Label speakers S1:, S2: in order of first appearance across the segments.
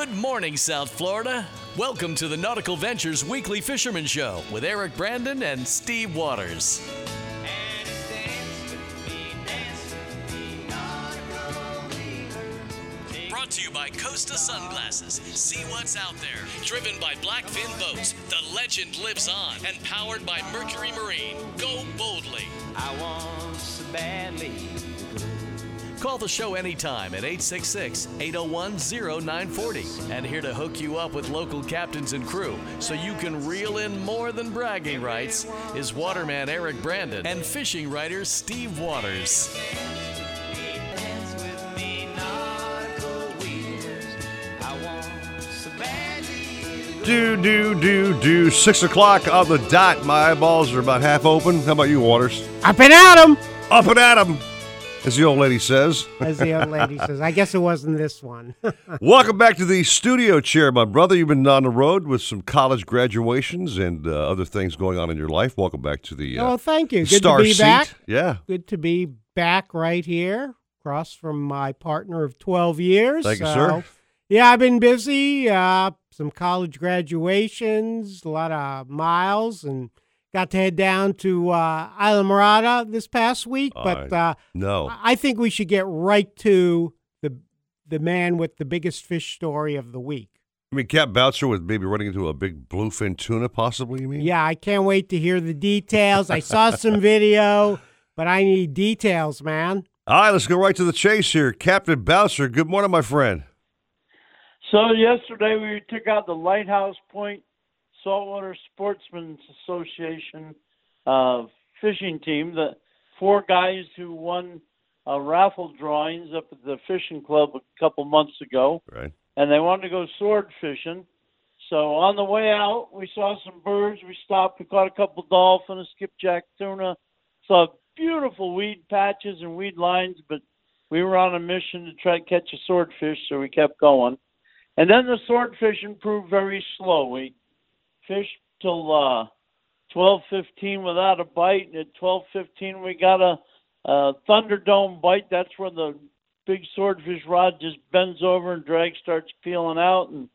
S1: Good morning, South Florida. Welcome to the Nautical Ventures Weekly Fisherman Show with Eric Brandon and Steve Waters. Brought to you by Costa Sunglasses. See what's out there. Driven by Blackfin Boats, the legend lives on. And powered by Mercury Marine. Go boldly.
S2: I want so badly.
S1: Call the show anytime at 866 801 0940. And here to hook you up with local captains and crew so you can reel in more than bragging rights is waterman Eric Brandon and fishing writer Steve Waters.
S2: Dance with me, nautical wheels. I want so badly.
S3: Do, do, do, do. Six o'clock on the dot. My eyeballs are about half open. How about you, Waters?
S4: Up and at 'em,
S3: Up and at 'em, as the old lady says.
S4: as the old lady says. I guess it wasn't this one.
S3: Welcome back to the studio chair, my brother. You've been on the road with some college graduations and uh, other things going on in your life. Welcome back to the uh,
S4: oh, thank you. Good
S3: star
S4: to be
S3: seat.
S4: back.
S3: Yeah.
S4: Good to be back right here, across from my partner of 12 years.
S3: Thank you,
S4: So,
S3: sir.
S4: Yeah, I've been busy. Uh, some college graduations, a lot of miles, and got to head down to uh, Islamorada this past week. but
S3: I
S4: uh,
S3: No.
S4: I I think we should get right to the the man with the biggest fish story of the week.
S3: I mean, Cap Bouncer was maybe running into a big bluefin tuna, possibly, you mean?
S4: Yeah, I can't wait to hear the details. I saw some video, but I need details, man.
S3: All right, let's go right to the chase here. Captain Bouncer, good morning, my friend.
S5: So yesterday we took out the Lighthouse Point Saltwater Sportsmen's Association uh, fishing team. The four guys who won uh, raffle drawings up at the fishing club a couple months ago,
S3: Right.
S5: and they wanted to go sword fishing. So on the way out, we saw some birds. We stopped. We caught a couple dolphin, a skipjack tuna. Saw beautiful weed patches and weed lines, but we were on a mission to try to catch a swordfish, so we kept going. And then the sword fishing proved very slow. We fished till uh, twelve fifteen without a bite, and at twelve fifteen we got a, a thunderdome bite. That's where the big swordfish rod just bends over and drag starts peeling out, and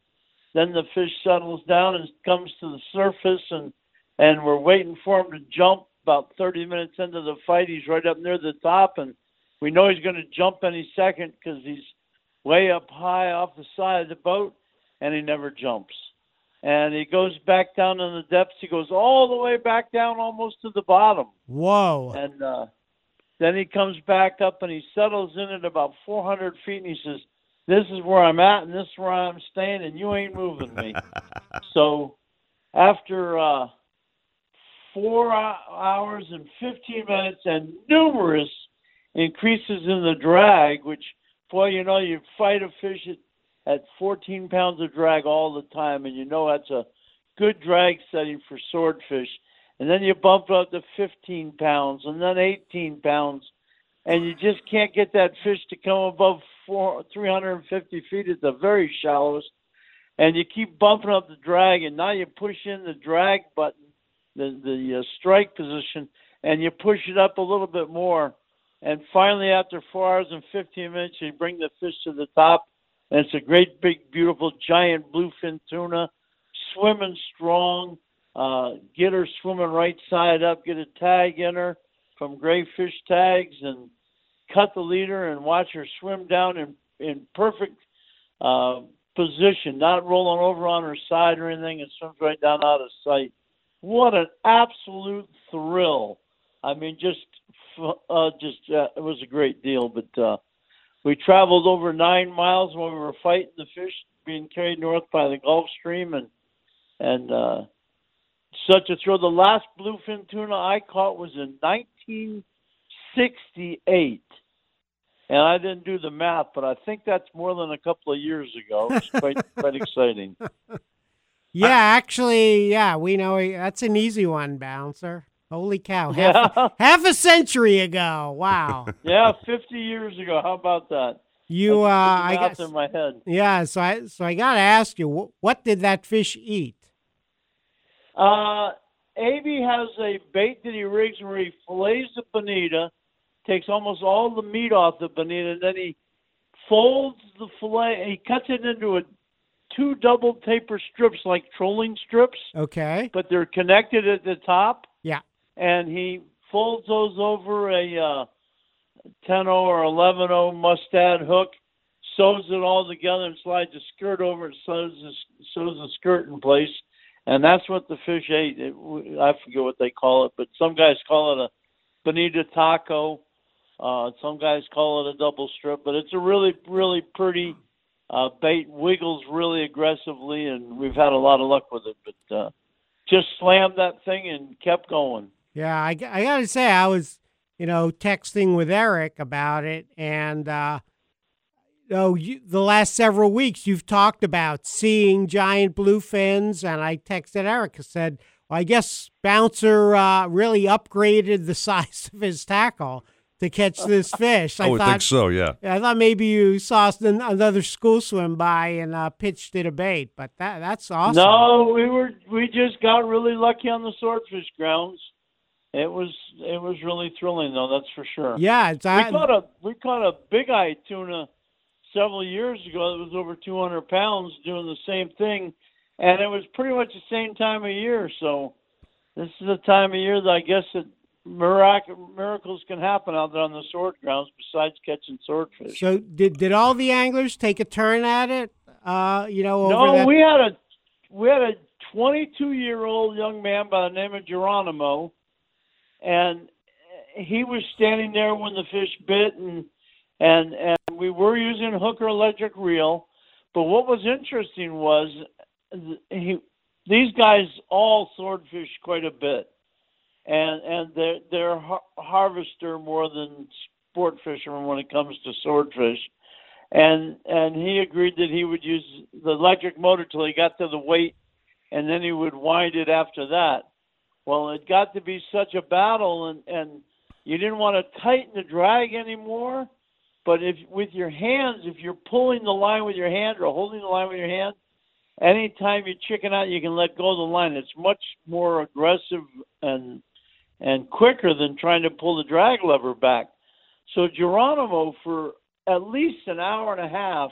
S5: then the fish settles down and comes to the surface, and and we're waiting for him to jump. About thirty minutes into the fight, he's right up near the top, and we know he's going to jump any second because he's way up high off the side of the boat, and he never jumps. And he goes back down in the depths. He goes all the way back down almost to the bottom.
S4: Whoa.
S5: And uh, then he comes back up and he settles in at about 400 feet and he says, This is where I'm at and this is where I'm staying and you ain't moving me. so after uh, four hours and 15 minutes and numerous increases in the drag, which, boy, you know, you fight a fish at, at 14 pounds of drag all the time, and you know that's a good drag setting for swordfish. And then you bump up to 15 pounds, and then 18 pounds, and you just can't get that fish to come above four, 350 feet at the very shallowest. And you keep bumping up the drag, and now you push in the drag button, the the uh, strike position, and you push it up a little bit more. And finally, after four hours and 15 minutes, you bring the fish to the top, it's a great, big, beautiful, giant bluefin tuna, swimming strong. Uh, get her swimming right side up, get a tag in her from Gray Fish Tags, and cut the leader and watch her swim down in in perfect uh, position, not rolling over on her side or anything, and swims right down out of sight. What an absolute thrill! I mean, just uh, just uh, it was a great deal. But uh, we traveled over nine miles when we were fighting the fish being carried north by the Gulf Stream, and and uh, such a thrill. The last bluefin tuna I caught was in 1968. And I didn't do the math, but I think that's more than a couple of years ago. It's quite quite exciting.
S4: Yeah, actually, yeah, we know that's an easy one, bouncer. Holy cow! Half,
S5: Yeah.
S4: half a century ago. Wow.
S5: Yeah, 50 years ago. How about that?
S4: You, uh, I got
S5: in my head.
S4: Yeah, so I, so I got to ask you, what did that fish eat?
S5: Uh, Abe has a bait that he rigs where he fillets the bonita, takes almost all the meat off the bonita, and then he folds the fillet. He cuts it into a two double taper strips like trolling strips,
S4: Okay.
S5: but they're connected at the top.
S4: Yeah.
S5: And he folds those over a uh, 10 or 11 mustad hook, sews it all together, and slides a skirt over it, sews the, sews the skirt in place. And that's what the fish ate. It, I forget what they call it, but some guys call it a bonita taco. Uh, some guys call it a double strip, but it's a really, really pretty uh, bait. Wiggles really aggressively, and we've had a lot of luck with it. But uh, just slammed that thing and kept going.
S4: Yeah, I, I got to say, I was, you know, texting with Eric about it, and uh, oh, you, the last several weeks you've talked about seeing giant bluefins, and I texted Eric and said, well, I guess Bouncer uh, really upgraded the size of his tackle to catch this fish.
S3: I would
S4: thought,
S3: think so. Yeah.
S4: I thought maybe you saw an- another school swim by and uh, pitched it a bait, but that that's awesome.
S5: No, we were we just got really lucky on the swordfish grounds. It was it was really thrilling though, that's for sure.
S4: Yeah, it's
S5: We caught a we caught a big eye tuna several years ago that was over 200 pounds doing the same thing, and it was pretty much the same time of year. So this is the time of year that I guess that mirac- miracles can happen out there on the sword grounds besides catching swordfish.
S4: So did did all the anglers take a turn at it? Uh, you know, over
S5: No,
S4: that.
S5: we had a we had a 22 year old young man by the name of Geronimo, and he was standing there when the fish bit, and and and we were using hooker electric reel. But what was interesting was he these guys all swordfish quite a bit, and and they're they're har- harvester more than sport fishermen when it comes to swordfish and and he agreed that he would use the electric motor till he got to the weight, and then he would wind it after that. Well, it got to be such a battle, and and you didn't want to tighten the drag anymore. But if with your hands, if you're pulling the line with your hand or holding the line with your hand, anytime you chicken out, you can let go of the line. It's much more aggressive and and quicker than trying to pull the drag lever back. So Geronimo, for at least an hour and a half,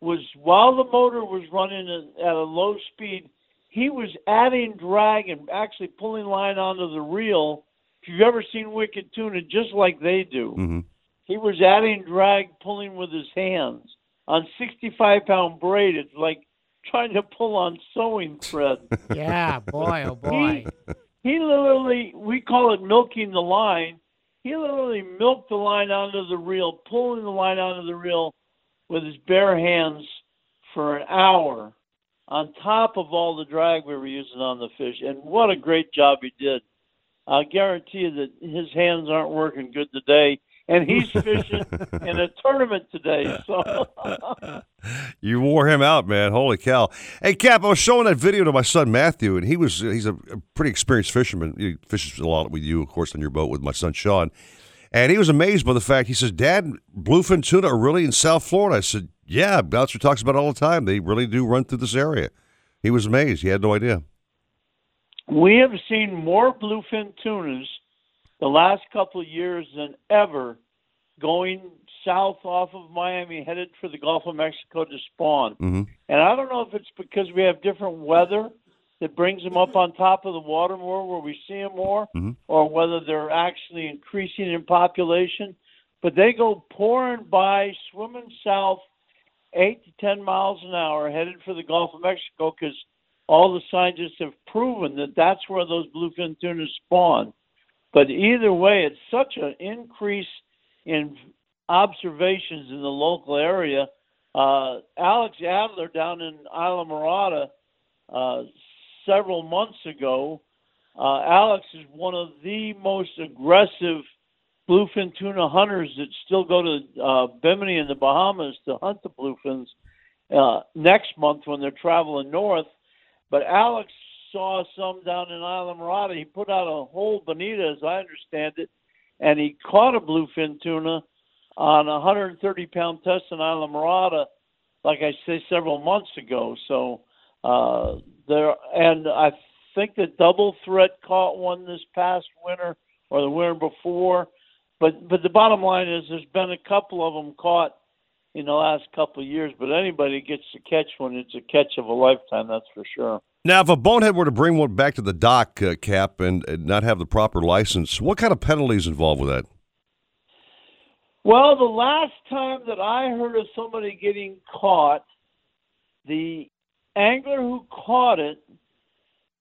S5: was while the motor was running at, at a low speed, he was adding drag and actually pulling line onto the reel. If you've ever seen Wicked Tuna, just like they do,
S3: hmm
S5: he was adding drag, pulling with his hands on 65 pound braid. It's like trying to pull on sewing thread.
S4: yeah, boy, oh boy.
S5: he literally we call it milking the line he literally milked the line onto the reel pulling the line onto the reel with his bare hands for an hour on top of all the drag we were using on the fish and what a great job he did i guarantee you that his hands aren't working good today and he's fishing in a tournament today so
S3: You wore him out, man. Holy cow! Hey, Cap, I was showing that video to my son Matthew, and he was—he's a, a pretty experienced fisherman. He fishes a lot with you, of course, on your boat with my son Sean, and he was amazed by the fact. He says, "Dad, bluefin tuna are really in South Florida." I said, "Yeah, Bouncer talks about it all the time. They really do run through this area." He was amazed. He had no idea.
S5: We have seen more bluefin tunas the last couple of years than ever going south off of Miami, headed for the Gulf of Mexico to spawn.
S3: Mm-hmm.
S5: And I don't know if it's because we have different weather that brings them up on top of the water more, where we see them more,
S3: Mhm.
S5: or whether they're actually increasing in population. But they go pouring by, swimming south, eight to ten miles an hour, headed for the Gulf of Mexico, because all the scientists have proven that that's where those bluefin tunas spawn. But either way, it's such an increase in observations in the local area. Uh, Alex Adler down in Islamorada uh, several months ago, uh, Alex is one of the most aggressive bluefin tuna hunters that still go to uh, Bimini in the Bahamas to hunt the bluefins uh, next month when they're traveling north. But Alex saw some down in Islamorada. He put out a whole bonita, as I understand it, and he caught a bluefin tuna on a 130 pound test in Islamorada, like I say, several months ago. So uh, there, and I think the double threat caught one this past winter or the winter before. But but the bottom line is, there's been a couple of them caught
S6: in the last couple of years. But anybody gets to catch one, it's a catch of a lifetime, that's for sure.
S3: Now, if a bonehead were to bring one back to the dock, uh, Cap, and, and not have the proper license, what kind of penalties involved with that?
S6: Well, the last time that I heard of somebody getting caught, the angler who caught it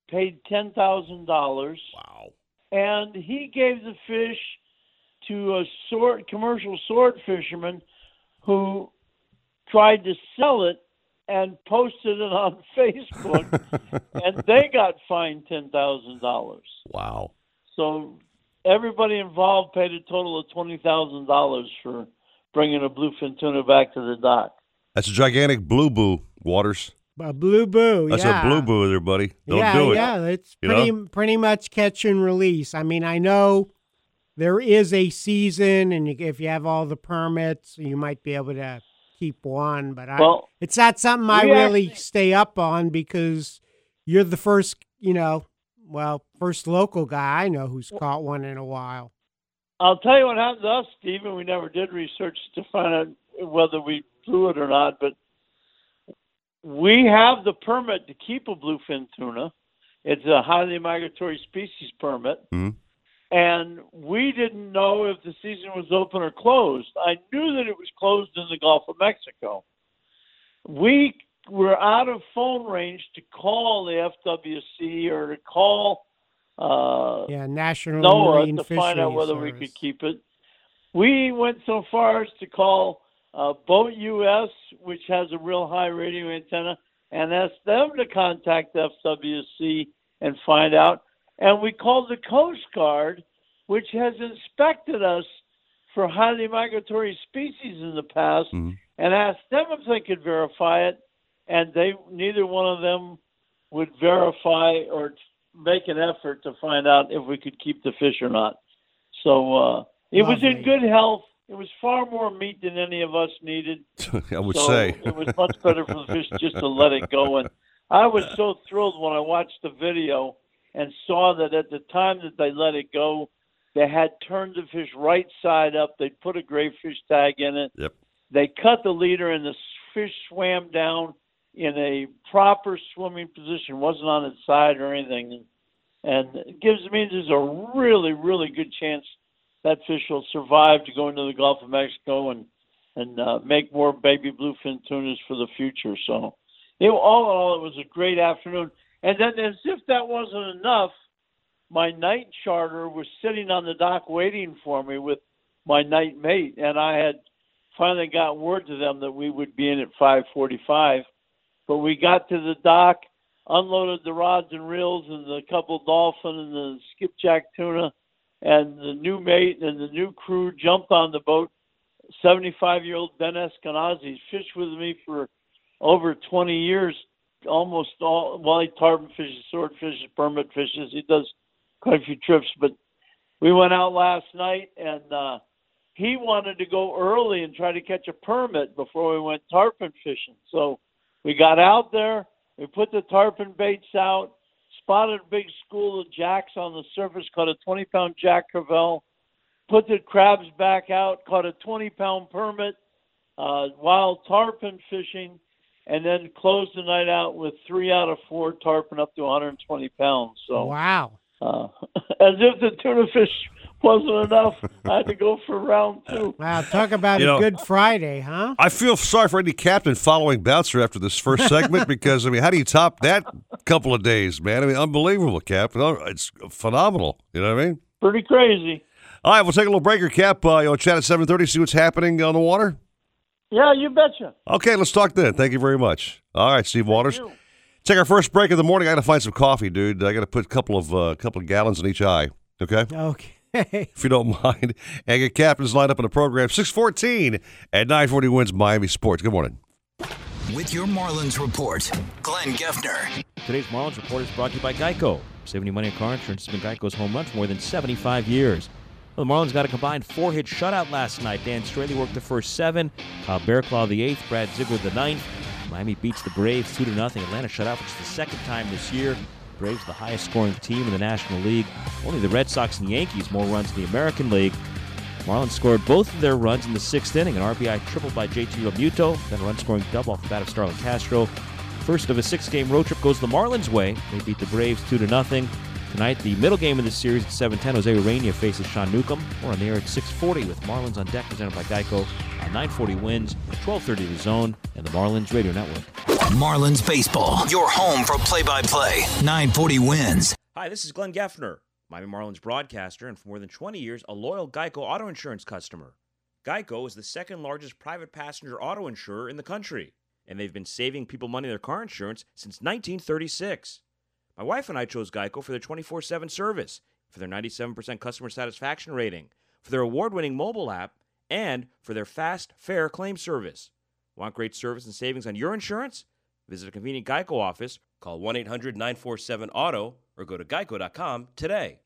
S6: paid ten thousand dollars.
S3: Wow.
S6: and he gave the fish to a sword commercial sword fisherman who tried to sell it and posted it on Facebook and they got fined ten thousand dollars.
S3: Wow.
S6: So everybody involved paid a total of twenty thousand dollars for bringing a bluefin tuna back to the dock.
S3: That's a gigantic blue boo, Waters.
S4: A blue boo.
S3: That's
S4: yeah.
S3: a blue boo there, buddy. Don't
S4: yeah,
S3: do it.
S4: Yeah, it's
S3: You
S4: pretty pretty much catch and release. I mean, I know there is a season, and you, if you have all the permits, you might be able to keep one. But I,
S6: Well,
S4: it's not something I really
S6: actually-
S4: stay up on because you're the first, you know, well, first local guy I know who's caught one in a while.
S6: I'll tell you what happened to us, Stephen. We never did research to find out whether we blew it or not, but we have the permit to keep a bluefin tuna. It's a highly migratory species permit.
S3: Mm-hmm.
S6: And we didn't know if the season was open or closed. I knew that it was closed in the Gulf of Mexico. We were out of phone range to call the FWC or to call uh,
S4: Yeah, National
S6: NOAA
S4: Marine
S6: to
S4: Fisheries
S6: find out whether we could keep it. We went so far as to call uh, Boat US, which has a real high radio antenna, and asked them to contact FWC and find out. And we called the Coast Guard, which has inspected us for highly migratory species in the past,
S3: Mhm.
S6: and asked them if they could verify it. And they neither one of them would verify or make an effort to find out if we could keep the fish or not. So uh, it was in good health. It was far more meat than any of us needed.
S3: I would
S6: so
S3: say.
S6: it was much better for the fish just to let it go. And I was so thrilled when I watched the video and saw that at the time that they let it go, they had turned the fish right side up. They put a gray fish tag in it.
S3: Yep.
S6: They cut the leader, and the fish swam down in a proper swimming position. wasn't on its side or anything, and it gives me there's a really, really good chance that fish will survive to go into the Gulf of Mexico and and uh, make more baby bluefin tunas for the future. So, it, all in all, it was a great afternoon. And then, as if that wasn't enough, my night charter was sitting on the dock waiting for me with my night mate, and I had finally got word to them that we would be in at 5:45. But we got to the dock, unloaded the rods and reels and the couple dolphin and the skipjack tuna, and the new mate and the new crew jumped on the boat. 75 year old Ben Eskenazi fished with me for over 20 years, almost all. Well, he tarpon fishes, sword fishes, permit fishes. He does quite a few trips. But we went out last night, and uh, he wanted to go early and try to catch a permit before we went tarpon fishing. So we got out there. We put the tarpon baits out. Spotted a big school of jacks on the surface. Caught a 20 pound jack crevalle put the crabs back out, caught a 20 pound permit, uh, wild tarpon fishing, and then closed the night out with three out of four tarpon up to 120 pounds. So,
S4: Wow.
S6: uh, as if the tuna fish wasn't enough, I had to go for round two.
S4: Wow. Talk about
S3: You
S4: a
S3: know-
S4: good Friday, huh?
S3: I feel sorry for any captain following Bouncer after this first segment because I mean, how do you top that couple of days, man? I mean, unbelievable, Cap. Oh, It's phenomenal. You know what I mean?
S6: Pretty crazy.
S3: All right, we'll take a little breaker, Cap. Uh, you'll chat at seven thirty. See what's happening on the water.
S6: Yeah, you betcha.
S3: Okay, let's talk then. Thank you very much. All right, Steve Waters.
S6: you.
S3: Take our first break of the morning. I got to find some coffee, dude. I got to put a couple of uh, couple of gallons in each eye. Okay,
S4: Okay.
S3: if you don't mind, and get captains lined up in the program. Six fourteen at nine forty wins Miami Sports. Good morning.
S7: With your Marlins report, Glenn Geffner.
S8: Today's Marlins Report is brought to you by Geico. Saving you money on car insurance has been Geico's home run for more than 75 years. Well, the Marlins got a combined four-hit shutout last night. Dan Straily worked the first seven, Kyle Barraclough the eighth, Brad Ziegler the ninth. Miami beats the Braves 2 to nothing. Atlanta shut out for just the second time this year. Braves the highest scoring team in the National League. Only the Red Sox and Yankees more runs in the American League.
S9: Marlins scored both of their runs in the sixth inning, an RBI triple by JT Realmuto, then a run scoring double off the bat of Starlin Castro. First of a six game road trip goes the Marlins' way. They beat the Braves 2 to nothing. Tonight, the middle game of the series at 7:10, Jose Urena faces Sean Newcomb. We're on the air at 6:40 with Marlins on deck, presented by Geico. On 9:40 wins, 12:30 the zone, and the Marlins Radio Network.
S7: Marlins Baseball, your home for play by play. 940 wins.
S9: Hi, this is Glenn Geffner, Miami Marlins broadcaster, and for more than 20 years, a loyal Geico auto insurance customer. Geico is the second largest private passenger auto insurer in the country, and they've been saving people money in their car insurance since 1936. My wife and I chose Geico for their 24 7 service, for their 97% customer satisfaction rating, for their award winning mobile app, and for their fast, fair claim service. Want great service and savings on your insurance? Visit a convenient Geico office, call 1 800 947 AUTO, or go to geico.com today.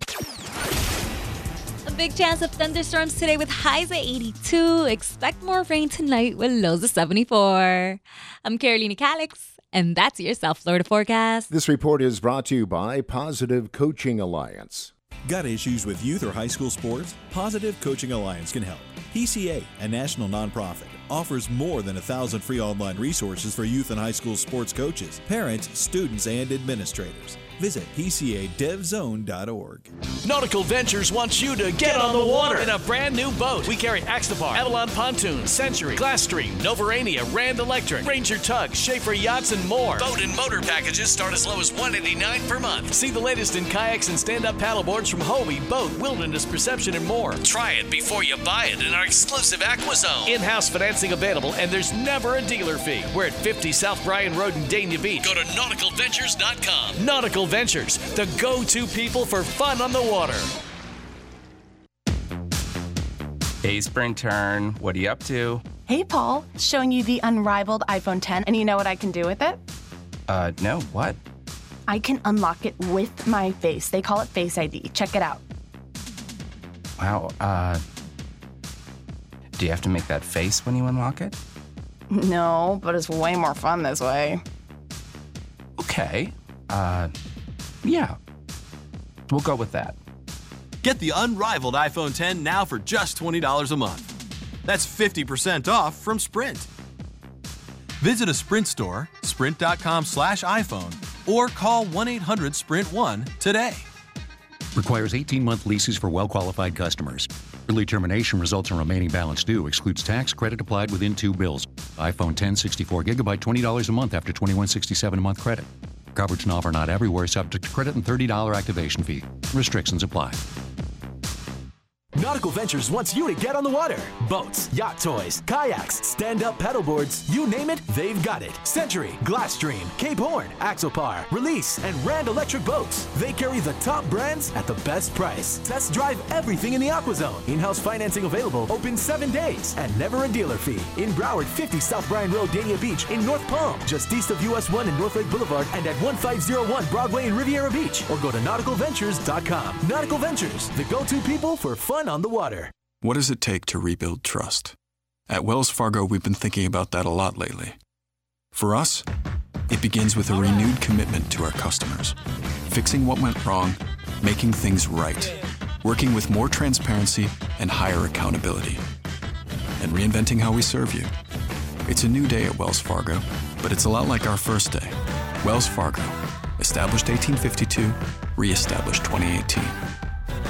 S10: A big chance of thunderstorms today with highs at 82. Expect more rain tonight with lows of 74. I'm Carolina Calix, and that's your South Florida forecast.
S11: This report is brought to you by Positive Coaching Alliance.
S12: Got issues with youth or high school sports? Positive Coaching Alliance can help. PCA, a national nonprofit, offers more than a thousand free online resources for youth and high school sports coaches, parents, students, and administrators. Visit PCADevZone.org.
S1: Nautical Ventures wants you to get, on the water in a brand new boat. We carry Axopar, Avalon Pontoons, Century, Glasstream, Novurania, Rand Electric, Ranger Tugs, Schaefer Yachts, and more. Boat and motor packages start as low as 189 per month. See the latest in kayaks and stand-up paddleboards from Hobie, Boat, Wilderness Perception, and more. Try it before you buy it in our exclusive AquaZone. In-house financing available, and there's never a dealer fee. We're at 50 South Bryan Road in Dania Beach. Go to nauticalventures.com. Nautical Ventures, the go-to people for fun on the water.
S13: Hey, Spring Turn, what are you up to?
S14: Hey, Paul, showing you the unrivaled iPhone 10, and you know what I can do with it?
S13: Uh, no, what?
S14: I can unlock it with my face. They call it Face ID. Check it out.
S13: Wow, uh, do you have to make that face when you unlock it?
S14: No, but it's way more fun this way.
S13: Okay, uh, yeah. We'll go with that.
S15: Get the unrivaled iPhone 10 now for just $20 a month. That's 50% off from Sprint. Visit a Sprint store, sprint.com slash iPhone, or call 1 800 Sprint 1 today.
S16: Requires 18 month leases for well qualified customers. Early termination results in remaining balance due. Excludes tax credit applied within two bills. iPhone 10 64 gigabyte $20 a month after 2167 a month credit. Coverage and offer not everywhere subject to credit and $30 activation fee. Restrictions apply.
S17: Nautical Ventures wants you to get on the water. Boats, yacht toys, kayaks, stand-up paddleboards, you name it, they've got it. Century, Glasstream, Cape Horn, Axopar, Release, and Rand Electric Boats. They carry the top brands at the best price. Test drive everything in the AquaZone. In-house financing available, open seven days, and never a dealer fee. In Broward, 50 South Bryan Road, Dania Beach. In North Palm, just east of US 1 and North Lake Boulevard, and at 1501 Broadway in Riviera Beach. Or go to nauticalventures.com. Nautical Ventures, the go-to people for fun on the water.
S18: What does it take to rebuild trust? At Wells Fargo, we've been thinking about that a lot lately. For us, it begins with a renewed commitment to our customers, fixing what went wrong, making things right, working with more transparency and higher accountability, and reinventing how we serve you. It's a new day at Wells Fargo, but it's a lot like our first day. Wells Fargo, established 1852, reestablished 2018.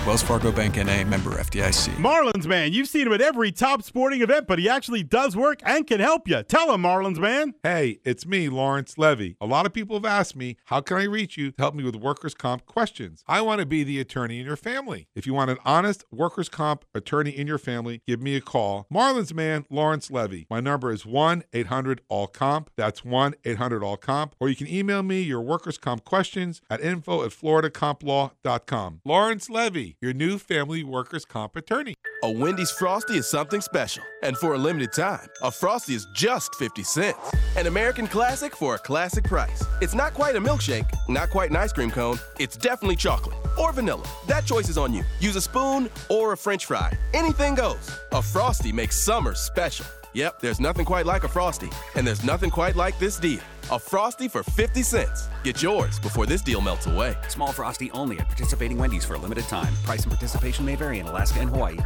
S18: Wells Fargo Bank NA, member FDIC.
S19: Marlins man, you've seen him at every top sporting event, but he actually does work and can help you. Tell him, Marlins man.
S20: Hey, it's me, Laurence Leavy. A lot of people have asked me, how can I reach you to help me with workers' comp questions? I want to be the attorney in your family. If you want an honest workers' comp attorney in your family, give me a call. Marlins man, Laurence Leavy. My number is 1 800 All Comp. That's 1 800 All Comp. Or you can email me your workers' comp questions at info at floridacomplaw.com. Laurence Leavy your new family workers' comp attorney.
S21: A Wendy's Frosty is something special. And for a limited time, a Frosty is just 50 cents. An American classic for a classic price. It's not quite a milkshake, not quite an ice cream cone. It's definitely chocolate or vanilla. That choice is on you. Use a spoon or a french fry. Anything goes. A Frosty makes summer special. Yep, there's nothing quite like a Frosty. And there's nothing quite like this deal. A Frosty for 50 cents. Get yours before this deal melts away.
S22: Small Frosty only at participating Wendy's for a limited time. Price and participation may vary in Alaska and Hawaii.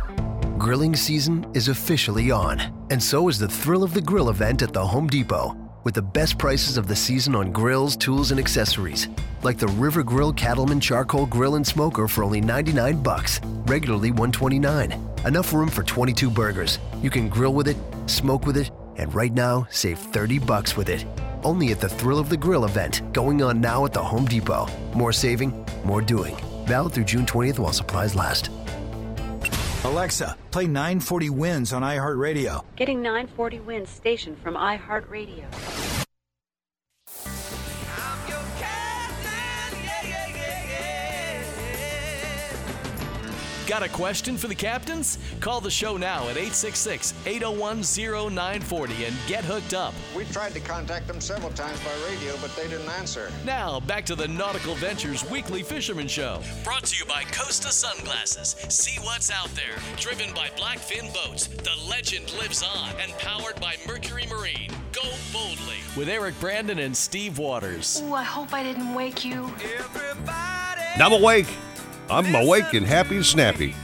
S22: Grilling season is officially on, and so is the Thrill of the Grill event at the Home Depot. With the best prices of the season on grills, tools, and accessories, like the River Grill Cattleman Charcoal Grill and Smoker for only 99 bucks, regularly 129. Enough room for 22 burgers. You can grill with it, smoke with it, and right now save 30 bucks with it. Only at the Thrill of the Grill event, going on now at the Home Depot. More saving, more doing. Valid through June 20th while supplies last.
S7: Alexa, play 940 Wins on iHeartRadio.
S23: Getting 940 wins station from iHeartRadio.
S1: Got a question for the captains? Call the show now at 866 801 0940 and get hooked up.
S11: We tried to contact them several times by radio, but they didn't answer.
S1: Now, back to the Nautical Ventures Weekly Fisherman Show. Brought to you by Costa Sunglasses. See what's out there. Driven by Blackfin Boats. The legend lives on. And powered by Mercury Marine. Go boldly. With Eric Brandon and Steve Waters.
S24: Ooh, I hope I didn't wake you.
S3: Now I'm awake. I'm awake and happy and snappy.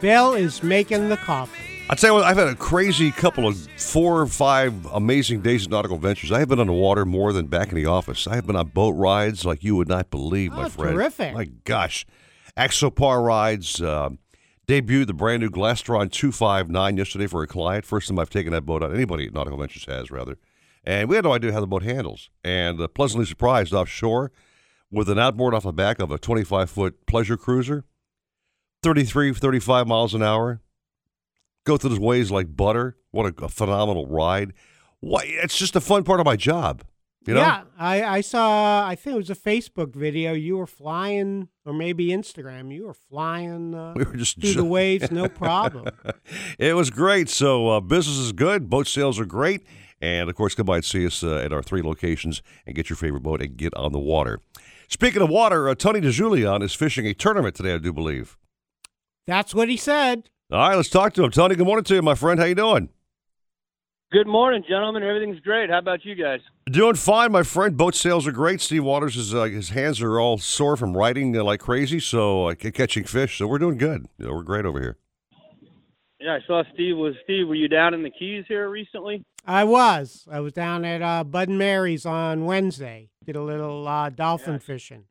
S4: Bill is making the coffee.
S3: I tell you what, I've had a crazy couple of four or five amazing days of nautical ventures. I have been on the water more than back in the office. I have been on boat rides like you would not believe, my
S4: Oh,
S3: friend.
S4: terrific.
S3: My gosh. Axopar rides. Uh, debuted the brand new Glastron 259 yesterday for a client. First time I've taken that boat out. Anybody at Nautical Ventures has, rather. And we had no idea how the boat handles. And uh, pleasantly surprised offshore with an outboard off the back of a 25 foot pleasure cruiser, 33, 35 miles an hour. Go through those waves like butter. What a, a phenomenal ride. Why, it's just a fun part of my job. You know?
S4: Yeah, I, I saw. I think it was a Facebook video. You were flying, or maybe Instagram. You were flying uh,
S3: We were just
S4: through the waves, no problem.
S3: it was great. So uh, business is good. Boat sales are great. And of course, come by and see us uh, at our three locations and get your favorite boat and get on the water. Speaking of water, uh, Tony DeJulian is fishing a tournament today, I do believe.
S4: That's what he said.
S3: All right, let's talk to him. Tony, good morning to you, my friend. How you doing?
S5: Good morning, gentlemen. Everything's great. How about you guys?
S3: Doing fine, my friend. Boat sales are great. Steve Waters is uh, his hands are all sore from riding uh, like crazy, so uh, catching fish. So we're doing good. You know, we're great over here.
S5: Yeah, I saw Steve. Was Steve? Were you down in the Keys here recently?
S4: I was. I was down at uh, Bud and Mary's on Wednesday. Did a little uh, dolphin fishing.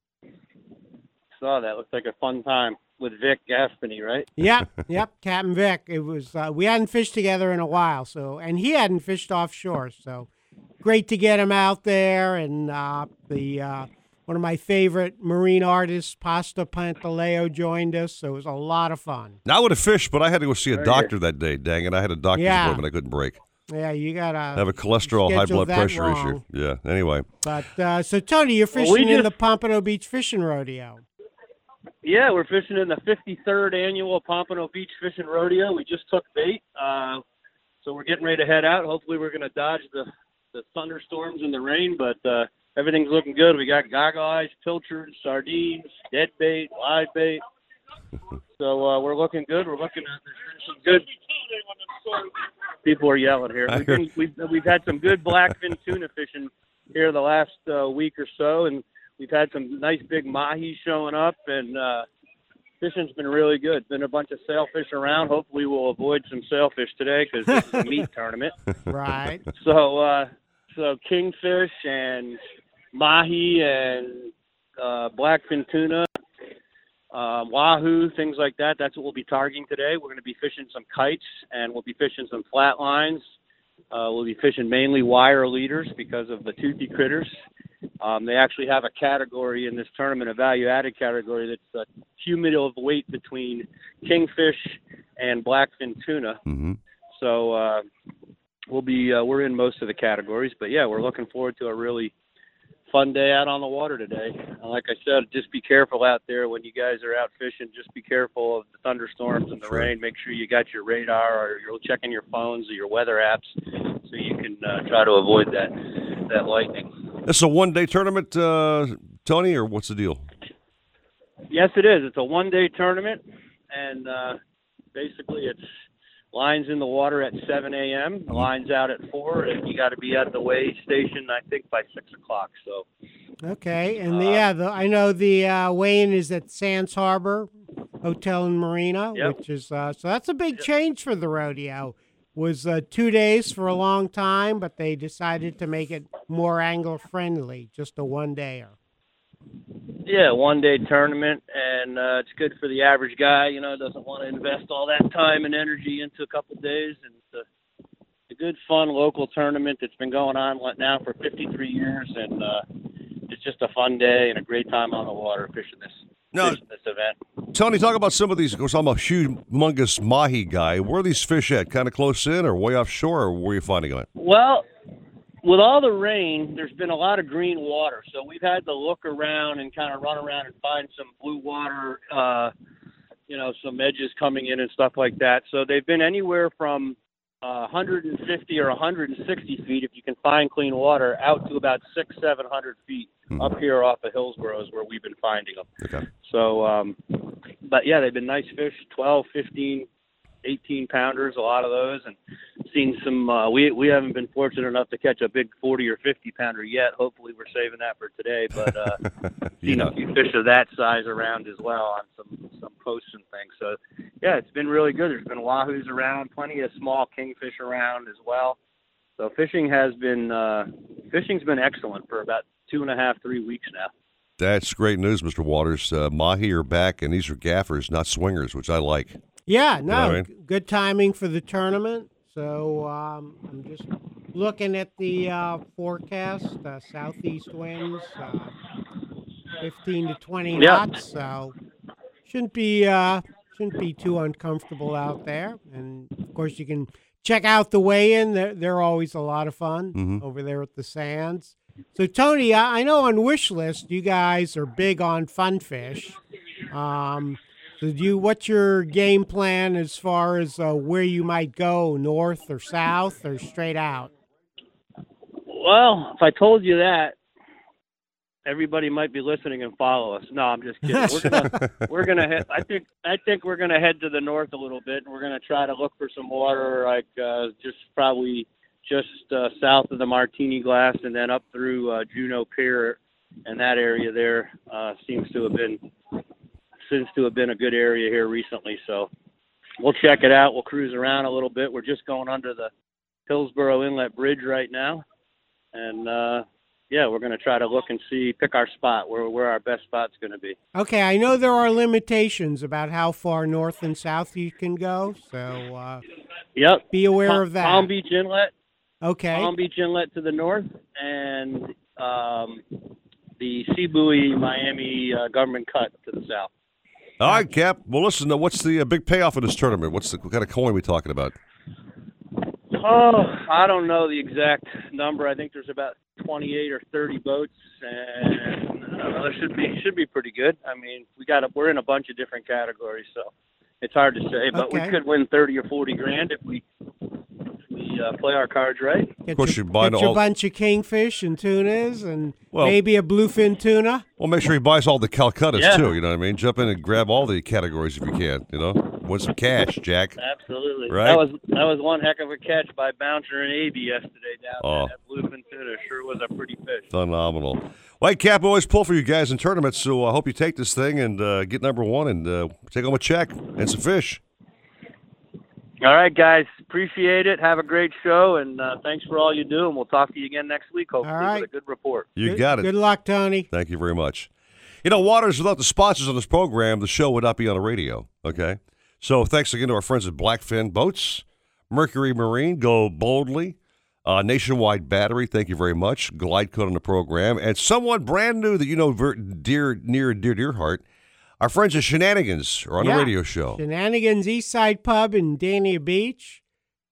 S5: Saw that. Looked like a fun time with Vic Gaspeny, right?
S4: Yep, yep. Captain Vic. It was. Uh, we hadn't fished together in a while, so and he hadn't fished offshore, so great to get him out there. And uh, the uh, one of my favorite marine artists, Pasta Pantaleo, joined us, so it was a lot of fun.
S3: Now I would have fished, but I had to go see a doctor that day. Dang it! I had a doctor's
S4: Yeah.
S3: appointment I couldn't break.
S4: Yeah, you gotta
S3: I have a cholesterol, high blood pressure
S4: wrong.
S3: issue. Yeah. Anyway,
S4: But uh, so Tony, you're
S5: Well,
S4: fishing
S5: we
S4: in the Pompano Beach Fishing Rodeo.
S5: Yeah, we're fishing in the 53rd annual Pompano Beach Fishing Rodeo. We just took bait, uh, so we're getting ready to head out. Hopefully, we're going to dodge the the thunderstorms and the rain, but uh, everything's looking good. We got goggle eyes, pilchards, sardines, dead bait, live bait. So uh, we're looking good. We're looking at there's some good. People are yelling here. We've, been, we've we've had some good blackfin tuna fishing here the last uh, week or so, and we've had some nice big mahi showing up, and uh, fishing's been really good. Been a bunch of sailfish around. Hopefully, we'll avoid some sailfish today because this is a meat tournament.
S4: Right.
S5: So, uh, so kingfish and mahi and uh, blackfin tuna, uh, wahoo, things like that. That's what we'll be targeting today. We're going to be fishing some kites and we'll be fishing some flat lines. Uh, we'll be fishing mainly wire leaders because of the toothy critters. Um, they actually have a category in this tournament, a value-added category that's a cumulative weight between kingfish and blackfin tuna.
S3: Mm-hmm.
S5: So uh, we'll be uh, we're in most of the categories, but yeah, we're looking forward to a really fun day out on the water today. Like I said, just be careful out there when you guys are out fishing. Just be careful of the thunderstorms and the rain. Make sure you got your radar or you're checking your phones or your weather apps so you can uh, try to avoid that that lightning.
S3: this is a one-day tournament, uh, Tony, or what's the deal?
S5: Yes, it is. It's a one-day tournament, and uh, basically it's lines in the water at 7 a.m. Lines out at four, and you got to be at the weigh station I think by six o'clock. So
S4: Okay, and the, yeah, the, I know the uh, Wayne is at Sands Harbor Hotel and Marina,
S5: Yep.
S4: which is uh, so that's a big change for the rodeo. Was uh, two days for a long time, but they decided to make it more angler friendly, just a one dayer.
S5: Yeah, one day tournament, and uh, it's good for the average guy. You know, doesn't want to invest all that time and energy into a couple of days, and it's a, a good, fun local tournament that's been going on now for 53 years, and uh, it's just a fun day and a great time on the water fishing this
S3: No.
S5: fishing this event.
S3: Tony, talk about some of these. Of course, I'm a humongous mahi guy. Where are these fish at? Kind of close in, or way offshore, or where are you finding them?
S5: Well, with all the rain, there's been a lot of green water, so we've had to look around and kind of run around and find some blue water, uh, you know, some edges coming in and stuff like that. So they've been anywhere from uh, 150 or 160 feet, if you can find clean water, out to about six, seven hundred feet up here off of Hillsborough is where we've been finding them.
S3: Okay.
S5: So, um, but yeah, they've been nice fish, 12, 15, 18 pounders, a lot of those, and seen some. Uh, we we haven't been fortunate enough to catch a big 40 or 50 pounder yet. Hopefully, we're saving that for today. But uh, seen
S3: Yeah.
S5: a few fish of that size around as well on some some posts and things. So yeah, it's been really good. There's been wahoos around, plenty of small kingfish around as well. So fishing has been uh, fishing's been excellent for about two and a half, three weeks now.
S3: That's great news, Mr. Waters. Uh, mahi are back, and these are gaffers, not swingers, which I like.
S4: Yeah, no,
S3: know I mean?
S4: g- good timing for the tournament. So um, I'm just looking at the uh, forecast. Uh, southeast winds, uh, 15 to 20
S5: Yep.
S4: knots. So shouldn't be uh, shouldn't be too uncomfortable out there. And of course, you can check out the weigh-in. They're they're always a lot of fun
S3: Mhm.
S4: over there at the Sands. So Tony, I, I know on Wish List you guys are big on fun fish. Um, do you, what's your game plan as far as uh, where you might go, north or south or straight out?
S5: Well, if I told you that, everybody might be listening and follow us. No, I'm just kidding. We're gonna we're gonna head. I think I think we're gonna head to the north a little bit, and we're gonna try to look for some water, like uh, just probably just uh, south of the Martini Glass, and then up through uh, Juno Pier, and that area there uh, seems to have been seems to have been a good area here recently. So we'll check it out. We'll cruise around a little bit. We're just going under the Hillsborough Inlet Bridge right now, and uh, yeah, we're going to try to look and see, pick our spot where where our best spot's going to be.
S4: Okay, I know there are limitations about how far north and south you can go, so uh,
S5: Yep.
S4: be aware of that.
S5: Palm Beach Inlet.
S4: Okay.
S5: Palm Beach Inlet to the north, and um, the Sea Buoy Miami uh, Government Cut to the south.
S3: All right, Cap. Well, listen. What's the uh, big payoff of this tournament? What's the what kind of coin we talking about?
S5: Oh, I don't know the exact number. I think there's about 28 or 30 boats, and uh, it should be should be pretty good. I mean, we got a, we're in a bunch of different categories, so it's hard to say. But
S4: Okay.
S5: we could win 30 or 40 grand if we we uh, play our cards right.
S4: Get
S3: Of course,
S4: your,
S3: you buy buying
S4: get your
S3: all-
S4: bunch of kingfish and tunas and
S3: Well-
S4: maybe a bluefin tuna.
S3: Well, make sure he buys all the Calcuttas
S5: Yeah.
S3: too. You know what I mean? Jump in and grab all the categories if you can. You know, win some cash, Jack.
S5: Absolutely.
S3: Right.
S5: That was that was one heck of a catch by Bouncer and AB yesterday down
S3: Oh.
S5: there. That bluefin tuna sure was a pretty fish.
S3: Phenomenal. Well, hey, Cap, I always pull for you guys in tournaments, so I hope you take this thing and uh, get number one and uh, take home a check and some fish.
S5: All right, guys. Appreciate it. Have a great show, and uh, thanks for all you do. And we'll talk to you again next week, hopefully,
S4: right.
S5: with a good report.
S3: You
S4: Good-
S3: got it.
S4: Good luck, Tony.
S3: Thank you very much. You know, Waters, without the sponsors on this program, the show would not be on the radio. Okay. So thanks again to our friends at Blackfin Boats, Mercury Marine, Go Boldly, uh, Nationwide Battery, thank you very much. Glide Code on the program, and someone brand new that you know ver- dear, near, dear, dear heart. Our friends at Shenanigans are on
S4: Yeah.
S3: the radio show.
S4: Shenanigans East Side Pub in Dania Beach.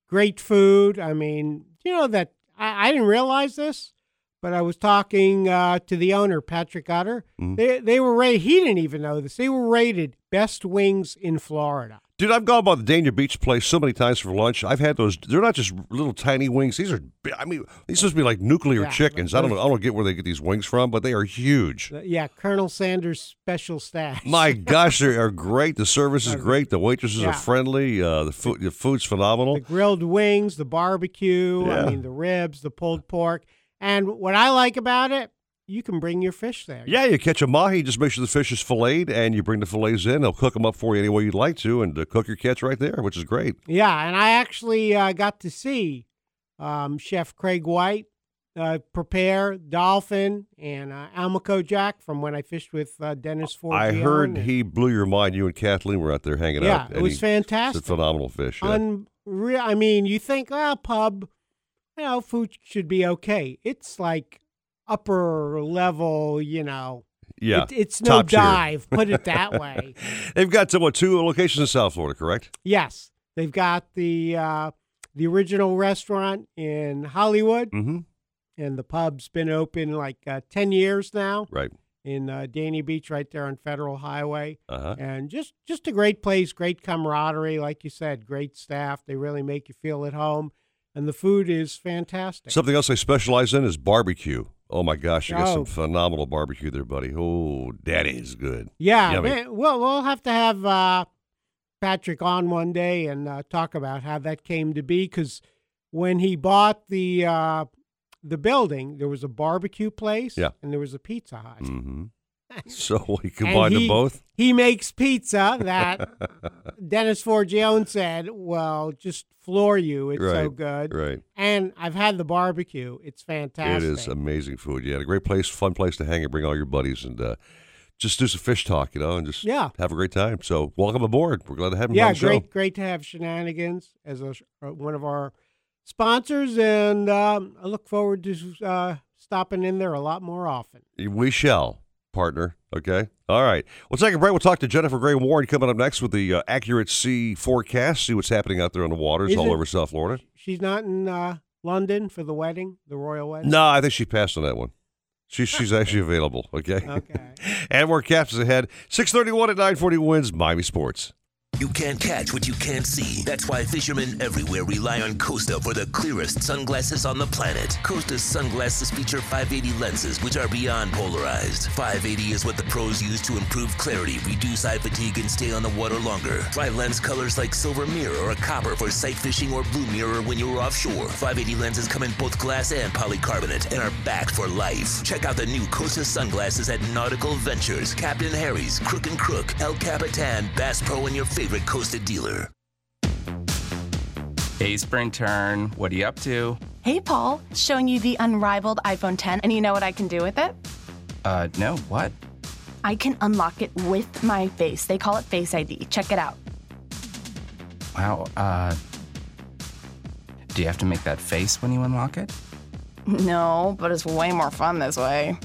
S4: Great food. I mean, you know that I, I didn't realize this, but I was talking uh, to the owner, Patrick Utter.
S3: Mm-hmm.
S4: They they were rated. He didn't even know this. They were rated best wings in Florida.
S3: Dude, I've gone by the Dania Beach place so many times for lunch. I've had those. They're not just little tiny wings. These are, I mean, these supposed to be like nuclear
S4: Yeah,
S3: chickens. I don't know. I don't get where they get these wings from, but they are huge.
S4: Yeah, Colonel Sanders special stash.
S3: My gosh, they are great. The service is great. The waitresses
S4: Yeah.
S3: are friendly. Uh, the food, the food's phenomenal.
S4: the grilled wings, the barbecue,
S3: Yeah.
S4: I mean the ribs, the pulled pork. And what I like about it, you can bring your fish there.
S3: Yeah, you catch a mahi, just make sure the fish is filleted, and you bring the fillets in. They'll cook them up for you any way you'd like to, and uh, cook your catch right there, which is great.
S4: Yeah, and I actually uh, got to see um, Chef Craig White uh, prepare dolphin and uh, Almaco Jack from when I fished with uh, Dennis Ford.
S3: I heard he blew your mind. You and Kathleen were out there hanging
S4: Yeah,
S3: out.
S4: Yeah,
S3: it
S4: was fantastic.
S3: It's a phenomenal fish. Yeah.
S4: Unreal. I mean, you think, well, pub, you know, food should be okay. It's like upper level, you know.
S3: Yeah,
S4: It- it's no
S3: top tier.
S4: dive, put it that way.
S3: They've got what two locations in South Florida, correct?
S4: Yes, they've got the uh, the original restaurant in Hollywood,
S3: mm-hmm.
S4: and the pub's been open like uh, ten years now.
S3: Right.
S4: In uh, Dania Beach, right there on Federal Highway,
S3: Uh-huh.
S4: and just just a great place, great camaraderie, like you said, great staff. They really make you feel at home, and the food is fantastic.
S3: Something else they specialize in is barbecue. Oh my gosh, you got
S4: Oh.
S3: some phenomenal barbecue there, buddy. Oh, daddy is good.
S4: Yeah, man, well, we'll have to have uh, Patrick on one day and uh, talk about how that came to be. Because when he bought the uh, the building, there was a barbecue place,
S3: Yeah.
S4: and there was a Pizza Hut.
S3: Mm-hmm. So we combined
S4: he-
S3: them both.
S4: He makes pizza that Dennis Ford Jones said, "Well, just floor you. It's so good."
S3: right.
S4: And I've had the barbecue. It's fantastic.
S3: It is amazing food. Yeah, a great place, fun place to hang and bring all your buddies and uh, just do some fish talk, you know, and just
S4: Yeah.
S3: have a great time. So welcome aboard. We're glad to have him
S4: yeah,
S3: on the
S4: great,
S3: show.
S4: great to have Shenanigans as a, uh, one of our sponsors, and um, I look forward to uh, stopping in there a lot more often.
S3: We shall, partner. Okay. All right. We'll take a break. We'll talk to Jennifer Gray Warren coming up next with the uh, accurate sea forecast. See what's happening out there on the waters
S4: Is
S3: all over South Florida.
S4: She's not in uh, London for the wedding, the royal wedding.
S3: No, I think she passed on that one. She's she's actually available. Okay.
S4: Okay.
S3: and more captains ahead. Six thirty one at nine forty wins Miami Sports.
S25: You can't catch what you can't see. That's why fishermen everywhere rely on Costa for the clearest sunglasses on the planet. Costa's sunglasses feature 580 lenses, which are beyond polarized. 580 is what the pros use to improve clarity, reduce eye fatigue, and stay on the water longer. Try lens colors like silver mirror or copper for sight fishing or blue mirror when you're offshore. 580 lenses come in both glass and polycarbonate and are backed for life. Check out the new Costa sunglasses at Nautical Ventures, Captain Harry's, Crook and Crook, El Capitan, Bass Pro, and your favorite Costa dealer.
S26: Hey, Spring Turn, what are you up to?
S14: Hey, Paul, showing you the unrivaled iPhone 10, and you know what I can do with it?
S26: Uh, no, what?
S14: I can unlock it with my face. They call it Face ID. Check it out.
S26: Wow, uh. Do you have to make that face when you unlock it?
S14: No, but it's way more fun this way.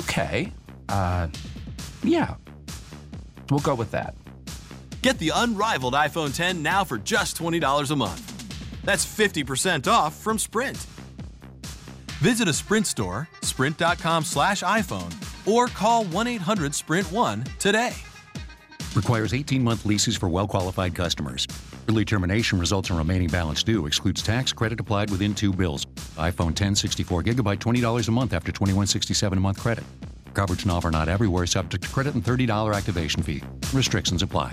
S26: Okay. Uh, yeah. We'll go with that.
S15: Get the unrivaled iPhone 10 now for just $20 a month. That's 50% off from Sprint. Visit a Sprint store, sprint.com slash iPhone, or call 1 800 Sprint 1 today.
S16: Requires 18 month leases for well qualified customers. Early termination results in remaining balance due. Excludes tax credit applied within two bills. iPhone 10 64 gigabyte $20 a month after 2167 a month credit. Coverage and offer not everywhere subject to credit and $30 activation fee. Restrictions apply.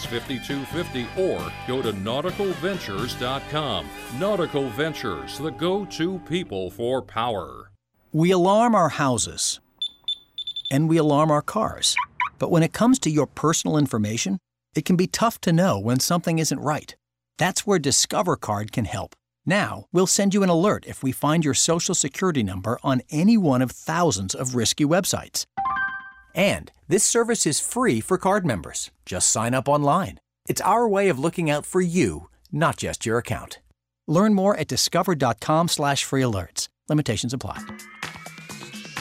S27: 5250 or go to nauticalventures.com. Nautical Ventures, the go to people for power.
S28: We alarm our houses and we alarm our cars. But when it comes to your personal information, it can be tough to know when something isn't right. That's where Discover Card can help. Now, we'll send you an alert if we find your social security number on any one of thousands of risky websites. And this service is free for card members. Just sign up online. It's our way of looking out for you, not just your account. Learn more at discover.com/slash free alerts. Limitations apply.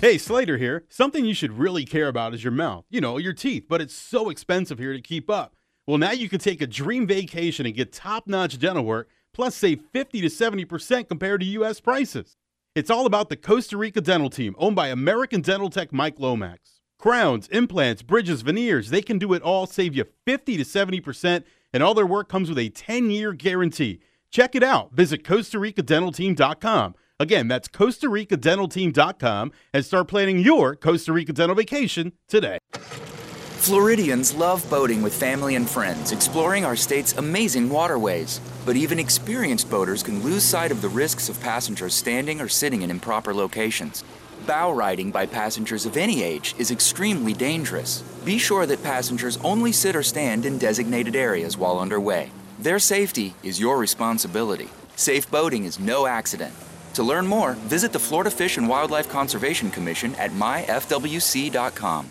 S19: Hey, Slater here. Something you should really care about is your mouth. You know, your teeth, but it's so expensive here to keep up. Well, now you can take a dream vacation and get top notch dental work, plus save 50 to 70% compared to U.S. prices. It's all about the Costa Rica dental team, owned by American Dental Tech Mike Lomax. Crowns, implants, bridges, veneers, they can do it all, save you 50 to 70%, and all their work comes with a 10 year guarantee. Check it out. Visit Costa Rica Dental Team.com. Again, that's Costa Rica Dental Team.com and start planning your Costa Rica dental vacation today.
S29: Floridians love boating with family and friends, exploring our state's amazing waterways. But even experienced boaters can lose sight of the risks of passengers standing or sitting in improper locations. Bow riding by passengers of any age is extremely dangerous. Be sure that passengers only sit or stand in designated areas while underway. Their safety is your responsibility. Safe boating is no accident. To learn more, visit the Florida Fish and Wildlife Conservation Commission at myfwc.com.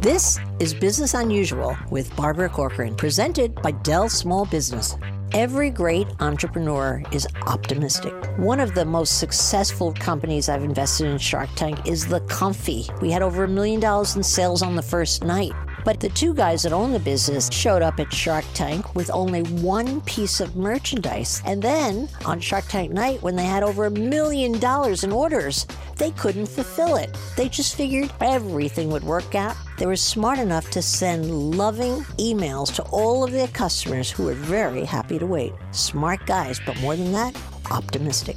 S30: This is Business Unusual with Barbara Corcoran, presented by Dell Small Business. Every great entrepreneur is optimistic. One of the most successful companies I've invested in Shark Tank is The Comfy. We had over a million dollars in sales on the first night. But the two guys that own the business showed up at Shark Tank with only one piece of merchandise. And then on Shark Tank night, when they had over a million dollars in orders, they couldn't fulfill it. They just figured everything would work out. They were smart enough to send loving emails to all of their customers who were very happy to wait. Smart guys, but more than that, optimistic.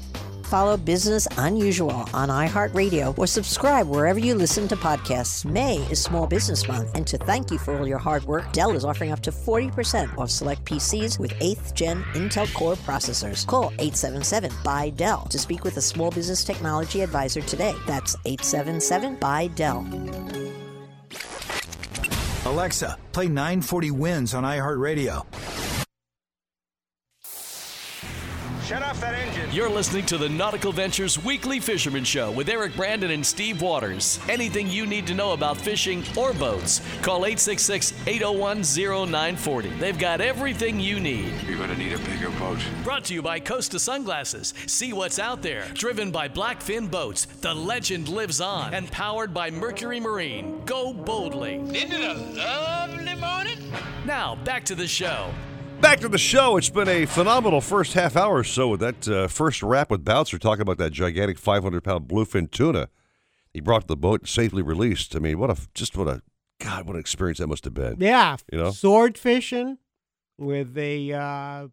S30: Follow Business Unusual on iHeartRadio or subscribe wherever you listen to podcasts. May is Small Business Month, and to thank you for all your hard work, Dell is offering up to 40% off select PCs with 8th gen Intel Core processors. Call 877 by Dell to speak with a small business technology advisor today. That's 877 by Dell.
S7: Alexa, play 940 Wins on iHeartRadio.
S1: Shut off that engine. You're listening to the Nautical Ventures Weekly Fisherman Show with Eric Brandon and Steve Waters. Anything you need to know about fishing or boats, call 866 801 0940. They've got everything you need.
S31: You're going to need a bigger boat.
S1: Brought to you by Costa Sunglasses. See what's out there. Driven by Blackfin Boats, the legend lives on. And powered by Mercury Marine. Go boldly.
S11: Isn't it a lovely morning?
S1: Now, back to the show.
S3: Back to the show. It's been a phenomenal first half hour or so with that uh, first wrap with Bouncer talking about that gigantic 500 pound bluefin tuna he brought to the boat safely released. I mean, what a just what a God, what an experience that must have been.
S4: Yeah,
S3: you know,
S4: sword fishing with a uh,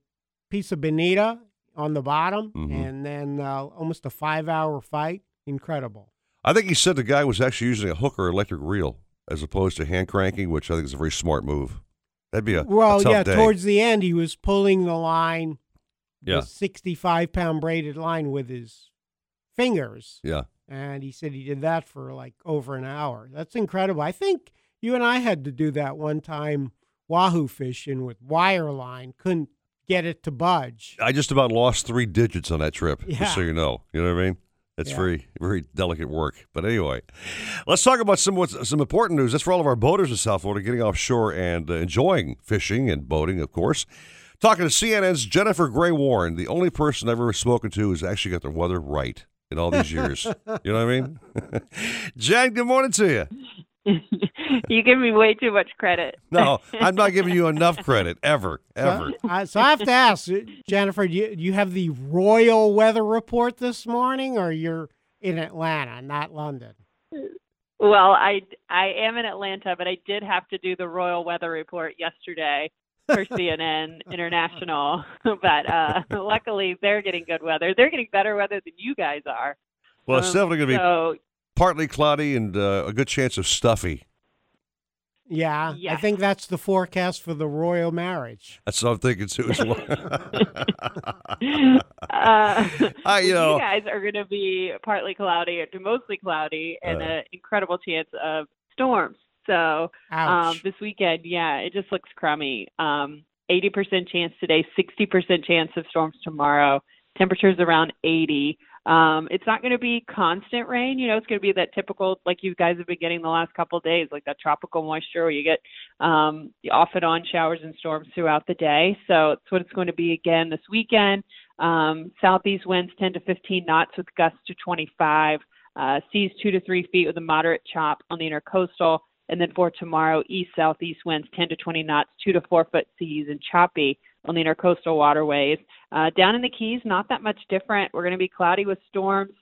S4: piece of bonita on the bottom,
S3: Mhm.
S4: and then uh, almost a five hour fight. Incredible.
S3: I think he said the guy was actually using a Hooker electric reel as opposed to hand cranking, which I think is a very smart move. That'd be a, a
S4: Well,
S3: tough
S4: yeah,
S3: day.
S4: towards the end, he was pulling the line,
S3: Yeah.
S4: the 65 pound braided line with his fingers.
S3: Yeah.
S4: And he said he did that for like over an hour. That's incredible. I think you and I had to do that one time wahoo fishing with wire line. Couldn't get it to budge.
S3: I just about lost three digits on that trip,
S4: Yeah.
S3: just so you know. You know what I mean? It's
S4: Yeah.
S3: very, very delicate work. But anyway, let's talk about some some important news. That's for all of our boaters in South Florida getting offshore and uh, enjoying fishing and boating, of course. Talking to CNN's Jennifer Gray Warren, the only person I've ever spoken to who's actually got the weather right in all these years. you know what I mean? Jen, good morning to you.
S32: you give me way too much credit.
S3: No, I'm not giving you enough credit ever, ever.
S4: So, uh, so I have to ask, Jennifer, do you, do you have the royal weather report this morning, or you're in Atlanta, not London?
S32: Well, I I am in Atlanta, but I did have to do the royal weather report yesterday for CNN International. but uh, luckily, they're getting good weather. They're getting better weather than you guys are.
S3: Well, it's
S32: Um,
S3: definitely going to be
S32: so
S3: partly cloudy and uh, a good chance of stuffy.
S4: Yeah, I think that's the forecast for the royal marriage.
S3: That's what I'm thinking too. As well.
S32: uh,
S3: I, you know,
S32: you guys are going to be partly cloudy to mostly cloudy and
S3: Uh.
S32: an incredible chance of storms. So um, this weekend, yeah, it just looks crummy. Um, 80% chance today, 60% chance of storms tomorrow. Temperatures around 80. Um, it's not going to be constant rain. You know, it's going to be that typical, like you guys have been getting the last couple of days, like that tropical moisture where you get um, the off and on showers and storms throughout the day. So it's what it's going to be again this weekend. Um, southeast winds 10 to 15 knots with gusts to 25. Uh, seas 2 to 3 feet with a moderate chop on the intercoastal. And then for tomorrow, east southeast winds 10 to 20 knots, 2 to 4 foot seas, and choppy on the intercoastal waterways. Uh, down in the Keys, not that much different. We're going to be cloudy with storms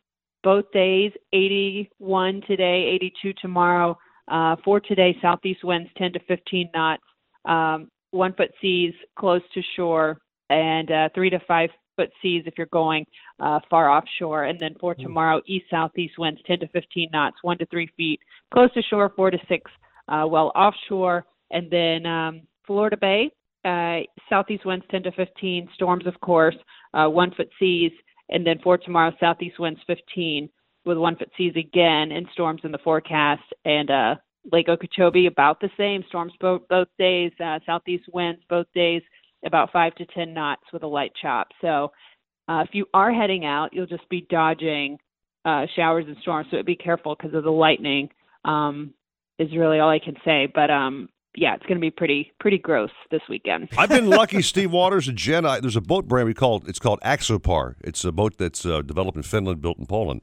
S32: both days 81 today, 82 tomorrow. Uh, for today, southeast winds 10 to 15 knots, um, one foot seas close to shore, and uh, three to five foot seas if you're going uh, far offshore. And then for tomorrow, east southeast winds 10 to 15 knots, one to three feet close to shore, four to six uh, well offshore. And then um, Florida Bay, uh, southeast winds 10 to 15, storms, of course, uh, one foot seas. And then for tomorrow, southeast winds 15 with one foot seas again and storms in the forecast. And uh, Lake Okeechobee, about the same. Storms both, both days, uh, southeast winds both days, about five to 10 knots with a light chop. So uh, if you are heading out, you'll just be dodging uh, showers and storms. So be careful because of the lightning. Um, is really all I can say. But um, yeah, it's going to be pretty pretty gross this weekend.
S3: I've been lucky, Steve Waters and Jen. I, there's a boat brand we call it's called Axopar. It's a boat that's uh, developed in Finland, built in Poland,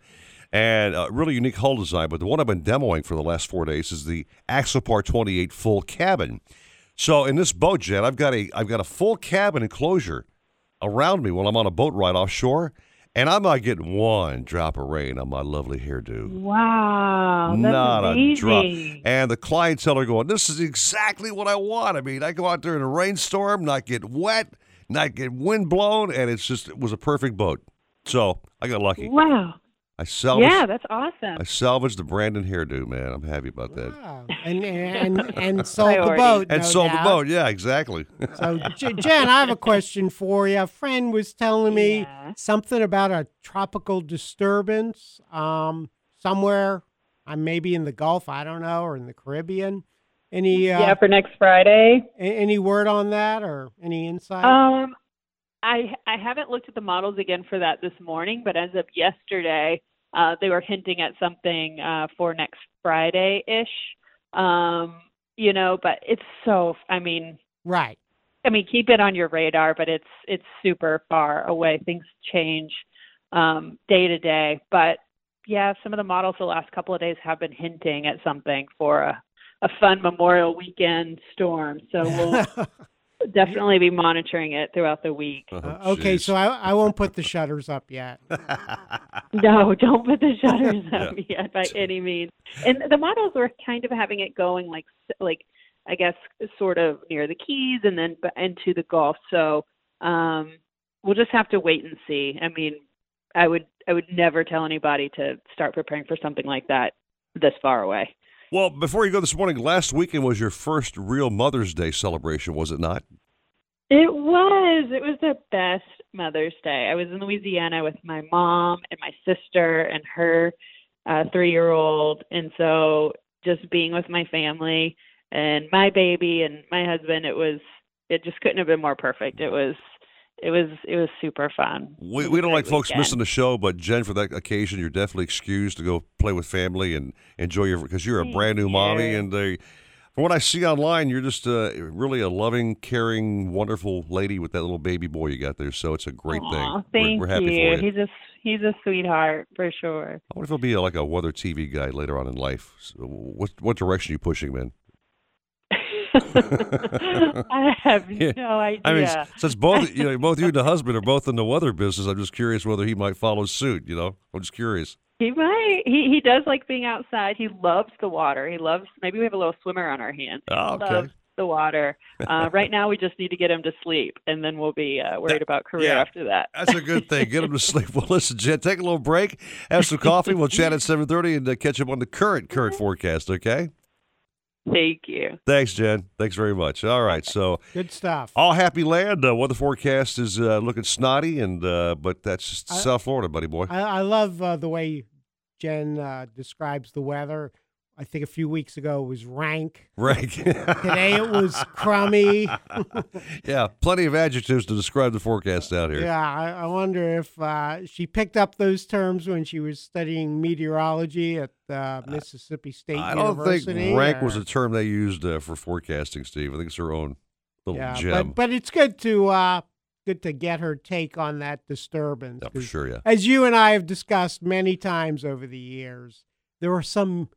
S3: and uh, really unique hull design. But the one I've been demoing for the last four days is the Axopar 28 full cabin. So in this boat, Jen, I've got a I've got a full cabin enclosure around me while I'm on a boat ride offshore, and I'm not getting one drop of rain on my lovely hairdo.
S32: Wow,
S3: Not a drop. And the clientele are going, this is exactly what I want. I mean, I go out there in a rainstorm, not get wet, not get wind blown, and it's just, it was a perfect boat. So I got lucky.
S32: Wow.
S3: I salvaged,
S32: Yeah, that's awesome.
S3: I salvaged the Brandon hairdo, man. I'm happy about that.
S4: and and and sold the boat.
S3: And
S4: no
S3: sold
S4: doubt.
S3: the boat. Yeah, exactly.
S4: So, J- Jen, I have a question for you. A friend was telling me something about a tropical disturbance um, somewhere, uh, maybe in the Gulf, I don't know, or in the Caribbean. Any uh,
S32: yeah, for next Friday.
S4: a- any word on that or any insight?
S32: Um, I I haven't looked at the models again for that this morning, but as of yesterday, uh, they were hinting at something uh, for next Friday ish. Um, you know, but it's so. I mean,
S4: right.
S32: I mean, keep it on your radar, but it's it's super far away. Things change um, day to day, but yeah, some of the models the last couple of days have been hinting at something for a a fun Memorial Weekend storm. So we'll definitely be monitoring it throughout the week.
S4: Uh, okay, so I, I won't put the shutters up yet.
S32: No, don't put the shutters up
S4: Yeah.
S32: yet by any means. And the models were kind of having it going like like I guess sort of near the Keys and then b- into the Gulf. So um, we'll just have to wait and see. I mean, I would I would never tell anybody to start preparing for something like that this far away.
S3: Well, before you go this morning, last weekend was your first real Mother's Day celebration, was it not?
S32: It was. It was the best Mother's Day. I was in Louisiana with my mom and my sister and her uh, three-year-old, and so just being with my family and my baby and my husband. It was. It just couldn't have been more perfect. It was. It was. It was super fun.
S3: We, we don't like folks
S32: weekend.
S3: missing the show, but Jen, for that occasion, you're definitely excused to go play with family and enjoy your because you're a brand new mommy, and they, from what I see online, you're just uh, really a loving, caring, wonderful lady with that little baby boy you got there. So it's a great
S32: Aw,
S3: thing.
S32: thank
S3: we're, we're happy
S32: you.
S3: for you.
S32: He's a he's a sweetheart for sure.
S3: I wonder if he'll be like a weather TV guy later on in life. So what what direction are you pushing, man?
S32: I have no idea.
S3: I mean, since both you know both you and the husband are both in the weather business, I'm just curious whether he might follow suit. You know, I'm just curious.
S32: He might. He he does like being outside. He loves the water. He loves. Maybe we have a little swimmer on our hands.
S3: Oh, okay.
S32: loves the water. Uh, right now, we just need to get him to sleep, and then we'll be uh, worried about career
S3: yeah.
S32: after that.
S3: That's a good thing. Get him to sleep. Well, listen, Jen, take a little break, have some coffee. We'll chat at 7:30 and uh, catch up on the current current forecast. Okay.
S32: Thank you.
S3: Thanks, Jen. Thanks very much. All right, so
S4: Good stuff.
S3: all happy land. Uh, weather forecast is uh, looking snotty, and uh, but that's just
S4: I-
S3: South Florida, buddy boy.
S4: I, I love uh, the way Jen uh, describes the weather. I think a few weeks ago it was rank.
S3: Rank.
S4: Today it was crummy.
S3: yeah, plenty of adjectives to describe the forecast out here.
S4: Yeah, I, I wonder if uh, she picked up those terms when she was studying meteorology at uh, Mississippi State
S3: I don't
S4: University.
S3: think rank was a term they used uh, for forecasting, Steve. I think it's her own little
S4: yeah,
S3: gem.
S4: but but it's good to uh, good to get her take on that disturbance.
S3: Yeah, for sure, yeah.
S4: As you and I have discussed many times over the years, there are some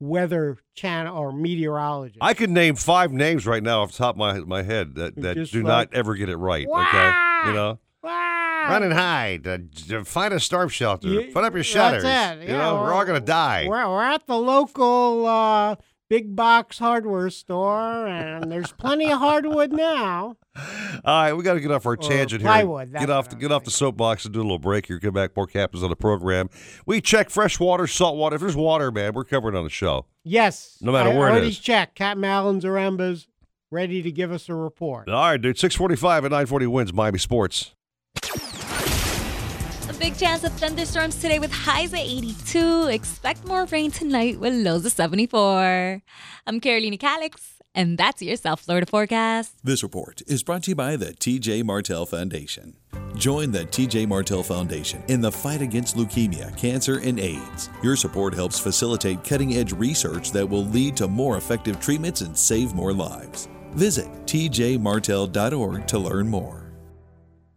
S4: weather channel or meteorologists.
S3: I could name five names right now off the top of my my head that, that
S4: just
S3: do
S4: like-
S3: not ever get it right. Okay, you know. Run and hide. Uh, j- find a storm shelter.
S4: Yeah,
S3: Put up your shutters.
S4: That's it.
S3: You
S4: Yeah,
S3: know, we're all gonna die.
S4: We're, we're at the local uh, big box hardware store, and there's plenty of hardwood now.
S3: All right, we got to get off our tangent here.
S4: plywood, that's
S3: Get off the, get off the soapbox and do a little break here. Come back, more captains on the program. We check fresh water, salt water. If there's water, man, we're covering on the show.
S4: Yes.
S3: No matter
S4: I
S3: where it
S4: already
S3: is.
S4: checked. Captain Alan Zaremba's ready to give us a report.
S3: All right, dude. Six forty-five at nine forty wins Miami Sports.
S10: Big chance of thunderstorms today with highs at 82. Expect more rain tonight with lows of 74. I'm Carolina Calix, and that's your South Florida forecast.
S12: This report is brought to you by the TJ Martell Foundation. Join the TJ Martell Foundation in the fight against leukemia, cancer, and AIDS. Your support helps facilitate cutting edge research that will lead to more effective treatments and save more lives. Visit tjmartell.org to learn more.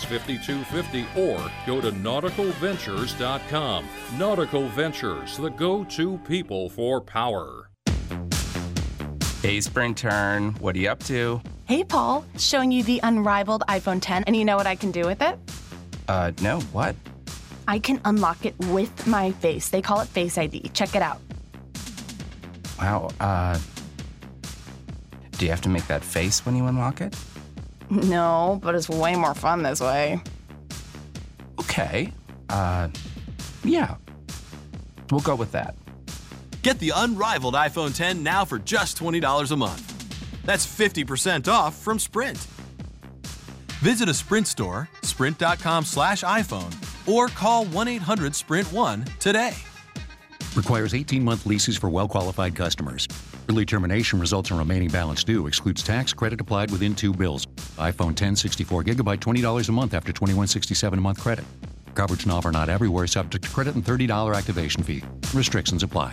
S27: 5250 or go to nauticalventures.com. Nautical Ventures, the go to people for power.
S17: Hey, Spring Turn, what are you up to?
S14: Hey, Paul, showing you the unrivaled iPhone 10, and you know what I can do with it?
S17: Uh, no, what?
S14: I can unlock it with my face. They call it Face ID. Check it out.
S17: Wow, uh. Do you have to make that face when you unlock it?
S14: No, but it's way more fun this way.
S17: Okay. Uh, yeah. We'll go with that.
S15: Get the unrivaled iPhone 10 now for just $20 a month. That's 50% off from Sprint. Visit a Sprint store, sprint.com slash iPhone, or call 1 800 Sprint 1 today.
S16: Requires 18 month leases for well qualified customers. Early termination results in remaining balance due. Excludes tax credit applied within two bills. iPhone 10 64 gigabyte $20 a month after 2167 a month credit. Coverage and offer not everywhere subject to credit and $30 activation fee. Restrictions apply.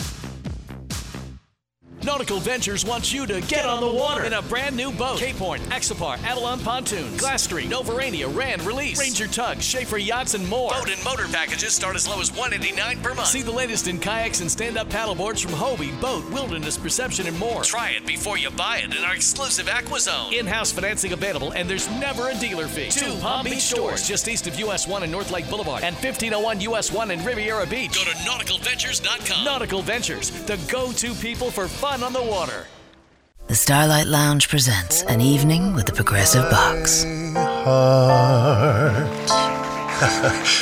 S1: Nautical Ventures wants you to get, on the water in a brand new boat. Cape Horn, Axopar, Avalon Pontoons, Glass Street, Novurania, Rand, Release, Ranger Tugs, Schaefer Yachts, and more. Boat and motor packages start as low as 189 per month. See the latest in kayaks and stand-up paddleboards from Hobie, Boat, Wilderness Perception, and more. Try it before you buy it in our exclusive AquaZone. In-house financing available, and there's never a dealer fee. Two Palm Beach stores just east of US 1 and North Lake Boulevard, and 1501 US 1 in Riviera Beach. Go to nauticalventures.com. Nautical Ventures, the go-to people for fun on the water.
S33: The Starlight Lounge presents an evening with the Progressive Box.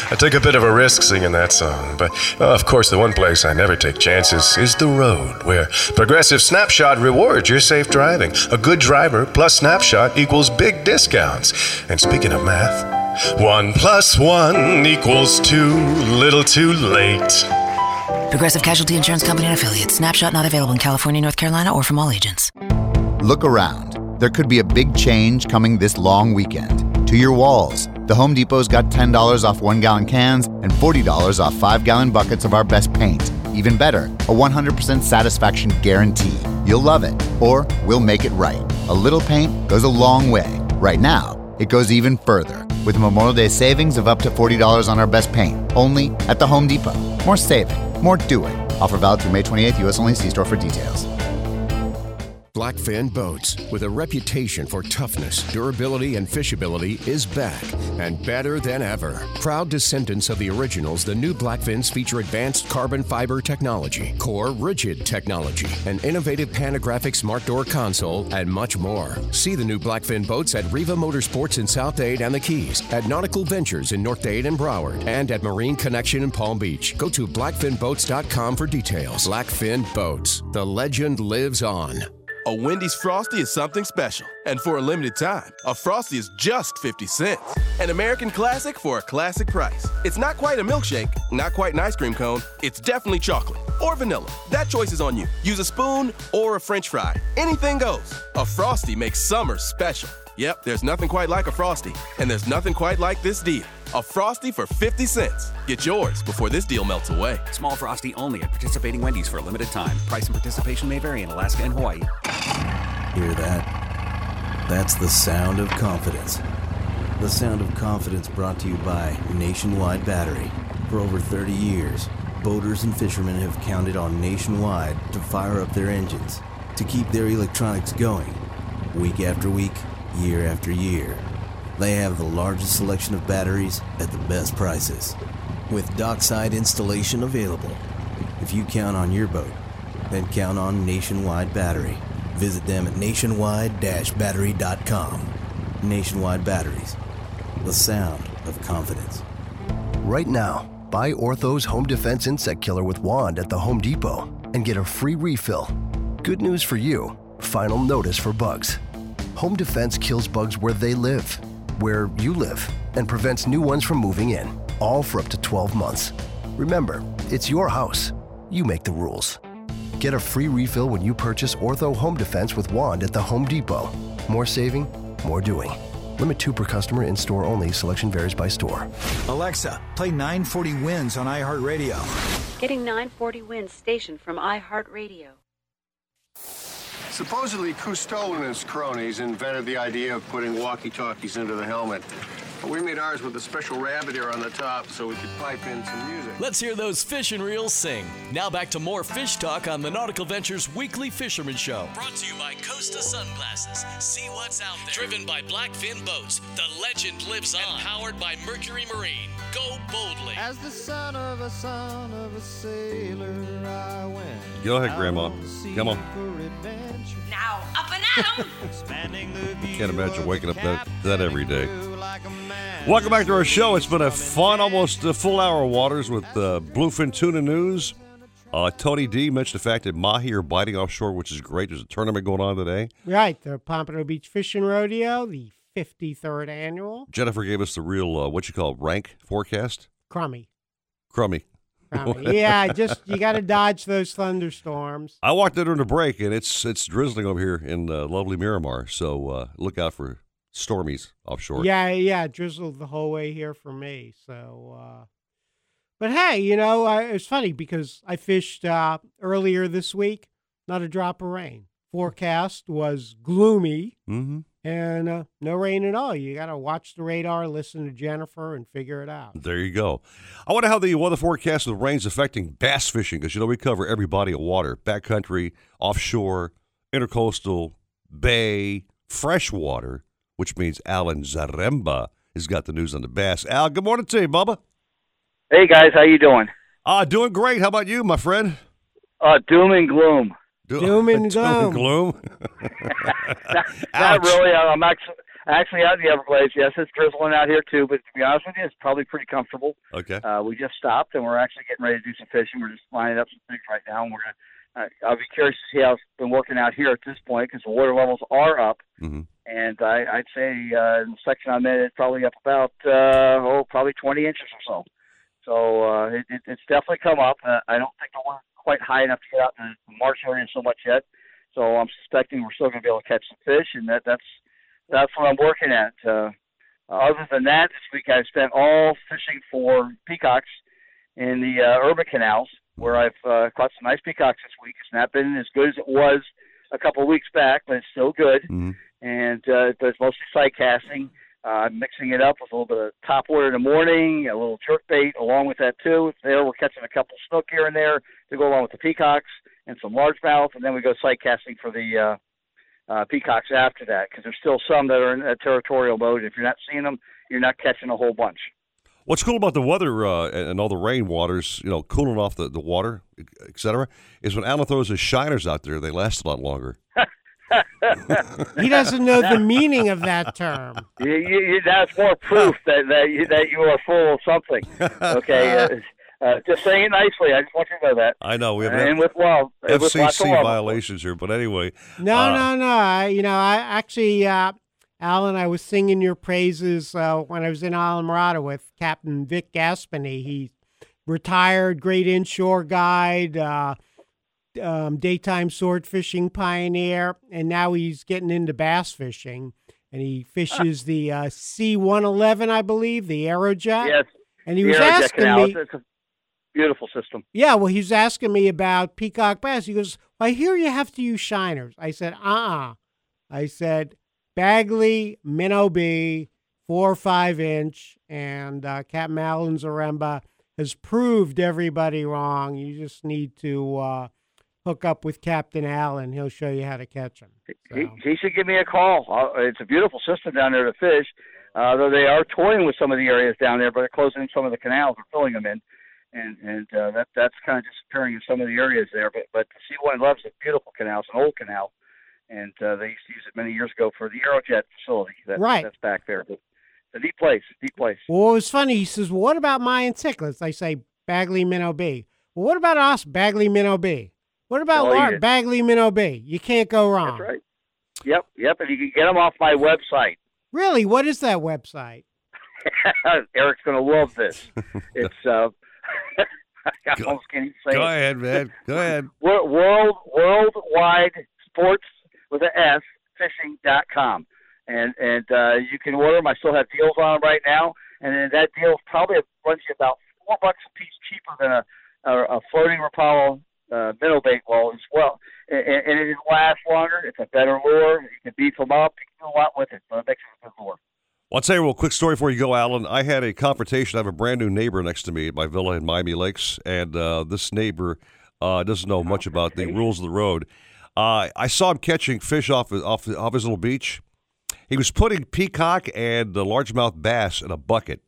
S34: I took a bit of a risk singing that song, but uh, of course, the one place I never take chances is the road, where Progressive Snapshot rewards your safe driving. A good driver plus Snapshot equals big discounts. And speaking of math, one plus one equals two, little too late.
S33: Progressive Casualty Insurance Company and affiliates. Snapshot not available in California, North Carolina, or from all agents.
S35: Look around. There could be a big change coming this long weekend. To your walls. The Home Depot's got $10 off one gallon cans and $40 off five gallon buckets of our best paint. Even better, a 100% satisfaction guarantee. You'll love it, or we'll make it right. A little paint goes a long way. Right now, it goes even further with Memorial Day savings of up to $40 on our best paint, only at the Home Depot. More saving, more doing. Offer valid through May 28th, U.S. only. See store for details.
S36: Blackfin Boats, with a reputation for toughness, durability, and fishability, is back and better than ever. Proud descendants of the originals, the new Blackfins feature advanced carbon fiber technology, core rigid technology, an innovative panographic smart door console, and much more. See the new Blackfin boats at Riva Motorsports in South Dade and the Keys, at Nautical Ventures in North Dade and Broward, and at Marine Connection in Palm Beach. Go to blackfinboats.com for details. Blackfin Boats. The legend lives on.
S37: A Wendy's Frosty is something special. And for a limited time, a Frosty is just 50 cents. An American classic for a classic price. It's not quite a milkshake, not quite an ice cream cone. It's definitely chocolate or vanilla. That choice is on you. Use a spoon or a french fry. Anything goes. A Frosty makes summer special. Yep, there's nothing quite like a Frosty. And there's nothing quite like this deal. A Frosty for 50 cents. Get yours before this deal melts away.
S38: Small Frosty only at participating Wendy's for a limited time. Price and participation may vary in Alaska and Hawaii.
S39: Hear that? That's the sound of confidence. The sound of confidence brought to you by Nationwide Battery. For over 30 years, boaters and fishermen have counted on Nationwide to fire up their engines, to keep their electronics going, week after week, year after year. They have the largest selection of batteries at the best prices, with dockside installation available. If you count on your boat, then count on Nationwide Battery. Visit them at nationwide-battery.com. Nationwide Batteries, the sound of confidence.
S40: Right now, buy Ortho's Home Defense Insect Killer with Wand at the Home Depot and get a free refill. Good news for you final notice for bugs. Home Defense kills bugs where they live, where you live, and prevents new ones from moving in, all for up to 12 months. Remember, it's your house. You make the rules. Get a free refill when you purchase Ortho Home Defense with Wand at the Home Depot. More saving, more doing. Limit two per customer in store only. Selection varies by store.
S7: Alexa, play 940 Wins on iHeartRadio.
S41: Getting 940 Wins station from iHeartRadio.
S42: Supposedly, Cousteau and his cronies invented the idea of putting walkie-talkies into the helmet. But we made ours with a special rabbit ear on the top so we could pipe in some music.
S1: Let's hear those fish and reels sing. Now back to more fish talk on the Nautical Ventures Weekly Fisherman Show. Brought to you by Costa Sunglasses. See what's out there. Driven by Blackfin Boats. The legend lives on. And powered by Mercury Marine. Go boldly.
S43: As the son of a son of a sailor, I went.
S3: Go ahead, Grandma. Come on.
S41: Now, up and at 'em!
S3: Can't imagine waking up that, that every day. Welcome back to our show. It's been a fun, almost a full hour of waters with uh, Bluefin Tuna News. Uh, Tony D mentioned the fact that mahi are biting offshore, which is great. There's a tournament going on today.
S4: Right, the Pompano Beach Fishing Rodeo, the 53rd annual.
S3: Jennifer gave us the real, uh, what you call, rank forecast.
S4: Crummy.
S3: Crummy.
S4: Yeah, just you got to dodge those thunderstorms.
S3: I walked in during the break, and it's it's drizzling over here in uh, lovely Miramar. So uh, look out for stormies offshore.
S4: Yeah, yeah, it drizzled the whole way here for me. So, uh, but hey, you know, uh, it's funny because I fished uh, earlier this week, not a drop of rain. Forecast was gloomy
S3: Mm-hmm.
S4: And uh, no rain at all. You got to watch the radar, listen to Jennifer, and figure it out.
S3: There you go. I wonder how the weather forecast with rain's affecting bass fishing because you know we cover every body of water: backcountry, offshore, intercoastal, bay, freshwater, which means Alan Zaremba has got the news on the bass. Al, good morning to you, Bubba.
S44: Hey guys, how you doing?
S3: Ah, doing great. How about you, my friend?
S44: Uh, doom and gloom.
S3: Do-
S4: Doom and
S3: Doom and gloom.
S44: not, not really. I'm actually actually out in the Everglades. Yes, it's drizzling out here too, but to be honest with you, it's probably pretty comfortable.
S3: Okay.
S44: Uh, we just stopped and we're actually getting ready to do some fishing. We're just lining up some things right now, and we're gonna. Uh, I'll be curious to see how it's been working out here at this point because the water levels are up,
S3: Mhm.
S44: and I, I'd say uh, in the section I'm in, it's probably up about uh, oh probably 20 inches or so. So uh, it, it, it's definitely come up. Uh, I don't think the water's quite high enough to get out in the marsh area so much yet. So I'm suspecting we're still going to be able to catch some fish, and that that's that's what I'm working at. Uh, other than that, this week I've spent all fishing for peacocks in the uh, urban canals, where I've uh, caught some nice peacocks this week. It's not been as good as it was a couple of weeks back, but it's still good. And uh, but it's mostly sight casting. Uh, I'm mixing it up with a little bit of top water in the morning, a little jerk bait along with that too. There we're catching a couple snook here and there to go along with the peacocks and some largemouth, and then we go sight casting for the uh, uh, peacocks after that because there's still some that are in a territorial mode. If you're not seeing them, you're not catching a whole bunch.
S3: What's cool about the weather uh, and all the rain waters, you know, cooling off the, the water, et cetera, is when Alan throws his shiners out there, they last a lot longer.
S4: He doesn't know the meaning of that term.
S44: You, you, you, that's more proof that that you, that you are full of something. Okay, uh, uh, just saying it nicely. I just want you to know that.
S3: I know we have
S44: and with love, and with
S3: FCC
S44: love.
S3: violations here, but anyway.
S4: No,
S3: uh,
S4: no, no. I, you know, I actually, uh, Alan, I was singing your praises uh, when I was in Islamorada with Captain Vic Gaspeny. He retired, great inshore guide, uh, um, daytime sword fishing pioneer, and now he's getting into bass fishing. And he fishes the uh, C111, I believe, the Aerojet.
S44: Yes.
S4: And he was asking
S44: Canal,
S4: me.
S44: It's, a beautiful system.
S4: Yeah, well, he was asking me about peacock bass. He goes, I hear you have to use shiners. I said, uh uh I said, Bagley, Minnow B, four or five inch, and uh, Captain Alan Zaremba has proved everybody wrong. You just need to uh, hook up with Captain Alan. He'll show you how to catch them.
S44: He, he should give me a call. Uh, it's a beautiful system down there to fish. Uh, though they are toying with some of the areas down there, but they're closing some of the canals and filling them in, and and uh, that that's kind of disappearing in some of the areas there. But but the C1 loves a beautiful canal. It's an old canal, and uh, they used to use it many years ago for the Aerojet facility. That,
S4: Right.
S44: That's back there. But it's a neat place. Neat place.
S4: Well, it was funny. He says, well, What about Mayan cichlids? I say, Bagley, Minnow B. Well, what about us, Bagley, Minnow B? What about
S44: Oh,
S4: Lark,
S44: yeah.
S4: Bagley, Minnow B? You can't go wrong.
S44: That's right. Yep, yep. And you can get them off my website.
S4: Really? What is that website?
S44: Eric's going to love this. It's uh, I almost can't even say
S3: Go
S44: it.
S3: ahead, man. Go ahead.
S44: Wor- World Worldwide Sports with an S fishing.com. And and uh, you can order them. I still have deals on them right now, and then that deal probably runs you about four bucks a piece cheaper than a a, a floating Rapala uh, minnow bait well as well. And, it lasts longer. It's a better lure. You can beef them up. You can do a lot with it, but it makes it a good lure.
S3: Well, I'll tell you a real quick story before you go, Alan. I had a confrontation. I have a brand new neighbor next to me at my villa in Miami Lakes, and uh, this neighbor uh, doesn't know much about the rules of the road. Uh, I saw him catching fish off off off his little beach. He was putting peacock and the largemouth bass in a bucket.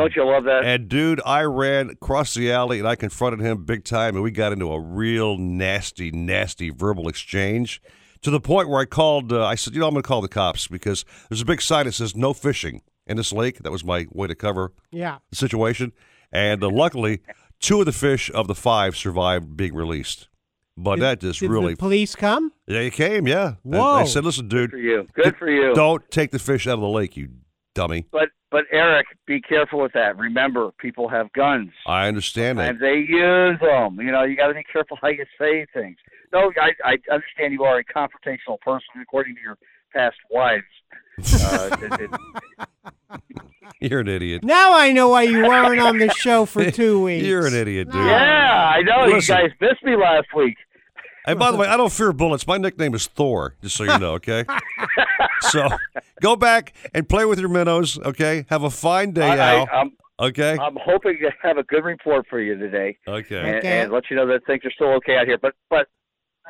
S3: And,
S44: Don't you love that?
S3: And dude, I ran across the alley and I confronted him big time, and we got into a real nasty, nasty verbal exchange to the point where I called. Uh, I said, "You know, I'm going to call the cops because there's a big sign that says no fishing in this lake." That was my way to cover
S4: Yeah.
S3: the situation, and uh, luckily, two of the fish of the five survived being released. But that just
S4: Did
S3: really
S4: the police come?
S3: yeah, he came. Yeah, And
S4: Whoa.
S3: I said, "Listen, dude,
S44: for you. Good for you.
S3: Don't take the fish out of the lake, you dummy."
S44: But but Eric, be careful with that. Remember, people have guns.
S3: I understand that.
S44: and they use them. You know, you got to be careful how you say things. No, I, I understand you are a confrontational person, according to your past wives. Uh, it- it-
S3: You're an idiot.
S4: Now I know why you weren't on the show for two weeks.
S3: You're an idiot, dude.
S44: yeah, I know
S3: Listen.
S44: you guys missed me last week.
S3: And by the way, I don't fear bullets. My nickname is Thor, just so you know, okay? so go back and play with your minnows, okay? Have a fine day,
S44: I,
S3: Al.
S44: I, I'm
S3: okay?
S44: I'm hoping to have a good report for you today,
S3: okay.
S44: and, and let you know that things are still okay out here. But but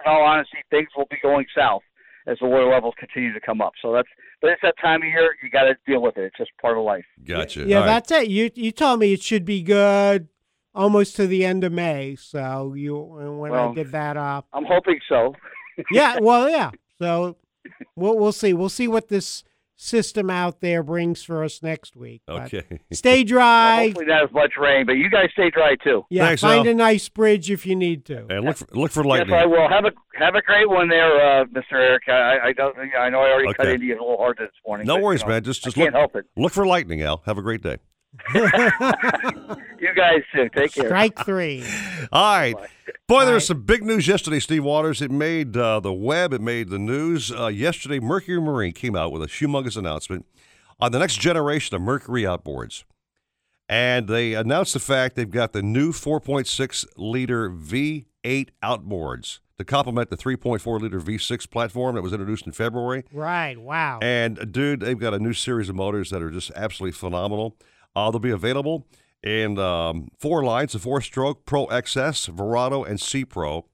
S44: in all honesty, things will be going south as the water levels continue to come up. So that's but it's that time of year. You got to deal with it. It's just part of life.
S3: Gotcha.
S4: Yeah,
S3: All right.
S4: that's it. You you told me it should be good almost to the end of May. So you when I
S44: Well,
S4: did that uh
S44: I'm hoping so.
S4: yeah, well, yeah. So we'll we'll see. We'll see what this system out there brings for us next week. But
S3: Okay.
S4: Stay
S44: Well,
S4: dry.
S44: hopefully not as much rain, but you guys stay dry too.
S4: yeah,
S3: Thanks,
S4: find
S3: Al.
S4: a nice bridge if you need to.
S3: And look for, look for lightning.
S44: Yes,
S3: lightning.
S44: I will. Have a have a great one there, uh, Mr. Eric. I, I don't. I know I already cut
S3: Okay.
S44: into you a little hard this morning.
S3: no
S44: but, you
S3: worries,
S44: know,
S3: man. Just just
S44: I
S3: look,
S44: can't help it.
S3: look for lightning, Al. Have a great day.
S44: You guys too. Take care.
S4: Strike three.
S3: All right. Boy, there was some big news yesterday, Steve Waters. It made uh, the web, it made the news. Uh, yesterday, Mercury Marine came out with a humongous announcement on the next generation of Mercury outboards. And they announced the fact they've got the new 4.6 liter V8 outboards to complement the 3.4 liter V6 platform that was introduced in February.
S4: Right. Wow.
S3: And dude, they've got a new series of motors that are just absolutely phenomenal. Uh, they'll be available in um, four lines: the four-stroke Pro XS, Verado, and SeaPro.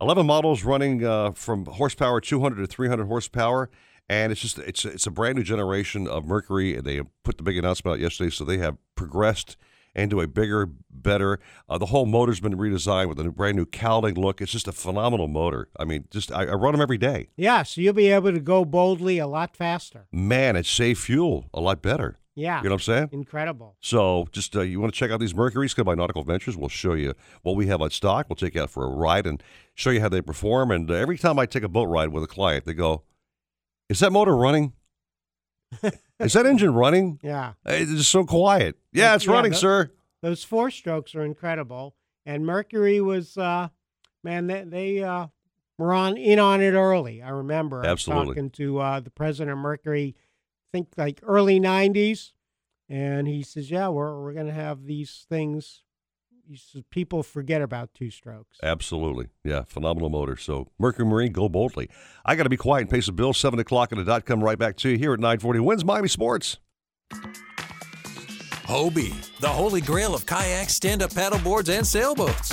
S3: 11 models running uh, from horsepower 200 to 300 horsepower. And it's just it's it's a brand new generation of Mercury, and they put the big announcement out yesterday. So they have progressed into a bigger, better. Uh, the whole motor's been redesigned with a brand new cowling look. It's just a phenomenal motor. I mean, just I, I run them every day.
S4: Yeah, so you'll be able to go boldly a lot faster.
S3: Man, it saves fuel a lot better.
S4: Yeah.
S3: You know what I'm saying?
S4: Incredible.
S3: So just uh, you want to check out these Mercuries, come by Nautical Ventures. We'll show you what we have on stock. We'll take you out for a ride and show you how they perform. And uh, every time I take a boat ride with a client, they go, "Is that motor running? Is that engine running?
S4: Yeah.
S3: It's just so quiet. Yeah, it's running,
S4: tho-
S3: sir.
S4: Those four strokes are incredible. And Mercury was, uh, man, they, they uh, were on in on it early. I remember I
S3: Absolutely.
S4: talking to uh, the president of Mercury, think like early 90s. And he says, yeah, we're, we're going to have these things. He says, people forget about two strokes.
S3: Absolutely. Yeah, phenomenal motor. So Mercury Marine, go boldly. I got to be quiet and pay some bills. 7 o'clock and the dot come right back to you here at 940 Wins Miami Sports.
S45: Hobie, the holy grail of kayaks, stand up paddleboards, and sailboats.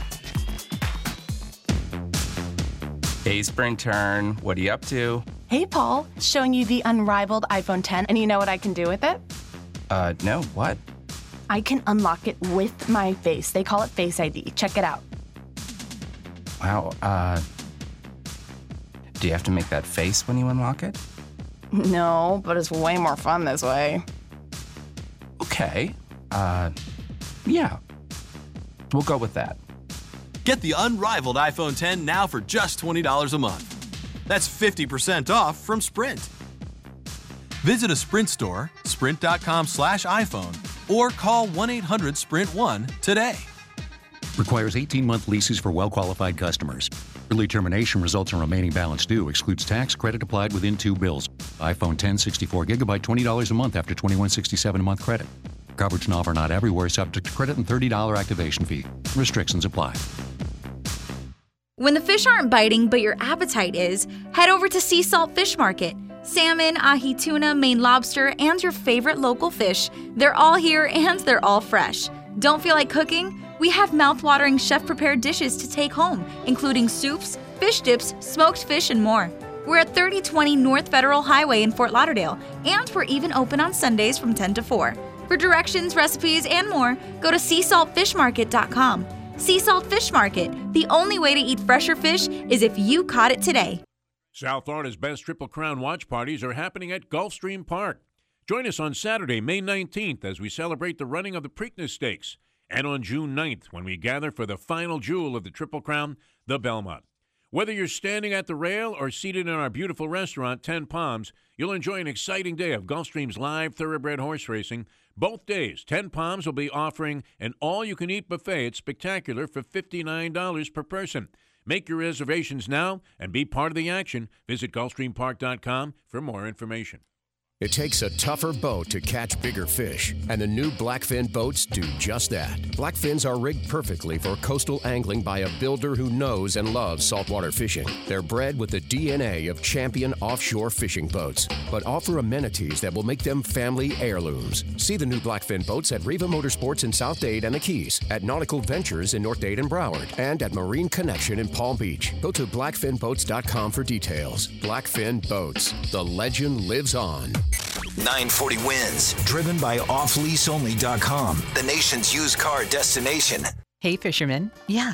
S17: Hey, Spring Turn, what are you up to?
S14: Hey, Paul, showing you the unrivaled iPhone 10, and you know what I can do with it?
S17: Uh, no, what?
S14: I can unlock it with my face. They call it Face ID. Check it out.
S17: Wow, uh. Do you have to make that face when you unlock it?
S14: No, but it's way more fun this way.
S17: Okay. Uh, yeah. We'll go with that.
S15: Get the unrivaled iPhone 10 now for just $20 a month. That's 50% off from Sprint. Visit a Sprint store, sprint.com slash iPhone, or call 1 800 Sprint 1 today.
S16: Requires 18 month leases for well qualified customers. Early termination results in remaining balance due. Excludes tax credit applied within two bills. iPhone 10 64 gigabyte $20 a month after 2167 a month credit. Coverage not offer not everywhere subject to credit and $30 activation fee. Restrictions apply.
S46: When the fish aren't biting but your appetite is, head over to Sea Salt Fish Market. Salmon, ahi tuna, Maine lobster, and your favorite local fish, they're all here and they're all fresh. Don't feel like cooking? We have mouth-watering chef-prepared dishes to take home, including soups, fish dips, smoked fish, and more. We're at 3020 North Federal Highway in Fort Lauderdale, and we're even open on Sundays from 10 to 4. For directions, recipes, and more, go to seasaltfishmarket.com. Sea Salt Fish Market. The only way to eat fresher fish is if you caught it today.
S47: South Florida's best Triple Crown watch parties are happening at Gulfstream Park. Join us on Saturday, May 19th, as we celebrate the running of the Preakness Stakes, and on June 9th, when we gather for the final jewel of the Triple Crown, the Belmont. Whether you're standing at the rail or seated in our beautiful restaurant, 10 Palms, you'll enjoy an exciting day of Gulfstream's live thoroughbred horse racing. Both days, 10 Palms will be offering an all you can eat buffet at Spectacular for $59 per person. Make your reservations now and be part of the action. Visit GulfstreamPark.com for more information.
S36: It takes a tougher boat to catch bigger fish, and the new Blackfin boats do just that. Blackfins are rigged perfectly for coastal angling by a builder who knows and loves saltwater fishing. They're bred with the DNA of champion offshore fishing boats, but offer amenities that will make them family heirlooms. See the new Blackfin boats at Riva Motorsports in South Dade and the Keys, at Nautical Ventures in North Dade and Broward, and at Marine Connection in Palm Beach. Go to blackfinboats.com for details. Blackfin Boats. The legend lives on.
S7: 940 wins, driven by offleaseonly.com, the nation's used car destination.
S48: Hey, fisherman. Yeah,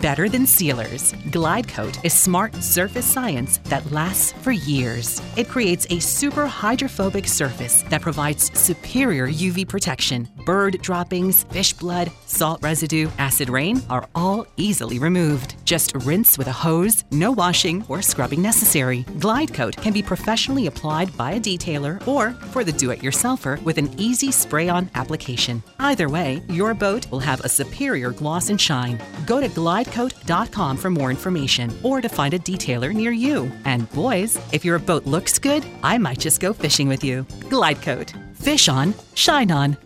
S48: better than sealers. Glide Coat is smart surface science that lasts for years. It creates a super hydrophobic surface that provides superior UV protection,
S49: bird droppings, fish blood, salt residue, acid rain are all easily removed. Just rinse with a hose, no washing or scrubbing necessary. Glide Coat can be professionally applied by a detailer or for the do it yourselfer with an easy spray on application. Either way, your boat will have a superior gloss and shine. Go to glidecoat.com for more information or to find a detailer near you. And boys, if your boat looks good, I might just go fishing with you. Glide Coat. Fish on, shine on.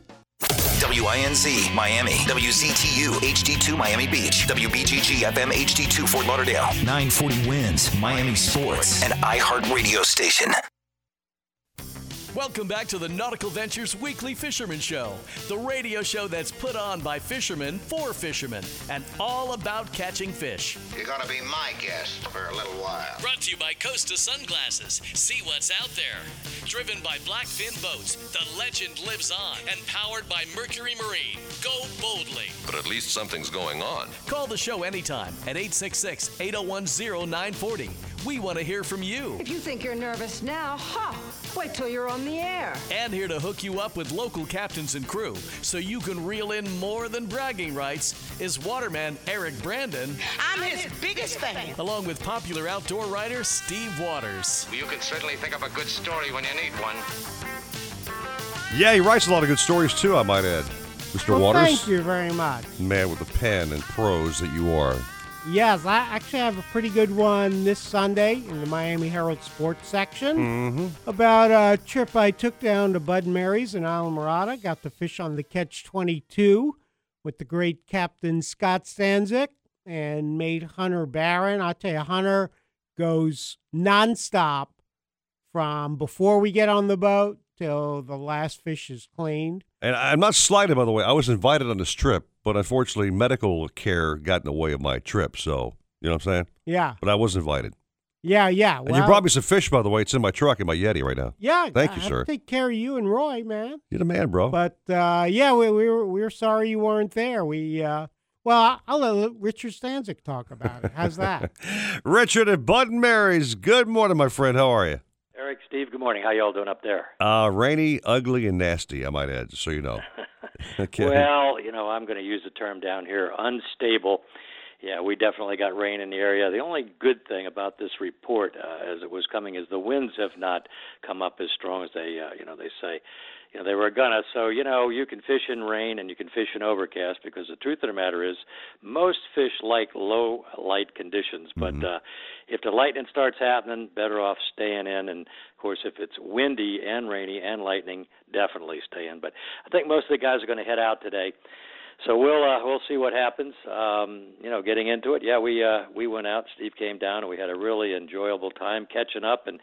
S7: WINZ Miami, WZTU HD2 Miami Beach, WBGG FM HD2 Fort Lauderdale, 940 wins Miami Sports, and iHeartRadio station.
S1: Welcome back to the Nautical Ventures Weekly Fisherman Show, the radio show that's put on by fishermen for fishermen and all about catching fish.
S50: You're going to be my guest for a little while.
S1: Brought to you by Costa Sunglasses. See what's out there. Driven by Blackfin Boats, the legend lives on. And powered by Mercury Marine. Go boldly.
S51: But at least something's going on.
S1: Call the show anytime at 866 801 0940. We want to hear from you.
S52: If you think you're nervous now, ha! Wait till you're on the air.
S1: And here to hook you up with local captains and crew so you can reel in more than bragging rights is waterman Eric Brandon.
S52: I'm his biggest fan.
S1: Along with popular outdoor writer Steve Waters.
S50: You can certainly think of a good story when you need one.
S3: Yeah, he writes a lot of good stories too, I might add. Mr.
S4: Well,
S3: Waters.
S4: Thank you very much.
S3: Man with a pen and prose that you are.
S4: Yes, I actually have a pretty good one this Sunday in the Miami Herald Sports section
S3: Mm-hmm.
S4: about a trip I took down to Bud Mary's in Islamorada. Got to fish on the Catch 22 with the great Captain Scott Stanczyk and made Hunter Barron. I'll tell you, Hunter goes nonstop from before we get on the boat till the last fish is cleaned.
S3: And I'm not slighted, by the way. I was invited on this trip, but unfortunately, medical care got in the way of my trip. So, you know what I'm saying?
S4: Yeah.
S3: But I was invited.
S4: Yeah, yeah.
S3: and you brought me some fish, by the way. It's in my truck in my Yeti right now.
S4: Yeah,
S3: Thank
S4: I
S3: you, sir.
S4: to take care of you and Roy, man.
S3: You're the man, bro.
S4: But uh, yeah, we, we were we were sorry you weren't there. We uh, well, I'll let Richard Stanczyk talk about it. How's that?
S3: Richard and Bud and Mary's. Good morning, my friend. How are you?
S53: Eric, Steve, good morning. How y'all doing up there?
S3: Uh, rainy, ugly, and nasty, I might add, just so you know. okay.
S53: Well, you know, I'm going to use the term down here, unstable. Yeah, we definitely got rain in the area. The only good thing about this report, uh, as it was coming, is the winds have not come up as strong as they, uh, you know, they say, you know, they were gonna. So, you know, you can fish in rain and you can fish in overcast because the truth of the matter is, most fish like low light conditions. But uh, if the lightning starts happening, better off staying in. And course, if it's windy and rainy and lightning, definitely stay in. But I think most of the guys are going to head out today. So we'll uh, we'll see what happens. Um, you know, getting into it. Yeah, we uh, we went out. Steve came down, and we had a really enjoyable time catching up and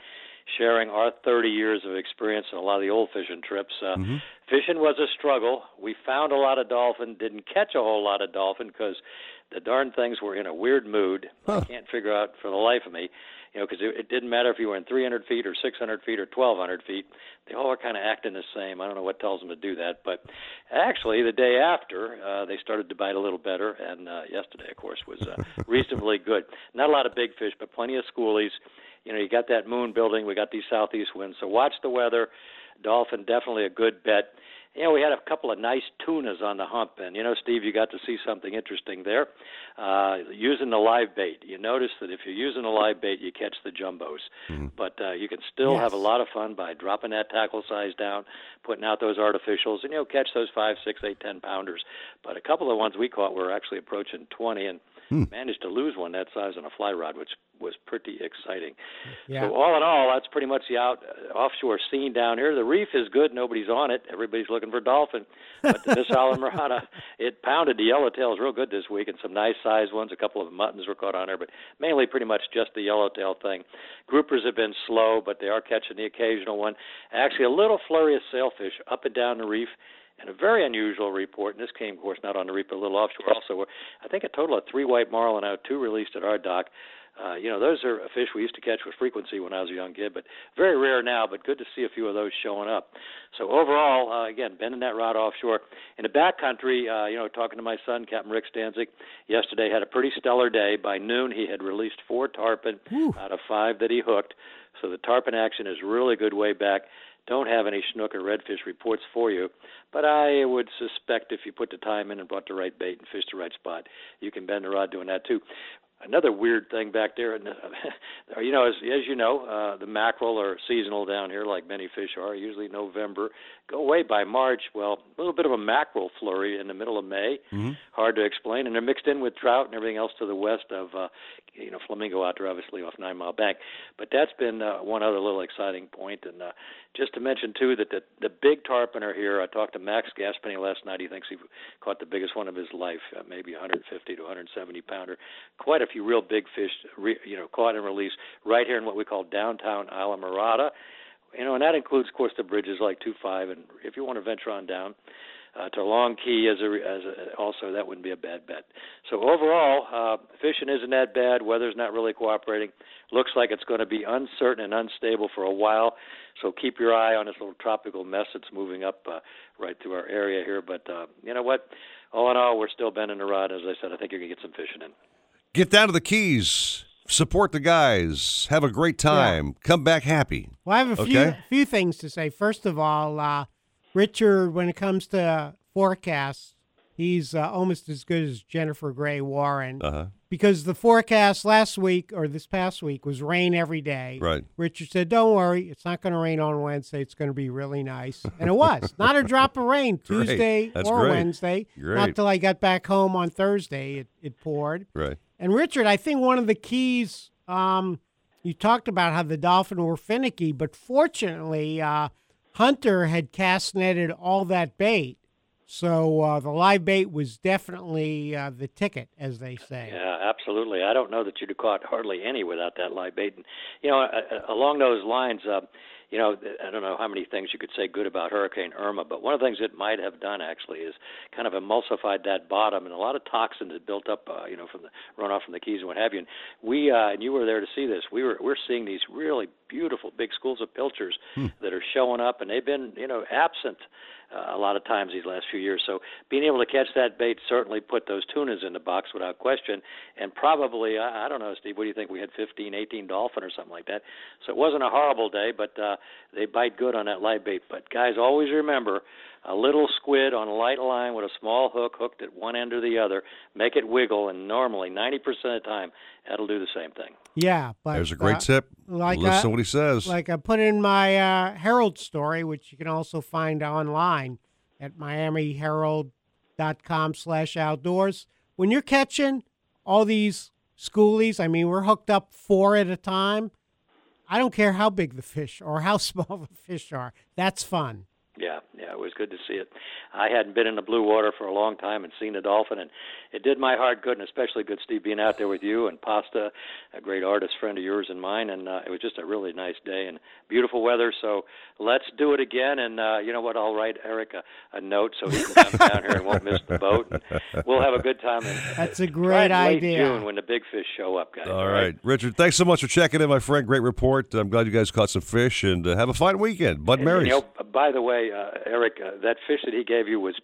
S53: sharing our 30 years of experience on a lot of the old fishing trips. Uh, Fishing was a struggle. We found a lot of dolphin, didn't catch a whole lot of dolphin because the darn things were in a weird mood. I can't figure out for the life of me, you know, because it, it didn't matter if you were in 300 feet or 600 feet or 1200 feet. They all are kind of acting the same. I don't know what tells them to do that, but actually, the day after, uh, they started to bite a little better, and uh, yesterday, of course, was uh, reasonably good. Not a lot of big fish, but plenty of schoolies. You know, you got that moon building. We got these southeast winds, so watch the weather. Dolphin definitely a good bet. You know, we had a couple of nice tunas on the hump, and you know, Steve, you got to see something interesting there. Uh, using the live bait, you notice that if you're using a live bait, you catch the jumbos, but uh, you can still have a lot of fun by dropping that tackle size down, putting out those artificials, and you know, catch those five, six, eight, ten pounders. But a couple of the ones we caught were actually approaching twenty, and managed to lose one that size on a fly rod, which was pretty exciting.
S4: Yeah.
S53: So all in all, that's pretty much the out uh, offshore scene down here. The reef is good; nobody's on it. Everybody's looking for dolphin. But this Islamorada, it pounded the yellowtails real good this week, and some nice sized ones. A couple of muttons were caught on there, but mainly pretty much just the yellowtail thing. Groupers have been slow, but they are catching the occasional one. Actually, a little flurry of sailfish up and down the reef. And a very unusual report, and this came, of course, not on the reef, but a little offshore also, where I think a total of three white marlin out, two released at our dock. Uh, you know, those are fish we used to catch with frequency when I was a young kid, but very rare now. But good to see a few of those showing up. So overall, uh, again, bending that rod offshore in the backcountry. Uh, you know, talking to my son, Captain Rick Stanczyk, yesterday had a pretty stellar day. By noon, he had released four tarpon out of five that he hooked. So the tarpon action is really good way back. Don't have any snook or redfish reports for you, but I would suspect if you put the time in and brought the right bait and fished the right spot, you can bend the rod doing that too another weird thing back there, and you know, as as you know, uh, the mackerel are seasonal down here, like many fish are. Usually November, go away by March. Well, a little bit of a mackerel flurry in the middle of May.
S3: Mm-hmm.
S53: Hard to explain, and they're mixed in with trout and everything else to the west of, uh, you know, Flamingo out there, obviously off Nine Mile Bank. But that's been uh, one other little exciting point, and uh, just to mention too that the the big tarpon are here. I talked to Max Gaspeny last night. He thinks he caught the biggest one of his life, uh, maybe 150 to 170 pounder. Quite a few real big fish, re, you know, caught and released right here in what we call downtown Islamorada. You know, and that includes, of course, the bridges like two five, and if you want to venture on down uh, to Long Key as a, as a, also that wouldn't be a bad bet. So overall, uh, fishing isn't that bad. Weather's not really cooperating. Looks like it's going to be uncertain and unstable for a while. So keep your eye on this little tropical mess that's moving up uh, right through our area here. But uh, you know what? All in all, we're still bending the rod. As I said, I think you're gonna get some fishing in.
S3: Get down to the Keys. Support the guys. Have a great time. Yeah. Come back happy.
S4: Well, I have a few few things to say. First of all, uh, Richard, when it comes to forecasts, he's uh, almost as good as Jennifer Gray Warren.
S3: Uh-huh.
S4: Because the forecast last week or this past week was rain every day.
S3: Right.
S4: Richard said, "Don't worry, it's not going to rain on Wednesday. It's going to be really nice." And it was not a drop of rain Tuesday or
S3: great.
S4: Wednesday.
S3: Great.
S4: Not till I got back home on Thursday. It it poured.
S3: Right.
S4: And Richard, I think one of the keys. Um, you talked about how the dolphin were finicky, but fortunately, uh, Hunter had cast netted all that bait. So uh, the live bait was definitely uh, the ticket, as they say.
S53: Yeah, absolutely. I don't know that you'd have caught hardly any without that live bait. And you know, uh, along those lines, uh, you know, I don't know how many things you could say good about Hurricane Irma, but one of the things it might have done actually is kind of emulsified that bottom, and a lot of toxins had built up, uh, you know, from the runoff from the Keys and what have you. And we, uh, and you were there to see this. We were we're seeing these really beautiful big schools of pilchards
S3: hmm.
S53: that are showing up, and they've been, you know, absent uh, a lot of times these last few years. So being able to catch that bait certainly put those tunas in the box without question. And probably, I, I don't know, Steve, what do you think? We had 15, 18 dolphin or something like that. So it wasn't a horrible day, but uh, they bite good on that live bait. But guys, always remember a little squid on a light line with a small hook hooked at one end or the other, make it wiggle, and normally 90% of the time, that'll do the same thing.
S4: Yeah, but
S3: there's a great
S4: uh,
S3: tip.
S4: Like
S3: Listen
S4: uh,
S3: to what he says.
S4: Like I put in my uh, Herald story, which you can also find online at miamiherald.com slash outdoors. When you're catching all these schoolies, I mean, we're hooked up four at a time. I don't care how big the fish or how small the fish are. That's fun.
S53: Yeah, yeah, it was good to see it. I hadn't been in the blue water for a long time and seen a dolphin, and it did my heart good, and especially good, Steve, being out there with you and Pasta, a great artist friend of yours and mine, and uh, it was just a really nice day and beautiful weather. So let's do it again, and uh, you know what? I'll write Eric a, a note so he can come down here and won't miss the boat. And we'll have a good time. And,
S4: That's a great idea.
S53: June when the big fish show up, guys.
S3: all right. Richard. Thanks so much for checking in, my friend. Great report. I'm glad you guys caught some fish, and uh, have a fine weekend. Bud Mary's.
S53: You know, by the way, uh, Eric, uh, that fish that he gave you was,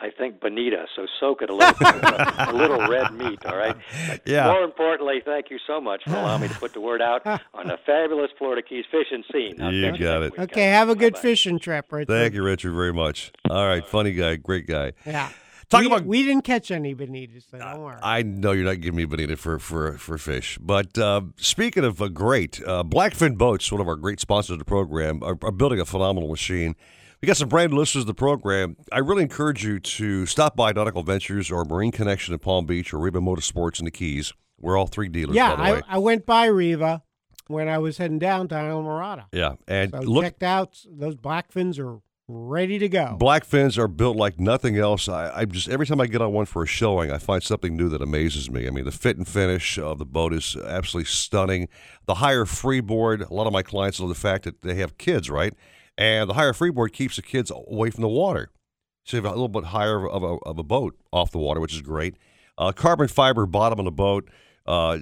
S53: I think, bonita. So soak it a little, a little red meat. All right. But
S3: Yeah.
S53: More importantly, thank you so much for allowing me to put the word out on the fabulous Florida Keys fishing scene. I'll
S3: You got it.
S53: week,
S4: Okay, have a good fishing trip, Richard.
S3: Thank you, Richard, very much. All right, funny guy, great guy.
S4: Yeah.
S3: Talk
S4: we,
S3: about-
S4: we didn't catch any bonitas, so don't worry.
S3: I know you're not giving me bonita for for for fish, but uh, speaking of a great uh, Blackfin Boats, one of our great sponsors of the program, are, are building a phenomenal machine. We got some brand new listeners to the program. I really encourage you to stop by Nautical Ventures or Marine Connection in Palm Beach or Riva Motorsports in the Keys. We're all three dealers,
S4: yeah,
S3: by the way.
S4: I, I went by Riva when I was heading down to Islamorada.
S3: yeah, and
S4: So
S3: look,
S4: checked out those blackfins are ready to go.
S3: Blackfins are built like nothing else. I, I just every time I get on one for a showing, I find something new that amazes me. I mean, the fit and finish of the boat is absolutely stunning. The higher freeboard, a lot of my clients know the fact that they have kids, right? And the higher freeboard keeps the kids away from the water. So you have a little bit higher of a, of a boat off the water, which is great. Uh, carbon fiber bottom of the boat. Uh,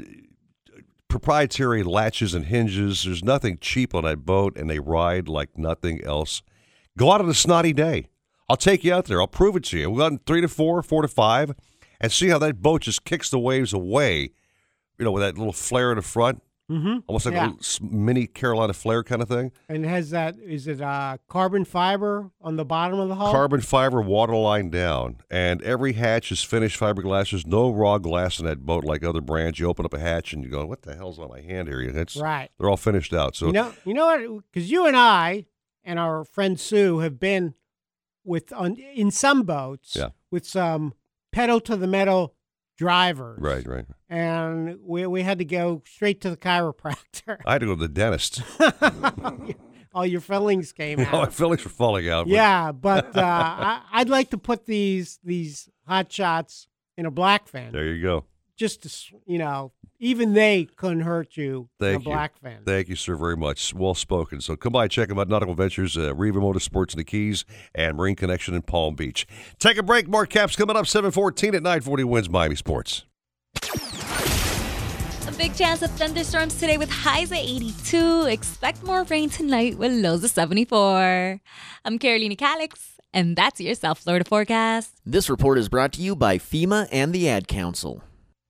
S3: proprietary latches and hinges. There's nothing cheap on that boat, and they ride like nothing else. Go out on a snotty day. I'll take you out there. I'll prove it to you. We'll go out in three to four, four to five, and see how that boat just kicks the waves away. You know, with that little flare in the front.
S4: Mm-hmm.
S3: almost like
S4: Yeah.
S3: a mini Carolina Flare kind of thing.
S4: And has that is it uh, carbon fiber on the bottom of the hull?
S3: Carbon fiber waterline down, and every hatch is finished fiberglass. There's no raw glass in that boat like other brands. You open up a hatch and you go, "What the hell's on my hand here?" That's
S4: Right.
S3: They're all finished out. So
S4: you know, you know what? Because you and I and our friend Sue have been with on in some boats
S3: Yeah.
S4: with some pedal to the metal drivers,
S3: right, right.
S4: and we we had to go straight to the chiropractor.
S3: I had to go to the dentist.
S4: All your fillings came
S3: All my
S4: out.
S3: fillings were falling out. but-
S4: yeah, but uh, I, I'd like to put these these hot shots in a Blackfin.
S3: There you go.
S4: just to you know, even they couldn't hurt you
S3: Thank
S4: in
S3: you.
S4: Blackfin.
S3: Thank you, sir, very much. Well spoken. So come by, check them out. Nautical Ventures, uh, Riva Motorsports in the Keys, and Marine Connection in Palm Beach. Take a break. More caps coming up. 714 at 940 wins Miami Sports.
S10: A big chance of thunderstorms today with highs at 82. Expect more rain tonight with lows of 74. I'm Carolina Calix, and that's your South Florida forecast.
S54: This report is brought to you by FEMA and the Ad Council.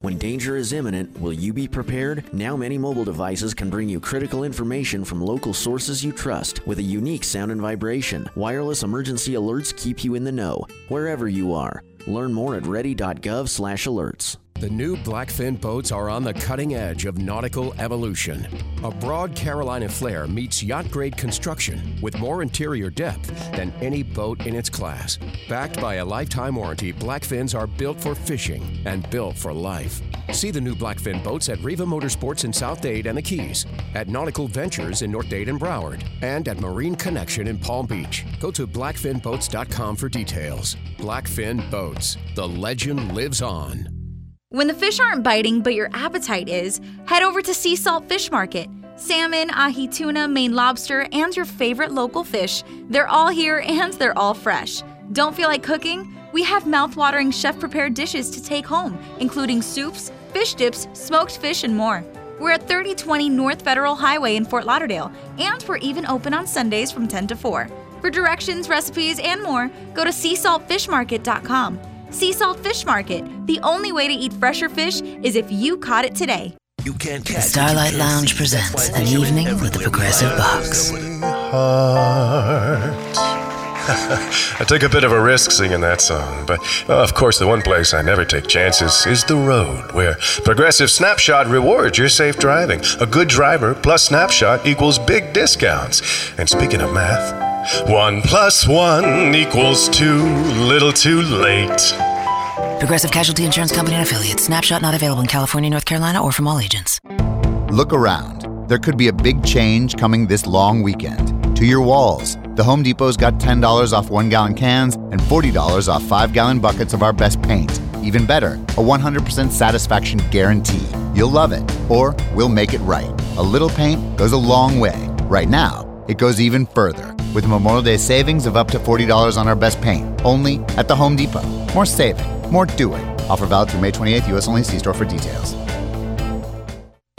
S54: When danger is imminent, will you be prepared? Now, many mobile devices can bring you critical information from local sources you trust with a unique sound and vibration. Wireless emergency alerts keep you in the know, wherever you are. Learn more at ready.gov/alerts.
S36: The new Blackfin boats are on the cutting edge of nautical evolution. A broad Carolina flare meets yacht grade construction with more interior depth than any boat in its class. Backed by a lifetime warranty, Blackfins are built for fishing and built for life. See the new Blackfin boats at Riva Motorsports in South Dade and the Keys, at Nautical Ventures in North Dade and Broward, and at Marine Connection in Palm Beach. Go to blackfinboats.com for details. Blackfin Boats. The legend lives on.
S55: When the fish aren't biting but your appetite is, head over to Sea Salt Fish Market. Salmon, ahi tuna, Maine lobster, and your favorite local fish, they're all here and they're all fresh. Don't feel like cooking? We have mouth-watering chef-prepared dishes to take home, including soups, fish dips, smoked fish, and more. We're at 3020 North Federal Highway in Fort Lauderdale, and we're even open on Sundays from 10 to 4. For directions, recipes, and more, go to seasaltfishmarket.com. Sea Salt Fish Market. The only way to eat fresher fish is if you caught it today.
S56: You can't
S57: The Starlight Lounge presents an evening with the Progressive Box.
S34: I took a bit of a risk singing that song, but uh, of course, the one place I never take chances is the road, where Progressive Snapshot rewards your safe driving. A good driver plus Snapshot equals big discounts. And speaking of math, one plus one equals two, little too late.
S57: Progressive Casualty Insurance Company and affiliates. Snapshot not available in California, North Carolina, or from all agents.
S35: Look around. There could be a big change coming this long weekend. To your walls. The Home Depot's got $10 off one gallon cans and $40 off five gallon buckets of our best paint. Even better, a 100% satisfaction guarantee. You'll love it, or we'll make it right. A little paint goes a long way. Right now, it goes even further with Memorial Day savings of up to $40 on our best paint, only at the Home Depot. More saving, more doing. Offer valid through May 28th, U.S. only. See store for details.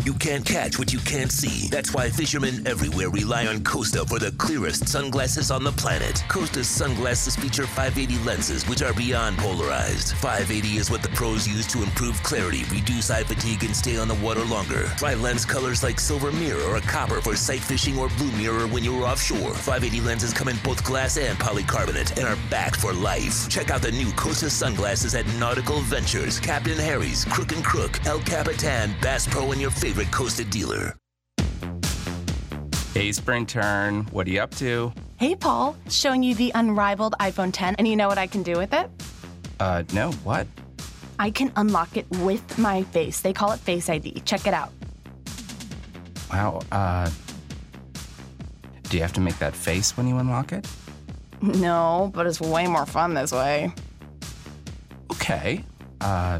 S56: You can't catch what you can't see. That's why fishermen everywhere rely on Costa for the clearest sunglasses on the planet. Costa's sunglasses feature 580 lenses, which are beyond polarized. 580 is what the pros use to improve clarity, reduce eye fatigue, and stay on the water longer. Try lens colors like silver mirror or copper for sight fishing or blue mirror when you're offshore. 580 lenses come in both glass and polycarbonate and are backed for life. Check out the new Costa sunglasses at Nautical Ventures, Captain Harry's, Crook and Crook, El Capitan, Bass Pro, and your favorite Costa dealer.
S26: Hey, Spring Turn, what are you up to?
S14: Hey, Paul, showing you the unrivaled iPhone 10, and you know what I can do with it?
S26: Uh, no, what?
S14: I can unlock it with my face. They call it Face ID. Check it out.
S26: Wow, uh. Do you have to make that face when you unlock it?
S14: No, but it's way more fun this way.
S26: Okay. Uh,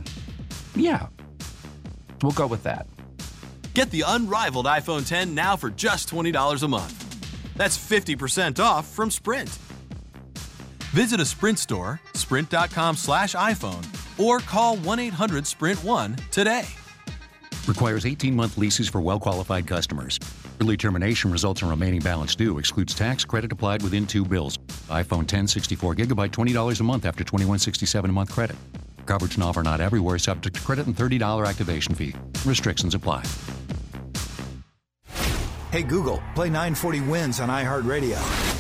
S26: yeah. We'll go with that.
S15: Get the unrivaled iPhone 10 now for just $20 a month. That's 50% off from Sprint. Visit a Sprint store, sprint.com slash iPhone, or call 1 800 Sprint 1 today.
S16: Requires 18 month leases for well qualified customers. Early termination results in remaining balance due. Excludes tax credit applied within two bills. iPhone 10 64 gigabyte $20 a month after $21.67 a month credit. Coverage not offer not everywhere subject to credit and $30 activation fee. Restrictions apply.
S58: Hey Google, play 940 Wins on iHeartRadio.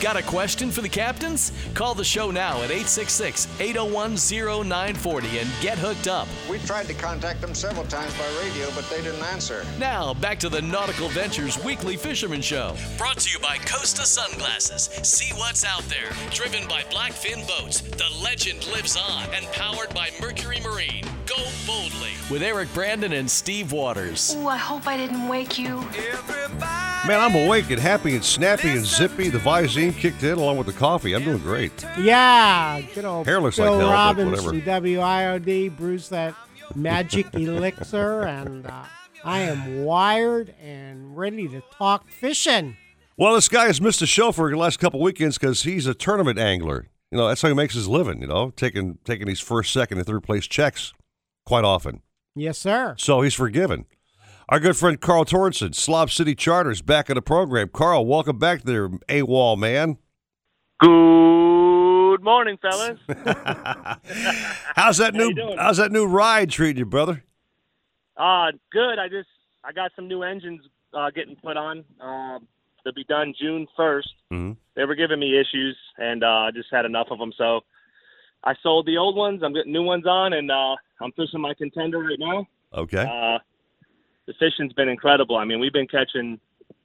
S1: Got a question for the captains? Call the show now at 866 801 0940 and get hooked up.
S50: We tried to contact them several times by radio, but they didn't answer.
S1: Now, back to the Nautical Ventures Weekly Fisherman Show. Brought to you by Costa Sunglasses. See what's out there. Driven by Blackfin Boats, the legend lives on. And powered by Mercury Marine. Go boldly. With Eric Brandon and Steve Waters.
S59: Ooh, I hope I didn't wake you.
S3: Man, I'm awake and happy and snappy and zippy. The Visine kicked in along with the coffee. I'm doing great.
S4: Yeah, good old
S3: Hair looks
S4: Bill
S3: like hell,
S4: Robbins from WIOD brews that magic elixir, and uh, I am wired and ready to talk fishing.
S3: Well, this guy has missed a show for the last couple weekends because he's a tournament angler. You know, that's how he makes his living. You know, taking taking these first, second, and third place checks quite often.
S4: Yes, sir.
S3: So he's forgiven. Our good friend Carl Torrenson, Slob City Charters, back in the program. Carl, welcome back there, AWOL man.
S60: Good morning, fellas.
S3: How's that
S60: How
S3: new? How's that new ride treating you, brother?
S60: Uh, good. I just I got some new engines uh, getting put on. Uh, they'll be done June 1st.
S3: Mm-hmm.
S60: They were giving me issues, and uh, I just had enough of them. So I sold the old ones. I'm getting new ones on, and uh, I'm fishing my contender right now.
S3: Okay.
S60: The fishing's been incredible. I mean, we've been catching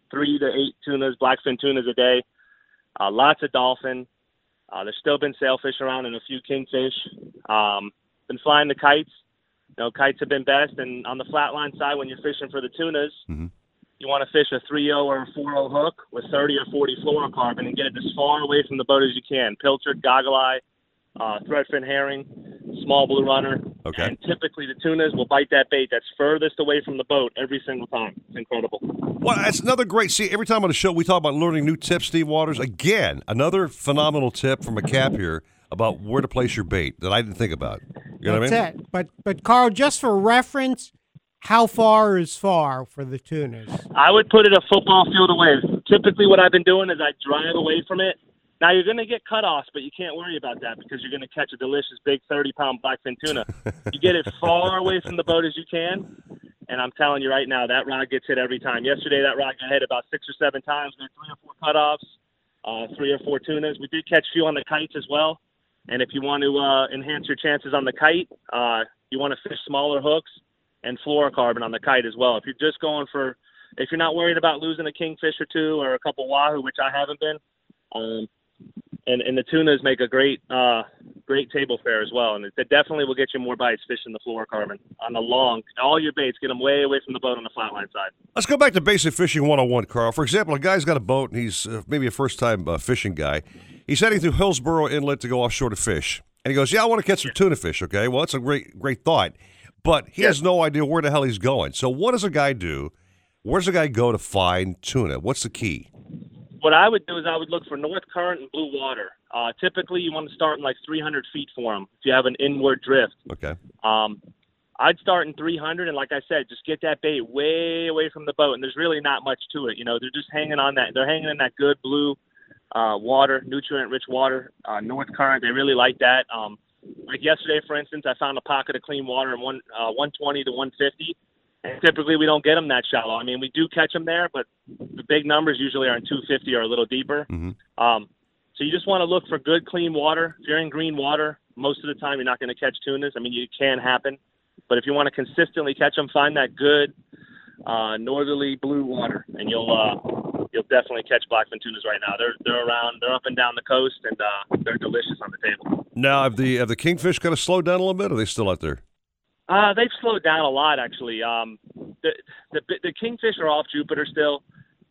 S60: three to eight tunas, blackfin tunas a day. Uh, lots of dolphin. Uh, there's still been sailfish around and a few kingfish. Um, been flying the kites. You know, kites have been best. And on the flatline side, when you're fishing for the tunas,
S3: Mm-hmm.
S60: you want to fish a 3.0 or a 4.0 hook with 30 or 40 fluorocarbon and get it as far away from the boat as you can. Pilchard, goggle eye, uh, threadfin herring, small blue runner.
S3: Okay.
S60: And typically the tunas will bite that bait that's furthest away from the boat every single time. It's incredible.
S3: Well, that's another great. See, every time on the show we talk about learning new tips, Steve Waters. Again, another phenomenal tip from a cap here about where to place your bait that I didn't think about. You know
S4: That's
S3: what I mean?
S4: it. But but Carl, just for reference, how far is far for the tunas?
S60: I would put it a football field away. Typically, what I've been doing is I drive away from it. Now you're going to get cutoffs, but you can't worry about that because you're going to catch a delicious big 30 pound blackfin tuna. you get it far away from the boat as you can, and I'm telling you right now, that rod gets hit every time. Yesterday, that rod got hit about six or seven times. There were three or four cutoffs, uh, three or four tunas. We did catch a few on the kites as well. And if you want to uh, enhance your chances on the kite, uh, you want to fish smaller hooks and fluorocarbon on the kite as well. If you're just going for, if you're not worried about losing a kingfish or two or a couple wahoo, which I haven't been, um, and and the tunas make a great uh, great table fare as well, and it, it definitely will get you more bites fishing the fluorocarbon on the long. All your baits, get them way away from the boat on the flatline side.
S3: Let's go back to basic fishing 101, Carl. For example, a guy's got a boat and he's uh, maybe a first time uh, fishing guy. He's heading through Hillsboro Inlet to go offshore to fish. And he goes, Yeah, I want to catch some tuna fish. Okay. Well, that's a great, great thought. But he has no idea where the hell he's going. So, what does a guy do? Where does a guy go to find tuna? What's the key?
S60: What I would do is I would look for north current and blue water. Uh, typically, you want to start in like 300 feet for them if you have an inward drift.
S3: Okay.
S60: Um, I'd start in 300, and like I said, just get that bait way away from the boat. And there's really not much to it. You know, they're just hanging on that. They're hanging in that good blue uh, water, nutrient-rich water, uh, north current. They really like that. Um, like yesterday, for instance, I found a pocket of clean water in one uh, 120 to 150. And typically, we don't get them that shallow. I mean, we do catch them there, but the big numbers usually are in 250 or a little deeper. Um, so you just want to look for good, clean water. If you're in green water, most of the time you're not going to catch tunas. I mean, it can happen, but if you want to consistently catch them, find that good uh, northerly blue water, and you'll uh, you'll definitely catch blackfin tunas right now. They're they're around, they're up and down the coast, and uh, they're delicious on the table.
S3: Now, have the, have the kingfish kind of slowed down a little bit? Or are they still out there?
S60: Uh, they've slowed down a lot, actually. Um, the, the the kingfish are off Jupiter still,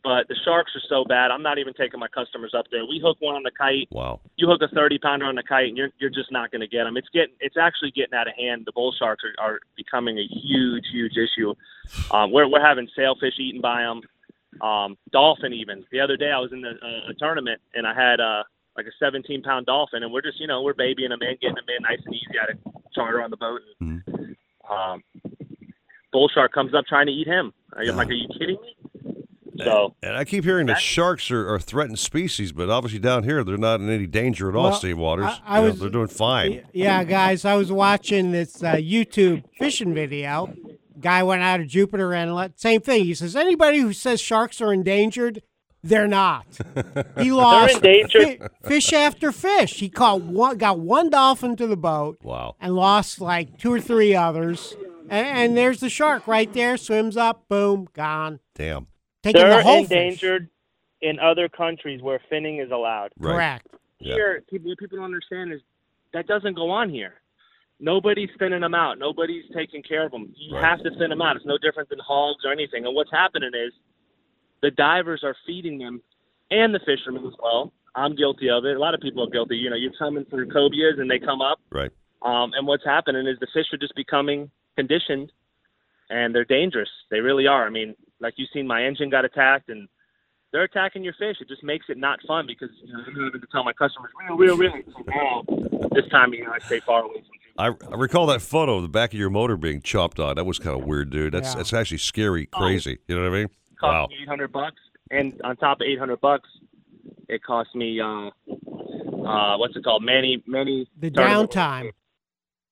S60: but the sharks are so bad. I'm not even taking my customers up there. We hook one on the kite.
S3: Wow.
S60: You hook a 30 pounder on the kite, and you're you're just not going to get them. It's getting it's actually getting out of hand. The bull sharks are, are becoming a huge huge issue. Um, we're we're having sailfish eaten by them. Um, dolphin even. The other day I was in the, uh, a tournament and I had uh, like a 17 pound dolphin, and we're just you know we're babying them in, getting them in nice and easy. out of charter on the boat. And, um, bull shark comes up trying to eat him. I'm like, are you kidding me? So
S3: And I keep hearing that sharks are, are threatened species, but obviously down here they're not in any danger at all.
S4: Well,
S3: Steve Waters,
S4: I- I
S3: You know, they're doing fine.
S4: Yeah, guys, I was watching this uh, YouTube fishing video. Guy went out of Jupiter and let, same thing. He says anybody who says sharks are endangered, they're not. He lost
S60: endangered.
S4: fi- fish after fish. He caught one, got one dolphin to the boat.
S3: Wow.
S4: And lost like two or three others. And, and there's the shark right there. Swims up, boom, gone.
S3: Damn.
S4: Taking
S60: they're
S4: the whole fish.
S60: endangered in other countries where finning is allowed.
S3: Right.
S4: Correct.
S3: Yeah.
S60: Here, people, what people don't understand is that doesn't go on here. Nobody's thinning them out. Nobody's taking care of them. You
S3: Right.
S60: have to thin them out. It's no different than hogs or anything. And what's happening is the divers are feeding them, and the fishermen as well. I'm guilty of it. A lot of people are guilty. You know, you're coming through cobias and they come up.
S3: Right.
S60: Um, and what's happening is the fish are just becoming conditioned, and they're dangerous. They really are. I mean, like you've seen, my engine got attacked, and they're attacking your fish. It just makes it not fun because you know, I'm having to tell my customers, real, real, real. So now, this time of year, I stay far away from.
S3: I, I recall that photo of the back of your motor being chopped on. That was kind of weird, dude. That's
S60: Yeah.
S3: that's actually scary,
S60: Oh.
S3: crazy. You know what I mean?
S60: Cost
S3: Wow.
S60: me 800 bucks, and on top of 800 bucks, it cost me uh, uh, what's it called? Many, many.
S4: The
S60: tournament-
S4: downtime.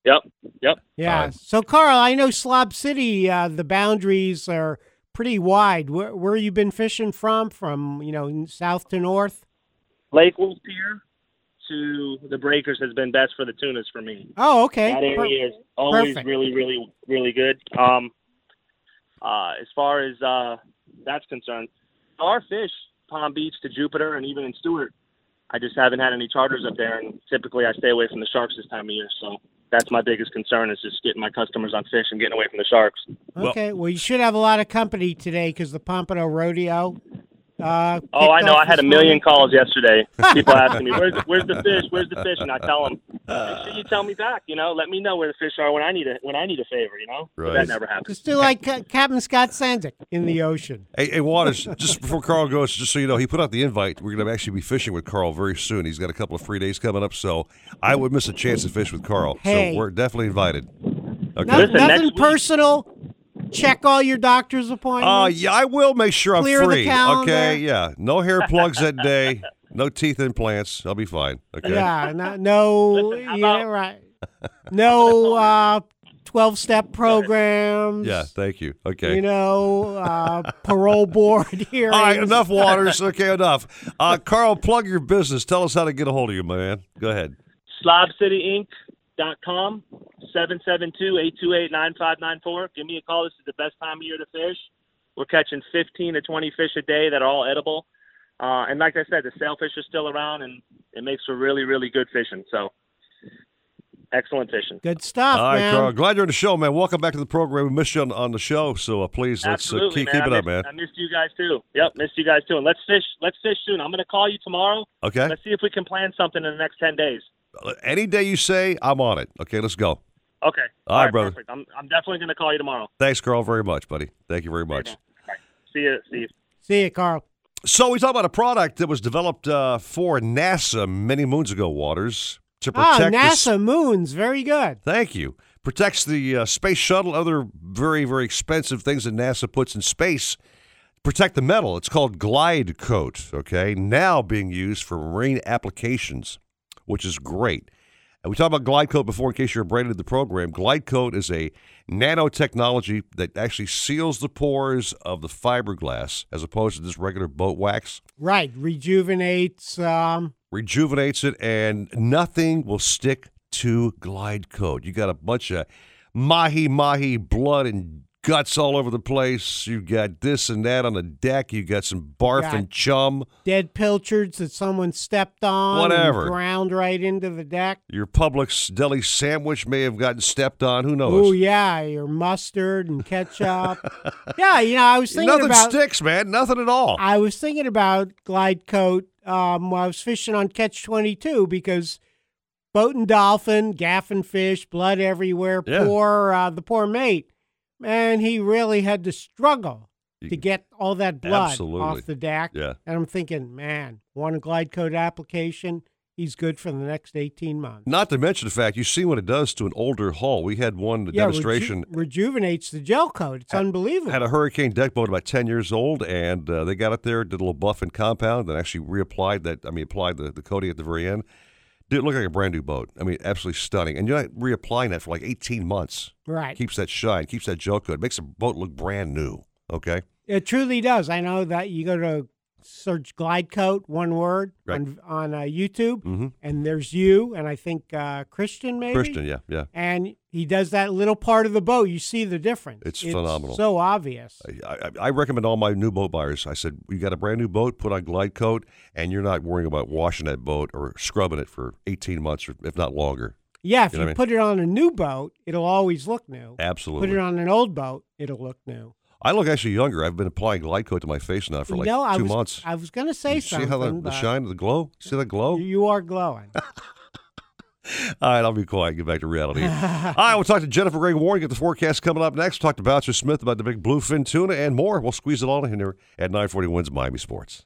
S60: Yep, yep.
S4: Yeah. So, Carl, I know Slob City, uh, the boundaries are pretty wide. Where, where you been fishing from? From, you know, south to north?
S60: Lake Worth Pier to the breakers has been best for the tunas for me.
S4: Oh, okay.
S60: That
S4: Per-
S60: area is always
S4: perfect.
S60: really, really, really good. Um, uh, as far as uh, that's concerned, our fish, Palm Beach to Jupiter, and even in Stuart, I just haven't had any charters up there, and typically I stay away from the sharks this time of year. So that's my biggest concern is just getting my customers on fish and getting away from the sharks.
S4: Okay. Well, you should have a lot of company today because the Pompano Rodeo. Uh,
S60: Oh, I know. I had a million
S4: morning.
S60: calls yesterday. People asking me, "Where's the, where's the fish? Where's the fish?" And I tell them, "Make sure you tell me back. You know, let me know where the fish are when I need a when I need a favor. You know, But
S3: Right.
S60: that never happens.
S4: Just do like uh, Captain Scott Stanczyk in the ocean.
S3: Hey, hey, Waters, just before Carl goes, just so you know, he put out the invite. We're going to actually be fishing with Carl very soon. He's got a couple of free days coming up, so I would miss a chance to fish with Carl.
S4: Hey.
S3: So we're definitely invited. Okay.
S4: No- nothing personal. Check all your doctor's appointments.
S3: Uh, yeah, I will make sure I'm
S4: Clear the
S3: free.
S4: calendar.
S3: Okay, yeah. No hair plugs that day. No teeth implants. I'll be fine. Okay.
S4: Yeah, no, no yeah, right. No uh, 12 step programs.
S3: Yeah, thank you. Okay.
S4: You know, uh, parole board hearings.
S3: All right, enough waters. Okay, enough. Uh, Carl, plug your business. Tell us how to get a hold of you, my man. Go ahead.
S60: SlobCityInc.com, 772-828-9594. Give me a call. This is the best time of year to fish. We're catching 15 to 20 fish a day that are all edible. Uh, and like I said, the sailfish are still around, and it makes for really, really good fishing. So, excellent fishing.
S4: Good stuff,
S3: All right,
S4: man.
S3: Carl. Glad you're on the show, man. Welcome back to the program. We missed you on, on the show, so uh, please let's uh, keep, keep it
S60: I
S3: up, man.
S60: I missed you guys too. Yep, missed you guys too. And let's fish. Let's fish soon. I'm going to call you tomorrow.
S3: Okay.
S60: Let's see if we can plan something in the next 10 days.
S3: Any day you say, I'm on it. Okay, let's go.
S60: Okay.
S3: All right, brother.
S60: Perfect. I'm, I'm definitely going to call you tomorrow.
S3: Thanks, Carl, very much, buddy. Thank you very much.
S60: See you, Steve.
S4: See you, Carl.
S3: So we talk about a product that was developed uh, for NASA many moons ago, Waters, to
S4: Ah,
S3: protect the
S4: NASA moons. Very good.
S3: Thank you. Protects the uh, space shuttle, other very, very expensive things that NASA puts in space. Protect the metal. It's called Glide Coat, okay? Now being used for marine applications, which is great. And we talked about Glide Coat before in case you're brand new to the program. Glide Coat is a nanotechnology that actually seals the pores of the fiberglass as opposed to just regular boat wax
S4: Right. Rejuvenates. Um,
S3: rejuvenates it, and nothing will stick to glide coat. You got a bunch of mahi mahi blood and guts all over the place. You got this and that on the deck. You got some barf
S4: Got-
S3: and chum.
S4: dead pilchards that someone stepped on.
S3: Whatever.
S4: ground right into the deck.
S3: Your Publix deli sandwich may have gotten stepped on. Who knows?
S4: Oh yeah, your mustard and ketchup. yeah, you know, I was thinking
S3: Nothing
S4: about.
S3: sticks, man. Nothing at all.
S4: I was thinking about glide coat um, while I was fishing on Catch Twenty Two because boat and dolphin, gaffing fish, blood everywhere.
S3: Yeah.
S4: Poor uh, the poor mate, man, he really had to struggle to get all that blood
S3: Absolutely.
S4: off the deck.
S3: Yeah.
S4: And I'm thinking, man, one glide coat application, he's good for the next 18 months.
S3: Not to mention the fact you see what it does to an older hull. We had one
S4: yeah,
S3: demonstration
S4: reju- rejuvenates the gel coat. It's unbelievable.
S3: had a Hurricane deck boat about ten years old, and uh, they got it there, did a little buff and compound, and actually reapplied that. I mean, applied the, the coating at the very end. Did look like a brand new boat. I mean, absolutely stunning. And you're not reapplying that for like 18 months.
S4: Right.
S3: Keeps that shine, keeps that gel coat, makes the boat look brand new. Okay.
S4: It truly does. I know that you go to search glide coat, one word,
S3: Right.
S4: on, on uh, YouTube,
S3: Mhm.
S4: and there's you, and I think uh, Christian maybe.
S3: Christian, yeah, yeah.
S4: And he does that little part of the boat. You see the difference.
S3: It's phenomenal.
S4: So obvious.
S3: I, I, I recommend all my new boat buyers. I said, you got a brand new boat, put on glide coat, and you're not worrying about washing that boat or scrubbing it for 18 months, or if not longer.
S4: Yeah, if
S3: You know I mean?
S4: put it on a new boat, it'll always look new.
S3: Absolutely.
S4: Put it on an old boat, it'll look new.
S3: I look actually younger. I've been applying coat to my face now for
S4: You
S3: like
S4: know, I
S3: two
S4: was,
S3: months.
S4: I was going to say
S3: You
S4: something.
S3: See how the, the shine, the glow? See that glow?
S4: You are glowing.
S3: All right, I'll be quiet get back to reality. All right, we'll talk to Jennifer Gray Warren, get the forecast coming up next. Talk to Boucher Smith about the big bluefin tuna and more. We'll squeeze it all in here at 940 Wins Miami Sports.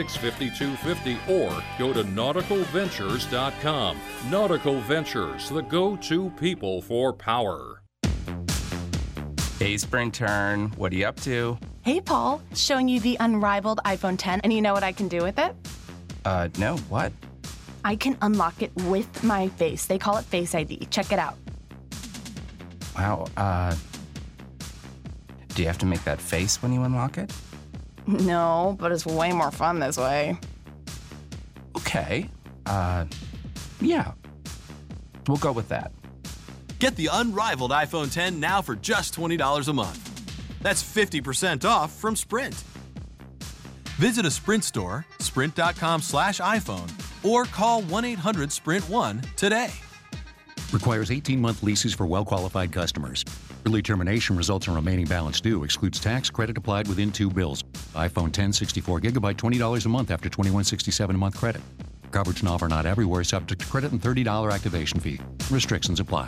S27: 5250 or go to nauticalventures.com. Nautical Ventures, the go to people for power.
S17: Hey, Spring Turn, what are you up to?
S14: Hey, Paul, showing you the unrivaled iPhone 10, and you know what I can do with it?
S17: Uh, no, what?
S14: I can unlock it with my face. They call it Face ID. Check it out.
S17: Wow, uh. Do you have to make that face when you unlock it?
S14: No, but it's way more fun this way.
S17: Okay. Uh, yeah. We'll go with that.
S15: Get the unrivaled iPhone 10 now for just $20 a month. That's 50% off from Sprint. Visit a Sprint store, sprint.com slash iPhone, or call 1 800 Sprint 1 today.
S16: Requires 18 month leases for well qualified customers. Early termination results in remaining balance due. Excludes tax credit applied within two bills. iPhone 10 64 gigabyte $20 a month after 2167 a month credit. Coverage and offer not everywhere subject to credit and $30 activation fee. Restrictions apply.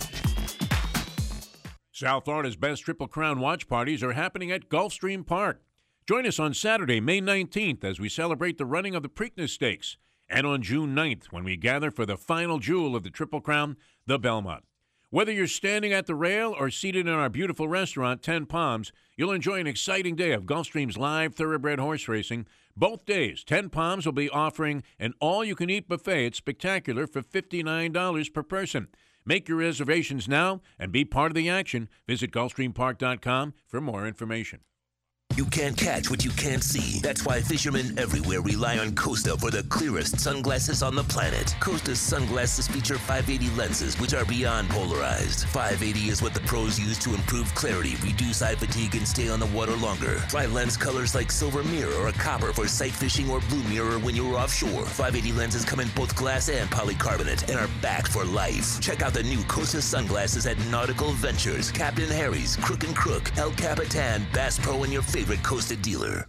S61: South Florida's best Triple Crown watch parties are happening at Gulfstream Park. Join us on Saturday, May 19th, as we celebrate the running of the Preakness Stakes, and on June 9th, when we gather for the final jewel of the Triple Crown, the Belmont. Whether you're standing at the rail or seated in our beautiful restaurant, 10 Palms, you'll enjoy an exciting day of Gulfstream's live thoroughbred horse racing. Both days, 10 Palms will be offering an all you can eat buffet at Spectacular for $59 per person. Make your reservations now and be part of the action. Visit GulfstreamPark.com for more information.
S56: You can't catch what you can't see. That's why fishermen everywhere rely on Costa for the clearest sunglasses on the planet. Costa's sunglasses feature 580 lenses, which are beyond polarized. 580 is what the pros use to improve clarity, reduce eye fatigue, and stay on the water longer. Try lens colors like silver mirror or copper for sight fishing or blue mirror when you're offshore. 580 lenses come in both glass and polycarbonate and are backed for life. Check out the new Costa sunglasses at Nautical Ventures, Captain Harry's, Crook and Crook, El Capitan, Bass Pro, and your favorite Costa dealer.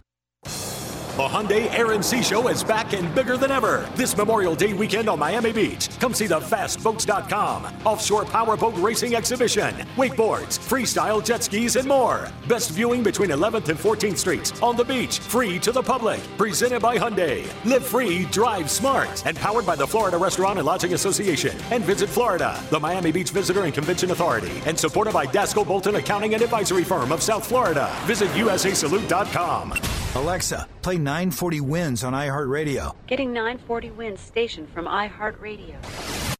S62: The Hyundai and Sea Show is back and bigger than ever. This Memorial Day weekend on Miami Beach. Come see the FastBoats.com offshore powerboat racing exhibition, wakeboards, freestyle jet skis, and more. Best viewing between 11th and 14th Streets on the beach, free to the public. Presented by Hyundai. Live free, drive smart, and powered by the Florida Restaurant and Lodging Association and Visit Florida, the Miami Beach Visitor and Convention Authority, and supported by Dasco Bolton Accounting and Advisory Firm of South Florida. Visit USASalute.com. Alexa, play 940 Wins on iHeartRadio.
S63: Getting 940 wins station from iHeartRadio.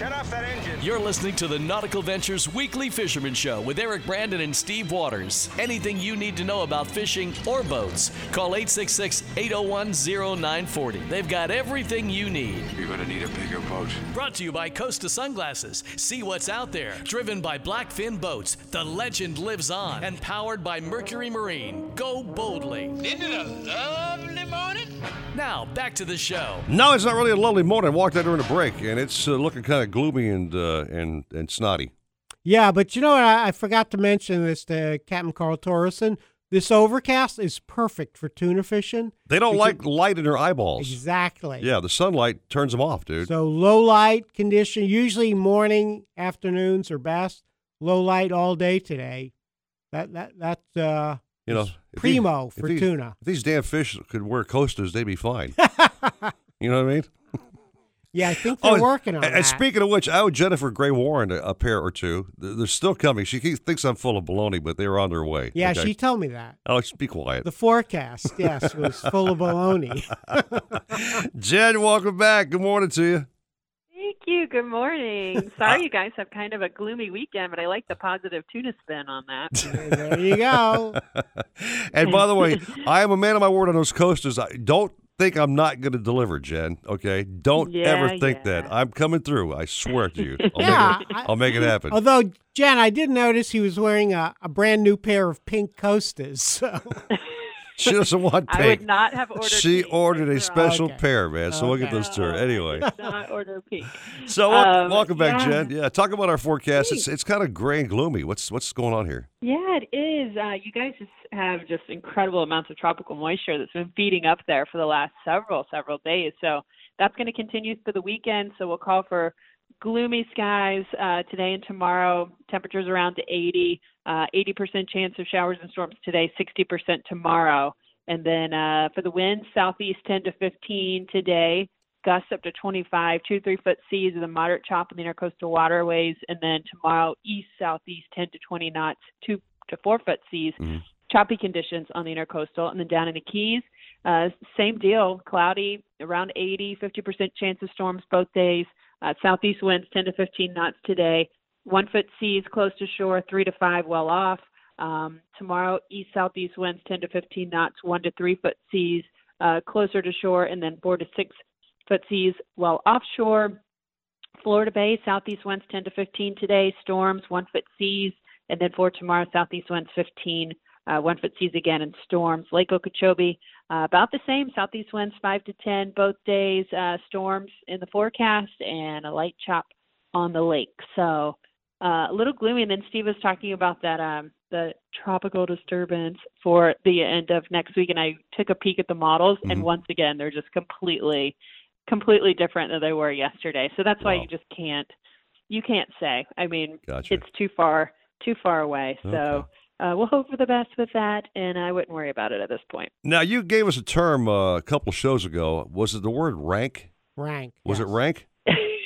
S64: Shut off that engine.
S1: You're listening to the Nautical Ventures Weekly Fisherman Show with Eric Brandon and Steve Waters. Anything you need to know about fishing or boats, call 866 801 0940. They've got everything you need.
S65: You're going to need a bigger boat.
S1: Brought to you by Costa Sunglasses. See what's out there. Driven by Blackfin Boats, the legend lives on. And powered by Mercury Marine. Go boldly.
S11: Isn't it a lovely morning?
S1: Now, back to the show.
S3: No, it's not really a lovely morning. I walked out during a break, and it's uh, looking kind of gloomy and uh, and and snotty.
S4: Yeah, but you know what? I, I forgot to mention this to Captain Carl Torreson. This overcast is perfect for tuna fishing.
S3: They don't
S4: because-
S3: like light in their eyeballs.
S4: Exactly.
S3: Yeah, the sunlight turns them off, dude.
S4: So low light condition, usually morning, afternoons are best. Low light all day today. That that that's uh
S3: you know,
S4: primo
S3: these-
S4: for
S3: these-
S4: tuna.
S3: If these damn fish could wear Costas, they'd be fine. you know what I mean?
S4: Yeah, I think oh, they're
S3: and-
S4: working on
S3: and,
S4: that.
S3: and speaking of which, I owe Jennifer Gray Warren a, a pair or two. They're, they're still coming. She keeps, thinks I'm full of baloney, but they're on their way.
S4: yeah,
S3: Okay?
S4: she told me that.
S3: Oh, just be quiet.
S4: The forecast, yes, was full of baloney.
S3: Jen, welcome back. Good morning to you.
S32: Thank you. Good morning. Sorry, uh, you guys have kind of a gloomy weekend, but I like the positive tuna spin on that.
S4: there you go.
S3: And by the way, I am a man of my word on those Costas. I don't think I'm not going to deliver, Jen. Okay, don't
S4: Yeah,
S3: ever think
S4: yeah.
S3: that. I'm coming through. I swear to you. I'll
S4: Yeah,
S3: make it, I'll make it happen.
S4: Although, Jen, I did notice he was wearing a, a brand new pair of pink Costas. So.
S3: She doesn't want pink.
S32: I
S3: pink.
S32: would not have ordered
S3: She
S32: pink.
S3: ordered a special
S32: Okay.
S3: pair, man. So we'll get those to her anyway.
S32: Did not order pink.
S3: So
S32: Um,
S3: welcome back,
S32: yeah.
S3: Jen. Yeah, talk about our forecast. It's it's kind of gray and gloomy. What's what's going on here?
S32: Yeah, it is. Uh, you guys just have just incredible amounts of tropical moisture that's been feeding up there for the last several, several days. So that's going to continue for the weekend. So we'll call for gloomy skies uh, today and tomorrow. Temperatures around to 80, uh, 80% chance of showers and storms today, 60% tomorrow. And then uh, for the winds, southeast 10 to 15 today, gusts up to 25, two to three foot seas with a moderate chop in the intercoastal waterways. And then tomorrow, east southeast 10 to 20 knots, two to four foot seas. Choppy conditions on the intercoastal. And then down in the Keys, uh, same deal, cloudy, around 80, 50% chance of storms both days. Uh, southeast winds 10 to 15 knots today. One foot seas close to shore, three to five well off. Um, tomorrow, east southeast winds 10 to 15 knots, one to three foot seas uh, closer to shore, and then four to six foot seas well offshore. Florida Bay, southeast winds 10 to 15 today, storms, one foot seas, and then for tomorrow, southeast winds 15, uh, one foot seas again, and storms. Lake Okeechobee, uh, about the same, southeast winds 5 to 10 both days, uh, storms in the forecast, and a light chop on the lake. So uh, a little gloomy. And then Steve was talking about that um, the tropical disturbance for the end of next week, and I took a peek at the models, and
S3: Mhm.
S32: once again, they're just completely, completely different than they were yesterday. So that's why
S3: Wow.
S32: you just can't, you can't say. I mean,
S3: Gotcha.
S32: it's too far, too far away. So. Uh, we'll hope for the best with that, and I wouldn't worry about it at this point.
S3: Now you gave us a term uh, a couple shows ago. Was it the word rank?
S4: Rank.
S3: Was it rank?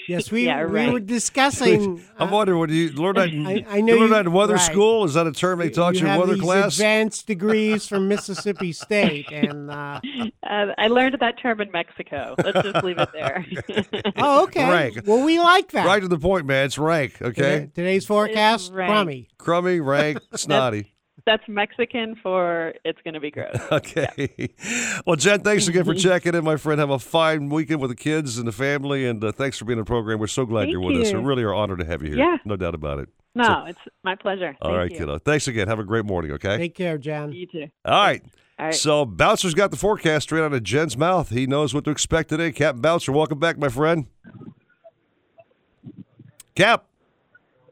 S4: Yes, we
S32: Yeah,
S4: we were discussing.
S3: I'm wondering, when you learn that?
S4: I- I know
S3: you learn
S4: you-
S3: that in weather
S4: right.
S3: school. Is that a term they taught you, in
S4: have
S3: weather
S4: these
S3: class?
S4: advanced degrees from Mississippi State, and uh,
S32: Uh, I learned that term in Mexico. Let's just leave it there.
S4: oh, okay.
S3: Rank.
S4: Well, we like that.
S3: Right to the point, man. It's rank. Okay.
S4: Today- Today's forecast,
S32: rank.
S4: crummy.
S3: Crummy, rank, snotty.
S32: That's Mexican for it's going to be gross.
S3: Okay. Well, Jen, thanks again for checking in, my friend. Have a fine weekend with the kids and the family, and uh, thanks for being on the program. We're so glad
S32: Thank
S3: you're with us.
S32: you.
S3: We really are honored to have you here.
S32: Yeah.
S3: No doubt about it.
S32: No,
S3: So-
S32: it's my pleasure.
S3: all
S32: Thank
S3: right,
S32: you.
S3: kiddo. Thanks again. Have a great morning, okay?
S4: Take care, Jen.
S32: You too.
S3: All right.
S32: All right.
S3: So Bouncer's got the forecast straight out of Jen's mouth. He knows what to expect today. Captain Bouncer, welcome back, my friend. Cap.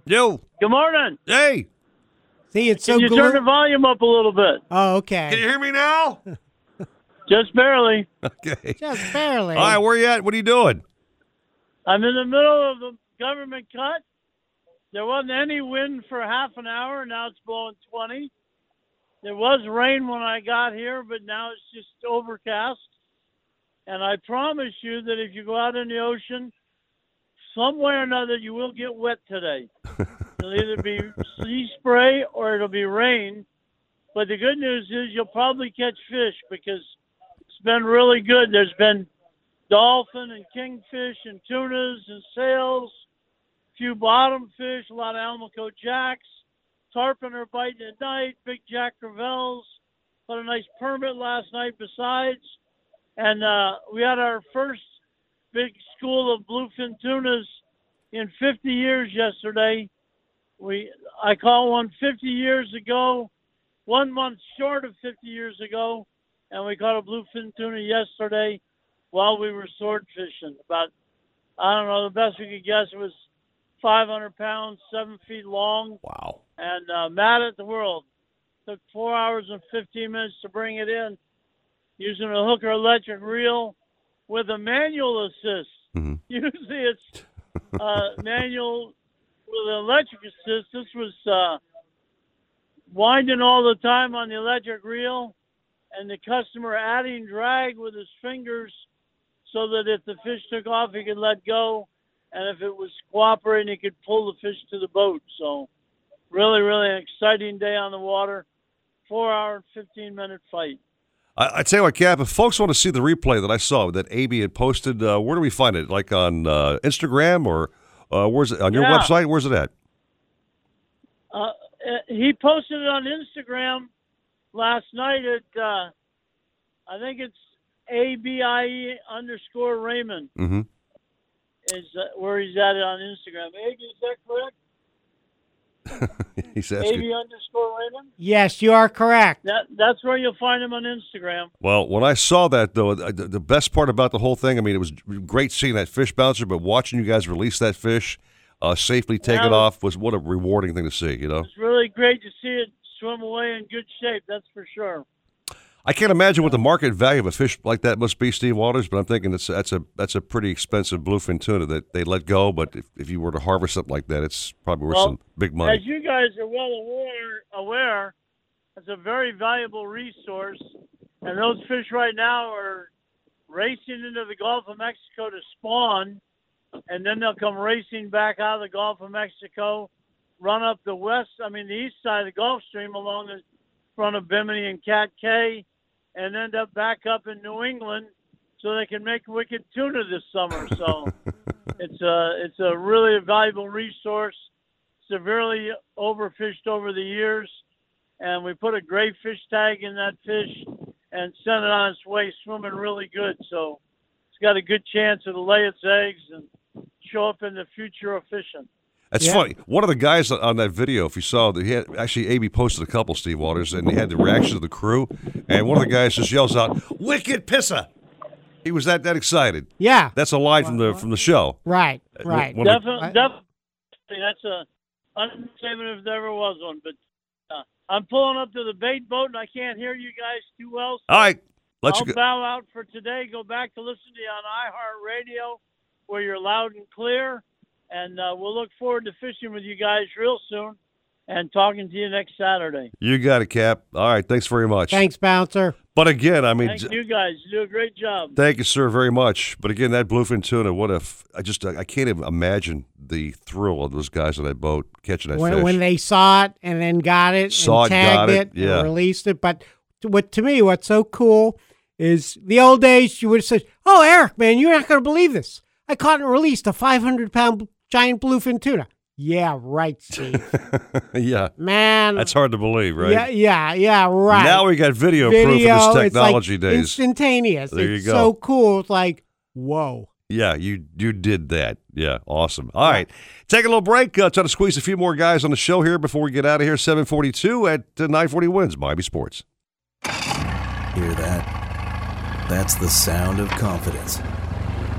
S3: Yo.
S5: Good morning.
S3: Hey.
S4: See, it's so
S5: Can you
S4: glo-
S5: turn the volume up a little bit?
S4: Oh, okay.
S3: Can you hear me now?
S5: Just barely.
S3: Okay.
S4: Just barely.
S3: All right, where you at? What are you doing?
S5: I'm in the middle of the government cut. There wasn't any wind for half an hour. Now it's blowing 20. There was rain when I got here, but now it's just overcast. And I promise you that if you go out in the ocean, some way or another, you will get wet today. it'll either be sea spray or it'll be rain. But the good news is you'll probably catch fish because it's been really good. There's been dolphin and kingfish and tunas and sails, a few bottom fish, a lot of Almaco jacks. Tarpon are biting at night, big jack crevalles. Got a nice permit last night besides. And uh, we had our first big school of bluefin tunas in 50 years yesterday. We I caught one 50 years ago, one month short of 50 years ago, and we caught a bluefin tuna yesterday while we were sword fishing. About I don't know the best we could guess it was 500 pounds, seven feet long.
S3: Wow!
S5: And uh, mad at the world. Took four hours and 15 minutes to bring it in, using a Hooker electric reel with a manual assist.
S3: Mm-hmm.
S5: Usually it's uh, manual with an electric assist. This was uh, winding all the time on the electric reel, and the customer adding drag with his fingers so that if the fish took off, he could let go, and if it was cooperating, he could pull the fish to the boat. So, really, really an exciting day on the water. Four hour, 15 minute fight.
S3: I, I tell you what, Cap, if folks want to see the replay that I saw that AB had posted, uh, where do we find it? Like on uh, Instagram or uh, where's it on your
S5: Yeah.
S3: website? Where's it at?
S5: Uh, uh, he posted it on Instagram last night at, uh, I think it's ABIE underscore Raymond
S3: Mm-hmm.
S5: is uh, where he's at it on Instagram. Is that correct?
S3: He's asking.
S5: AB underscore Raymond?
S4: Yes, you are correct.
S5: That, that's where you'll find him on Instagram.
S3: Well, when I saw that, though, the, the best part about the whole thing, I mean, it was great seeing that fish bouncer, but watching you guys release that fish, uh, safely take
S5: Yeah.
S3: it off, was what a rewarding thing to see, you know?
S5: It's really great to see it swim away in good shape, that's for sure.
S3: I can't imagine what the market value of a fish like that must be, Steve Waters, but I'm thinking it's, that's a that's a pretty expensive bluefin tuna that they let go, but if, if you were to harvest something like that, it's probably worth
S5: Well,
S3: some big money.
S5: As you guys are well aware, aware, it's a very valuable resource, and those fish right now are racing into the Gulf of Mexico to spawn, and then they'll come racing back out of the Gulf of Mexico, run up the west, I mean the east side of the Gulf Stream along the front of Bimini and Cat Cay, and end up back up in New England, so they can make wicked tuna this summer. So it's a it's a really valuable resource severely overfished over the years, and we put a gray fish tag in that fish and sent it on its way swimming really good. So it's got a good chance to lay its eggs and show up in the future of fishing.
S3: That's
S5: Yeah.
S3: funny. One of the guys on that video, if you saw, that he had actually AB posted a couple, Steve Waters, and he had the reaction of the crew, and one of the guys just yells out, "Wicked pisser!" He was that that excited.
S4: Yeah.
S3: That's a line from the from the show.
S4: Right, right.
S3: one of the-
S5: Definitely, definitely, that's a understatement if there ever was one. But uh, I'm pulling up to the bait boat, and I can't hear you guys too well. so
S3: All right, let
S5: I'll
S3: you go.
S5: bow out for today. Go back to listen to you on iHeartRadio, where you're loud and clear. And uh, we'll look forward to fishing with you guys real soon and talking to you next Saturday.
S3: You got it, Cap. All right, thanks very much.
S4: Thanks, bouncer.
S3: But again, I mean,
S5: Thank you guys. You do a great job.
S3: thank you, sir, very much. But again, that bluefin tuna, what if I just I can't even imagine the thrill of those guys on that boat catching that
S4: when,
S3: fish.
S4: when they saw it and then got it
S3: Saw
S4: and
S3: it,
S4: tagged
S3: got it,
S4: it,
S3: yeah.
S4: and released it. But to- what to me, what's so cool is the old days. You would have said, "Oh, Eric, man, you're not going to believe this. I caught and released a 500 pound giant bluefin tuna." Yeah, right, Steve.
S3: yeah,
S4: Man,
S3: that's hard to believe, right?
S4: Yeah, yeah, yeah, right.
S3: Now we got video, proof of
S4: Video,
S3: this
S4: it's like
S3: days.
S4: Instantaneous.
S3: There you go.
S4: so cool. It's like, whoa.
S3: Yeah, you you did that. Yeah, awesome. All right, take a little break. Uh, try to squeeze a few more guys on the show here before we get out of here. Seven forty-two at uh, nine forty wins. Miami Sports.
S36: Hear that? That's the sound of confidence.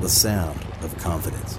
S36: the sound of confidence.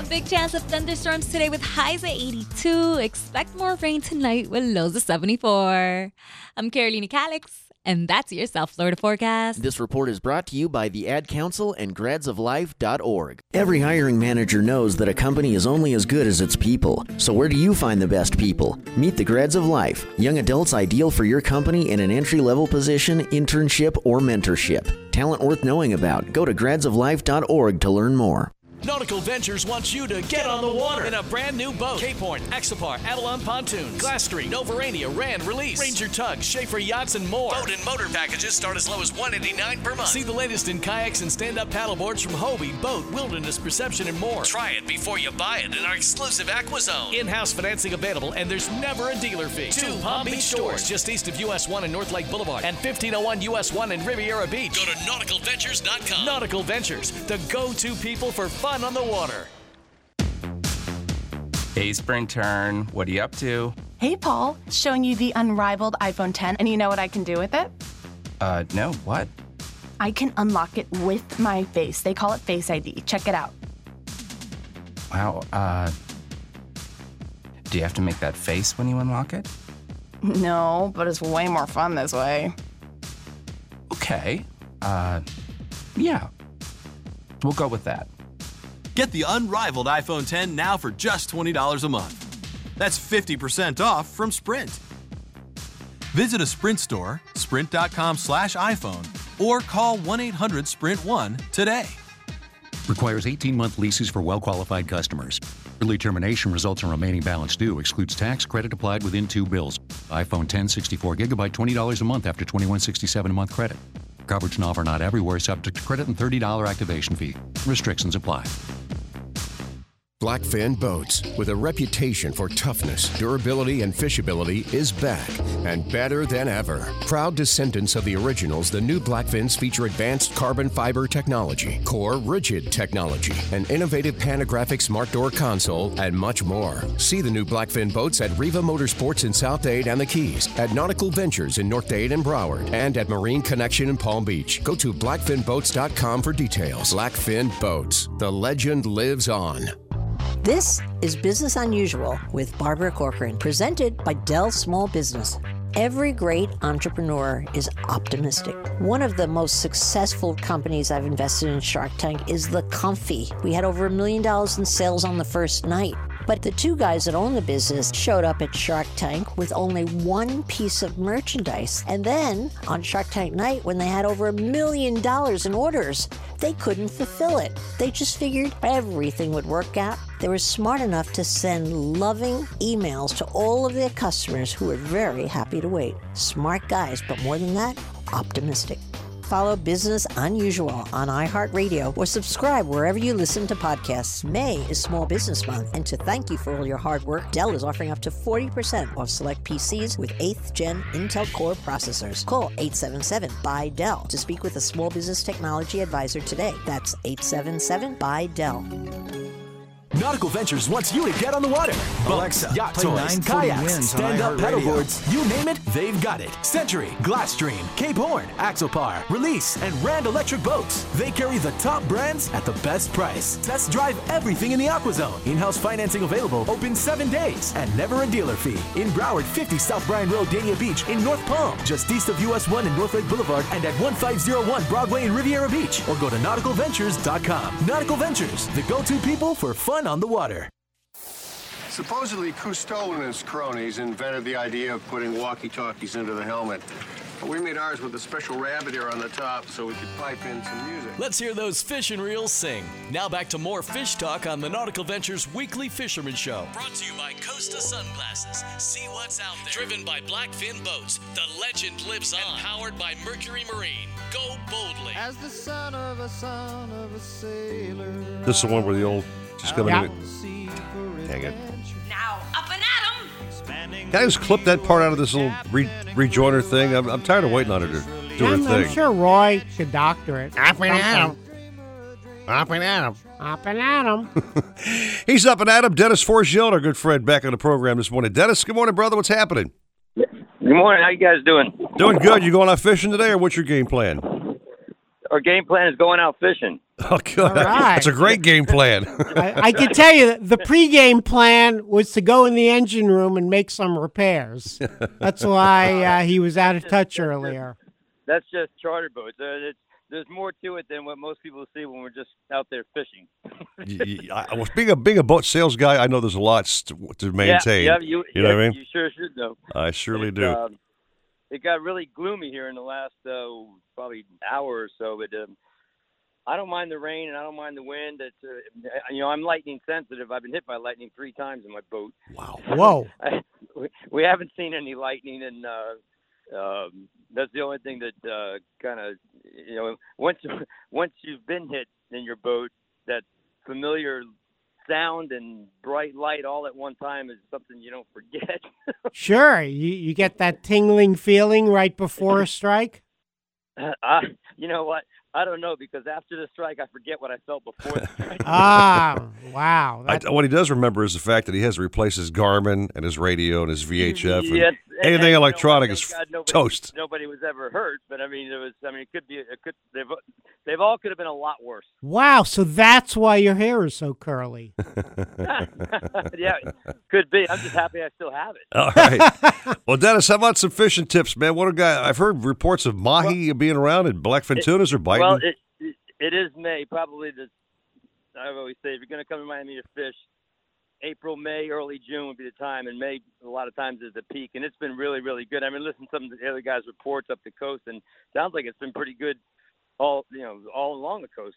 S66: A big chance of thunderstorms today with highs at 82. Expect more rain tonight with lows of 74. I'm Carolina Calix, and that's your South Florida forecast.
S67: This report is brought to you by the Ad Council and gradsoflife.org. Every hiring manager knows that a company is only as good as its people. So where do you find the best people? Meet the Grads of Life, young adults ideal for your company in an entry-level position, internship, or mentorship. Talent worth knowing about. Go to gradsoflife.org to learn more.
S1: Nautical Ventures wants you to get on the water in a brand new boat. Cape Horn, Axopar, Avalon Pontoons, Glass Street, Novurania, Rand, Release, Ranger Tugs, Schaefer Yachts, and more. Boat and motor packages start as low as 189 per month. See the latest in kayaks and stand-up paddleboards from Hobie, Boat, Wilderness, Perception, and more. Try it before you buy it in our exclusive AquaZone. In-house financing available, and there's never a dealer fee. Two Palm Beach stores just east of US 1 and North Lake Boulevard, and 1501 US 1 in Riviera Beach. Go to nauticalventures.com. Nautical Ventures, the go-to people for fun on the water.
S26: Hey, Spring Turn, what are you up to?
S14: Hey, Paul, showing you the unrivaled iPhone 10, and you know what I can do with it?
S26: Uh, no, what?
S14: I can unlock it with my face. They call it Face ID. Check it out.
S26: Wow, uh. Do you have to make that face when you unlock it?
S14: No, but it's way more fun this way.
S26: Okay. Uh, yeah. We'll go with that.
S15: Get the unrivaled iPhone 10 now for just $20 a month. That's 50% off from Sprint. Visit a Sprint store, sprint.com slash iPhone, or call 1 800 Sprint 1 today.
S16: Requires 18 month leases for well qualified customers. Early termination results in remaining balance due. Excludes tax credit applied within two bills. iPhone 10 64 gigabyte $20 a month after 2167 a month credit. Coverage and offer not everywhere subject to credit and $30 activation fee. Restrictions apply.
S68: Blackfin Boats, with a reputation for toughness, durability, and fishability, is back and better than ever. Proud descendants of the originals, the new Blackfins feature advanced carbon fiber technology, core rigid technology, an innovative panographic smart door console, and much more. See the new Blackfin boats at Riva Motorsports in South Dade and the Keys, at Nautical Ventures in North Dade and Broward, and at Marine Connection in Palm Beach. Go to blackfinboats.com for details. Blackfin Boats, the legend lives on.
S30: This is Business Unusual with Barbara Corcoran, presented by Dell Small Business. Every great entrepreneur is optimistic. One of the most successful companies I've invested in Shark Tank is The Comfy. We had over a million dollars in sales on the first night. But the two guys that own the business showed up at Shark Tank with only one piece of merchandise. And then on Shark Tank night, when they had over a million dollars in orders, they couldn't fulfill it. They just figured everything would work out. They were smart enough to send loving emails to all of their customers who were very happy to wait. Smart guys, but more than that, optimistic. Follow Business Unusual on iHeartRadio or subscribe wherever you listen to podcasts. May is Small Business Month, and to thank you for all your hard work, Dell is offering up to 40% off select PCs with 8th gen Intel Core processors. Call 877 by Dell to speak with a small business technology advisor today. That's 877 by Dell.
S17: Nautical Ventures wants you to get on the water. Boats,
S62: Alexa,
S17: yacht toys, kayaks, stand-up paddleboards, you name it, they've got it. Century, Glasstream, Cape Horn, Axopar, Release, and Rand Electric Boats. They carry the top brands at the best price. Test drive everything in the AquaZone. In-house financing available, open seven days, and never a dealer fee. In Broward, 50 South Bryan Road, Dania Beach. In North Palm, just east of US 1 and North Lake Boulevard, and at 1501 Broadway in Riviera Beach. Or go to nauticalventures.com. Nautical Ventures, the go-to people for fun on the water.
S11: Supposedly, Cousteau and his cronies invented the idea of putting walkie-talkies into the helmet. But we made ours with a special rabbit ear on the top so we could pipe in some music.
S1: Let's hear those fish and reels sing. Now back to more fish talk on the Nautical Ventures Weekly Fisherman Show. Brought to you by Costa Sunglasses. See what's out there. Driven by Blackfin Boats. The legend lives on. And powered by Mercury Marine. Go boldly.
S69: As the son of a son of a sailor.
S3: This is the one where the old just coming
S69: Yeah.
S3: in. Dang it.
S69: Now, up and at 'em!
S3: Can I just clip that part out of this little re- rejoiner thing? I'm, I'm tired of waiting on her to do her
S4: I'm, I'm
S3: thing.
S4: sure Roy could doctor it.
S3: Up and at 'em.
S4: Up and at 'em. Up and at 'em.
S3: He's up and at him. Dennis Forgill, our good friend, back on the program this morning. Dennis, good morning, brother. What's happening?
S70: Good morning. How you guys doing?
S3: Doing good. You going out fishing today, or what's your game plan?
S70: Our game plan is going out fishing.
S3: Oh, good.
S4: All right.
S3: That's a great game plan.
S4: I, I can tell you that the pregame plan was to go in the engine room and make some repairs. That's why uh, he was out of touch earlier.
S70: That's just charter boats. Uh, it's, there's more to it than what most people see when we're just out there fishing.
S3: I well, being a being a boat sales guy, I know there's a lot st- to maintain.
S70: Yeah, yeah, you,
S3: you know
S70: yeah,
S3: what I mean?
S70: You sure should know.
S3: I surely
S70: It's,
S3: do.
S70: um, it got really gloomy here in the last uh, probably hour or so, but um, I don't mind the rain and I don't mind the wind. It's uh, you know I'm lightning sensitive. I've been hit by lightning three times in my boat.
S3: Wow.
S4: Whoa.
S70: I, we, we haven't seen any lightning, and uh, um, that's the only thing that uh, kind of you know once once you've been hit in your boat, that familiar sound and bright light all at one time is something you don't forget.
S4: Sure, you, you get that tingling feeling right before a strike.
S70: I, you know what? I don't know because after the strike, I forget what I felt before the strike.
S4: Ah, wow.
S3: I, what he does remember is the fact that he has to replace his Garmin and his radio and his VHF. and
S70: Yes, and-
S3: anything
S70: and, you know,
S3: electronic is
S70: God nobody,
S3: toast.
S70: Nobody was ever hurt, but I mean, it was. I mean, it could be. It could. They've. They've all could have been a lot worse.
S4: Wow, so that's why your hair is so curly.
S70: yeah, could be. I'm just happy I still have it.
S3: All right. well, Dennis, how about some fishing tips, man? What a guy! I've heard reports of mahi being around and blackfin tunas are biting.
S70: Well, it, it is May. Probably the. I always say if you're going to come to Miami to fish, April, May, early June would be the time, and May a lot of times is the peak, and it's been really, really good. I mean, listen to some of the other guys' reports up the coast, and sounds like it's been pretty good all you know all along the coast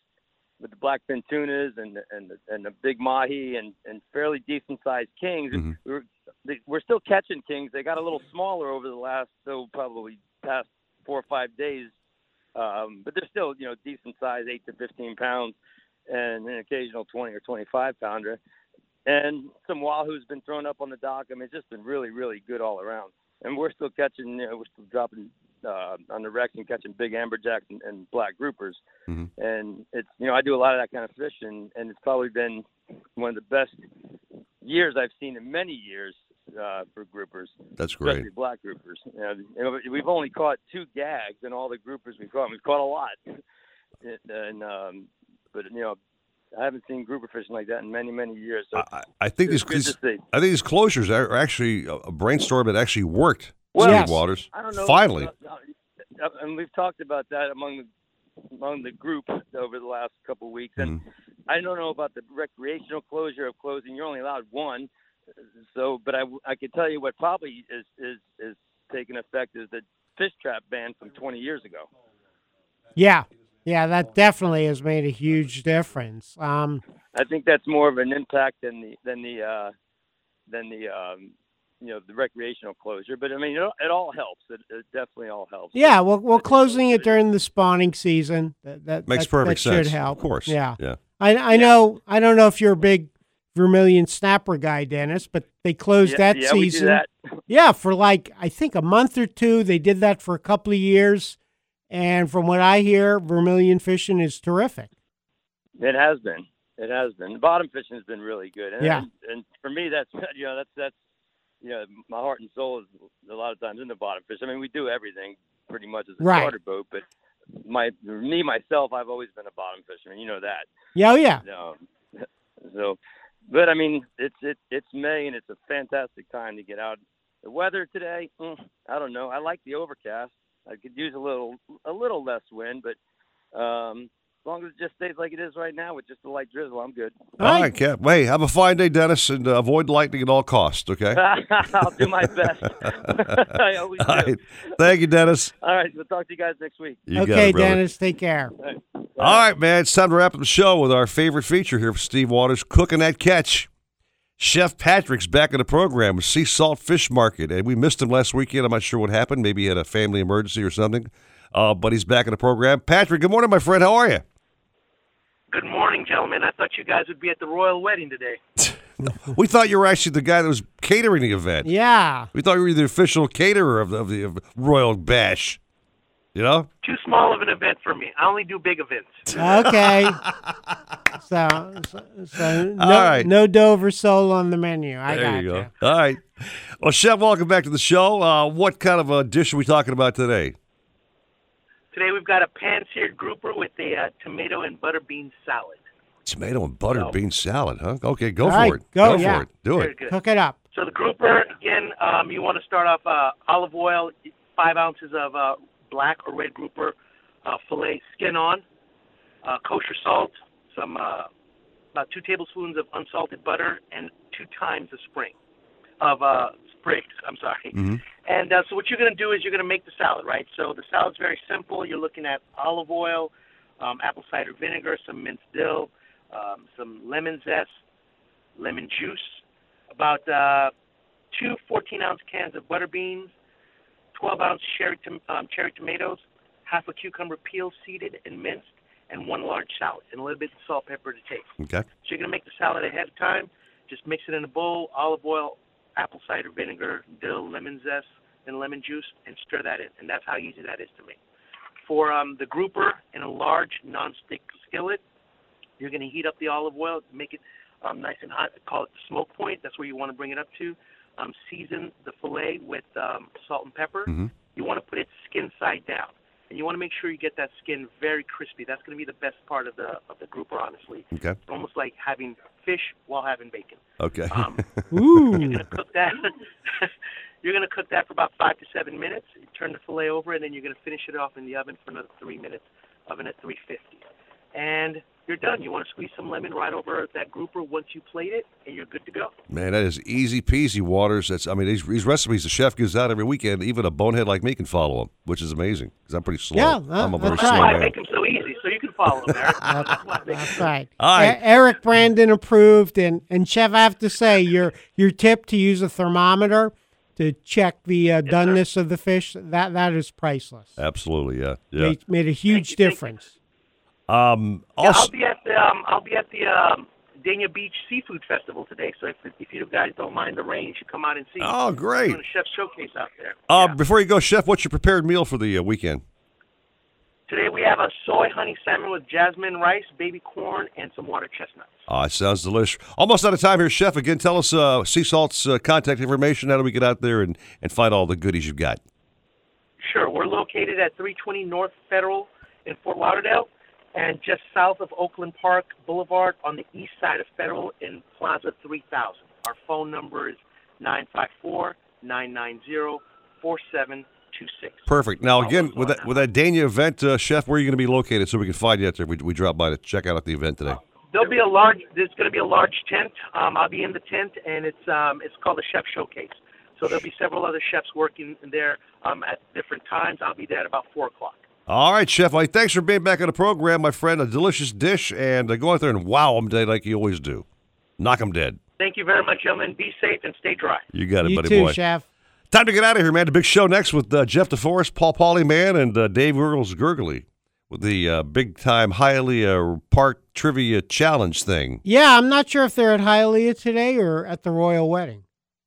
S70: with the blackfin tunas and and and the big mahi and and fairly decent sized kings. We were, they, we're still catching kings. They got a little smaller over the last so probably past four or five days, um, but they're still you know decent size, eight to fifteen pounds, and an occasional twenty or twenty five pounder. And some wahoo's been thrown up on the dock. I mean, it's just been really, really good all around. And we're still catching, you know, we're still dropping uh, on the wrecks and catching big amberjacks and, and black groupers. And it's, you know, I do a lot of that kind of fishing, and it's probably been one of the best years I've seen in many years uh, for groupers.
S3: That's great.
S70: Especially black groupers. You know, we've only caught two gags in all the groupers we've caught. We've caught a lot. and, and um, but you know, I haven't seen grouper fishing like that in many, many years. So
S3: I think these, these. I think these closures are actually a brainstorm that actually worked.
S70: Well, Yes.
S3: Waters.
S70: I don't know.
S3: Finally.
S70: uh, uh, and we've talked about that among the among the group over the last couple of weeks, and
S3: Mm-hmm.
S70: I don't know about the recreational closure of closing. You're only allowed one, so but I I can tell you what probably is is is taking effect is the fish trap ban from 20 years ago.
S4: Yeah, yeah, that definitely has made a huge difference. Um,
S70: I think that's more of an impact than the than the uh, than the um, you know the recreational closure. But I mean, it, all- it all helps. It, it definitely all helps.
S4: yeah, well, well, closing it during the spawning season that that
S3: Makes
S4: that,
S3: perfect
S4: that should
S3: sense.
S4: help.
S3: Of course.
S4: Yeah,
S3: Yeah.
S4: I I know I don't know if you're a big Vermilion snapper guy, Dennis, but they closed
S70: Yeah,
S4: that
S70: yeah,
S4: season.
S70: that.
S4: Yeah, for like I think a month or two. They did that for a couple of years, and from what I hear, Vermilion fishing is terrific.
S70: It has been. It has been. The bottom fishing has been really good. And,
S4: Yeah.
S70: and, and for me, that's you know that's that's you know my heart and soul is a lot of times in the bottom fish. I mean, we do everything pretty much as a
S4: Right.
S70: charter boat, but my me myself, I've always been a bottom fisherman. You know that.
S4: Yeah, oh yeah.
S70: No. So, but I mean, it's it it's May and it's a fantastic time to get out. The weather today, mm, I don't know. I like the overcast. I could use a little a little less wind, but um, as long as it just stays like it is right now with just a light drizzle, I'm good.
S3: All right, Cap. Hey, have a fine day, Dennis, and uh, avoid lightning at all costs. Okay.
S70: I'll do my best. I always do.
S3: All right. Thank you, Dennis.
S70: All right, we'll talk to you guys next week.
S3: You
S4: okay,
S3: it.
S4: Dennis, take care.
S3: All right, man. It's time to wrap up the show with our favorite feature here for Steve Waters, cooking that catch. Chef Patrick's back in the program with Sea Salt Fish Market, and we missed him last weekend. I'm not sure what happened. Maybe he had a family emergency or something, uh, but he's back in the program. Patrick, good morning, my friend. How are you?
S71: Good morning, gentlemen. I thought you guys would be at the royal wedding today.
S3: We thought you were actually the guy that was catering the event.
S4: Yeah.
S3: We thought you were the official caterer of the, of the of Royal Bash. You know?
S71: Too small of an event for me. I only do big events.
S4: Okay. so, so, so no,
S3: All right.
S4: no Dover sole on the menu. I
S3: there
S4: got
S3: you go. All right. Well, Chef, welcome back to the show. Uh, what kind of a dish are we talking about today?
S71: Today we've got a pan-seared grouper with a uh, tomato and butter bean salad.
S3: Tomato and butter bean salad, huh? Okay, go
S4: All
S3: for
S4: right,
S3: it.
S4: go,
S3: for
S4: yeah.
S3: it. Do
S71: Very
S3: it.
S71: good.
S4: Cook it up.
S71: So the grouper, again, um, you want to start off uh, olive oil, five ounces of uh, black or red grouper uh, fillet, skin on, uh, kosher salt, some uh, about two tablespoons of unsalted butter, and two times the spring of sprigs. I'm sorry.
S3: Mm-hmm.
S71: And uh, so what you're going to do is you're going to make the salad, right? So the salad's very simple. You're looking at olive oil, um, apple cider vinegar, some minced dill, um, some lemon zest, lemon juice, about uh, two 14-ounce cans of butter beans, 12-ounce cherry, tom- um, cherry tomatoes, half a cucumber peel seeded and minced, and one large salad, and a little bit of salt, pepper to taste.
S3: Okay.
S71: So you're going to make the salad ahead of time. Just mix it in a bowl, olive oil, apple cider vinegar, dill, lemon zest, and lemon juice, and stir that in. And that's how easy that is to make. For um, the grouper in a large nonstick skillet, you're going to heat up the olive oil, make it um, nice and hot. Call it the smoke point. That's where you want to bring it up to. Um, season the fillet with um, salt and pepper.
S3: Mm-hmm.
S71: You want to put it skin side down, and you want to make sure you get that skin very crispy. That's going to be the best part of the of the grouper, honestly.
S3: Okay.
S71: It's almost like having fish while having bacon.
S3: Okay.
S71: Um,
S4: Ooh.
S71: You're gonna cook that. you're gonna cook that for about five to seven minutes. You turn the fillet over, and then you're gonna finish it off in the oven for another three minutes. Oven at 350, and you're done. You want to squeeze some lemon right over that grouper once you plate it, and you're good to go.
S3: Man, that is easy peasy, Waters. That's I mean, these, these recipes the chef gives out every weekend. Even a bonehead like me can follow them, which is amazing because I'm pretty slow.
S4: Yeah,
S3: I'm a very
S4: that's
S3: slow
S71: That's why I make them so easy, so you can follow them, Eric. That's why I make 'em
S4: That's
S71: so
S4: right.
S3: All right.
S4: E- Eric Brandon approved, and and Chef, I have to say, your your tip to use a thermometer to check the uh, doneness of the fish that that is priceless.
S3: Absolutely, yeah, yeah.
S4: Made, made a huge difference.
S3: Um,
S71: Yeah, I'll be at the um, I'll be at the um, Dania Beach Seafood Festival today. So if if you guys don't mind the rain, you should come out and see.
S3: Oh, great.
S71: Chef showcase out there.
S3: uh, before you go, chef, what's your prepared meal for the uh, weekend?
S71: Today we have a soy honey salmon with jasmine rice, baby corn, and some water chestnuts.
S3: Oh, it sounds delicious. Almost out of time here, chef. Again, tell us uh, Sea Salt's uh, contact information. How do we get out there and, and find all the goodies you've got?
S71: Sure, we're located at 320 North Federal in Fort Lauderdale, and just south of Oakland Park Boulevard on the east side of Federal in Plaza 3000. Our phone number is 954 990 4726.
S3: Perfect. Now, again, with that with that Dania event, uh, chef, where are you going to be located so we can find you out there? We, we drop by to check out the event today.
S71: There'll be a large. There's going to be a large tent. Um, I'll be in the tent, and it's um, it's called the Chef Showcase. So there'll be several other chefs working there um, at different times. I'll be there at about four o'clock.
S3: All right, chef. Well, thanks for being back on the program, my friend. A delicious dish, and uh, go out there and wow them dead like you always do. Knock them dead.
S71: Thank you very much, gentlemen. Be safe and stay dry.
S3: You got it,
S4: You
S3: buddy
S4: too,
S3: boy.
S4: Chef.
S3: Time to get out of here, man. The big show next with uh, Jeff DeForest, Paul Polyman, and uh, Dave Urgles Gurgly with the uh, big time Hialeah Park Trivia Challenge thing.
S4: Yeah, I'm not sure if they're at Hialeah today or at the royal wedding.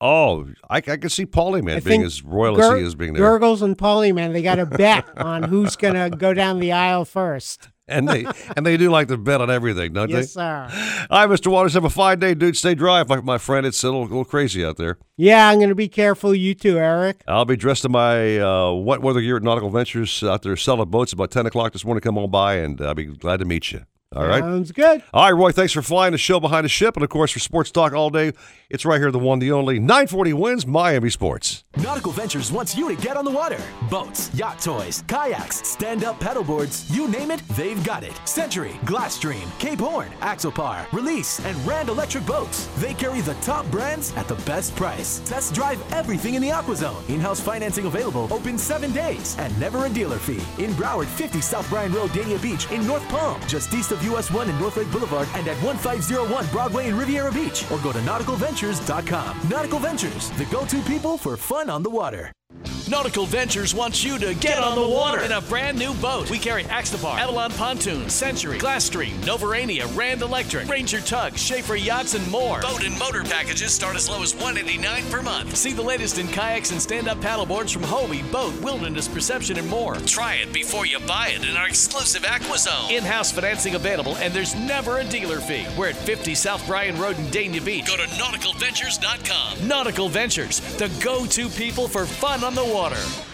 S3: Oh, I, I can see Polyman
S4: I
S3: being as royal
S4: Gur-
S3: as he is being there.
S4: Gurgles and Polly, man, they got a bet on who's going to go down the aisle first.
S3: and they and they do like to bet on everything, don't
S4: Yes,
S3: they?
S4: Yes, sir.
S3: All right, Mr. Waters, have a fine day, dude. Stay dry, my, my friend. It's a little, little crazy out there.
S4: Yeah, I'm going to be careful. You too, Eric.
S3: I'll be dressed in my uh, wet weather gear at Nautical Ventures out there selling boats about 10 o'clock this morning. Come on by, and I'll be glad to meet you. All right.
S4: Sounds good.
S3: All right, Roy, thanks for flying the show behind the ship. And, of course, for Sports Talk all day, it's right here, the one, the only 940 wins Miami Sports.
S17: Nautical Ventures wants you to get on the water. Boats, yacht toys, kayaks, stand-up paddleboards, you name it, they've got it. Century, Glasstream, Cape Horn, Axopar, Release, and Rand Electric Boats. They carry the top brands at the best price. Test drive everything in the AquaZone. In-house financing available, open seven days, and never a dealer fee. In Broward, 50 South Bryan Road, Dania Beach, in North Palm, just east of US 1 and North Lake Boulevard, and at 1501 Broadway in Riviera Beach, or go to nauticalventures.com. Nautical Ventures, the go-to people for fun on the water.
S1: Nautical Ventures wants you to get, on the water in a brand new boat. We carry Axopar, Avalon Pontoon, Century, Glasstream, Novurania, Rand Electric, Ranger Tug, Schaefer Yachts, and more. Boat and motor packages start as low as $189 per month. See the latest in kayaks and stand-up paddleboards from Hobie, Boat, Wilderness Perception, and more. Try it before you buy it in our exclusive AquaZone. In-house financing available, and there's never a dealer fee. We're at 50 South Bryan Road in Dania Beach. Go to nauticalventures.com. Nautical Ventures, the go-to people for fun on the water.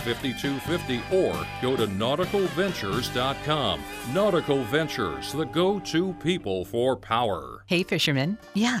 S27: 5250 or go to nauticalventures.com. Nautical Ventures, the go to people for power.
S48: Hey, fisherman. Yeah,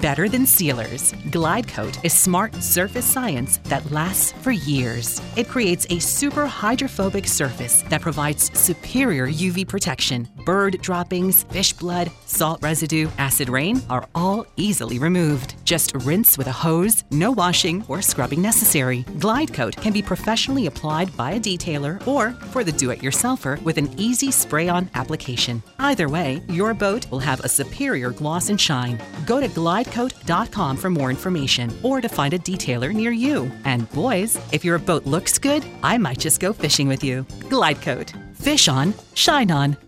S48: better than sealers. Glide Coat is smart surface science that lasts for years. It creates a super hydrophobic surface that provides superior UV protection. Bird droppings, fish blood, salt residue, acid rain are all easily removed. Just rinse with a hose, no washing or scrubbing necessary. Glide Coat can be professionally applied by a detailer or for the do it yourselfer with an easy spray on application. Either way, your boat will have a superior gloss and shine. Go to Glide glidecoat.com for more information or to find a detailer near you. And boys, if your boat looks good, I might just go fishing with you. Glidecoat. Fish on, shine on.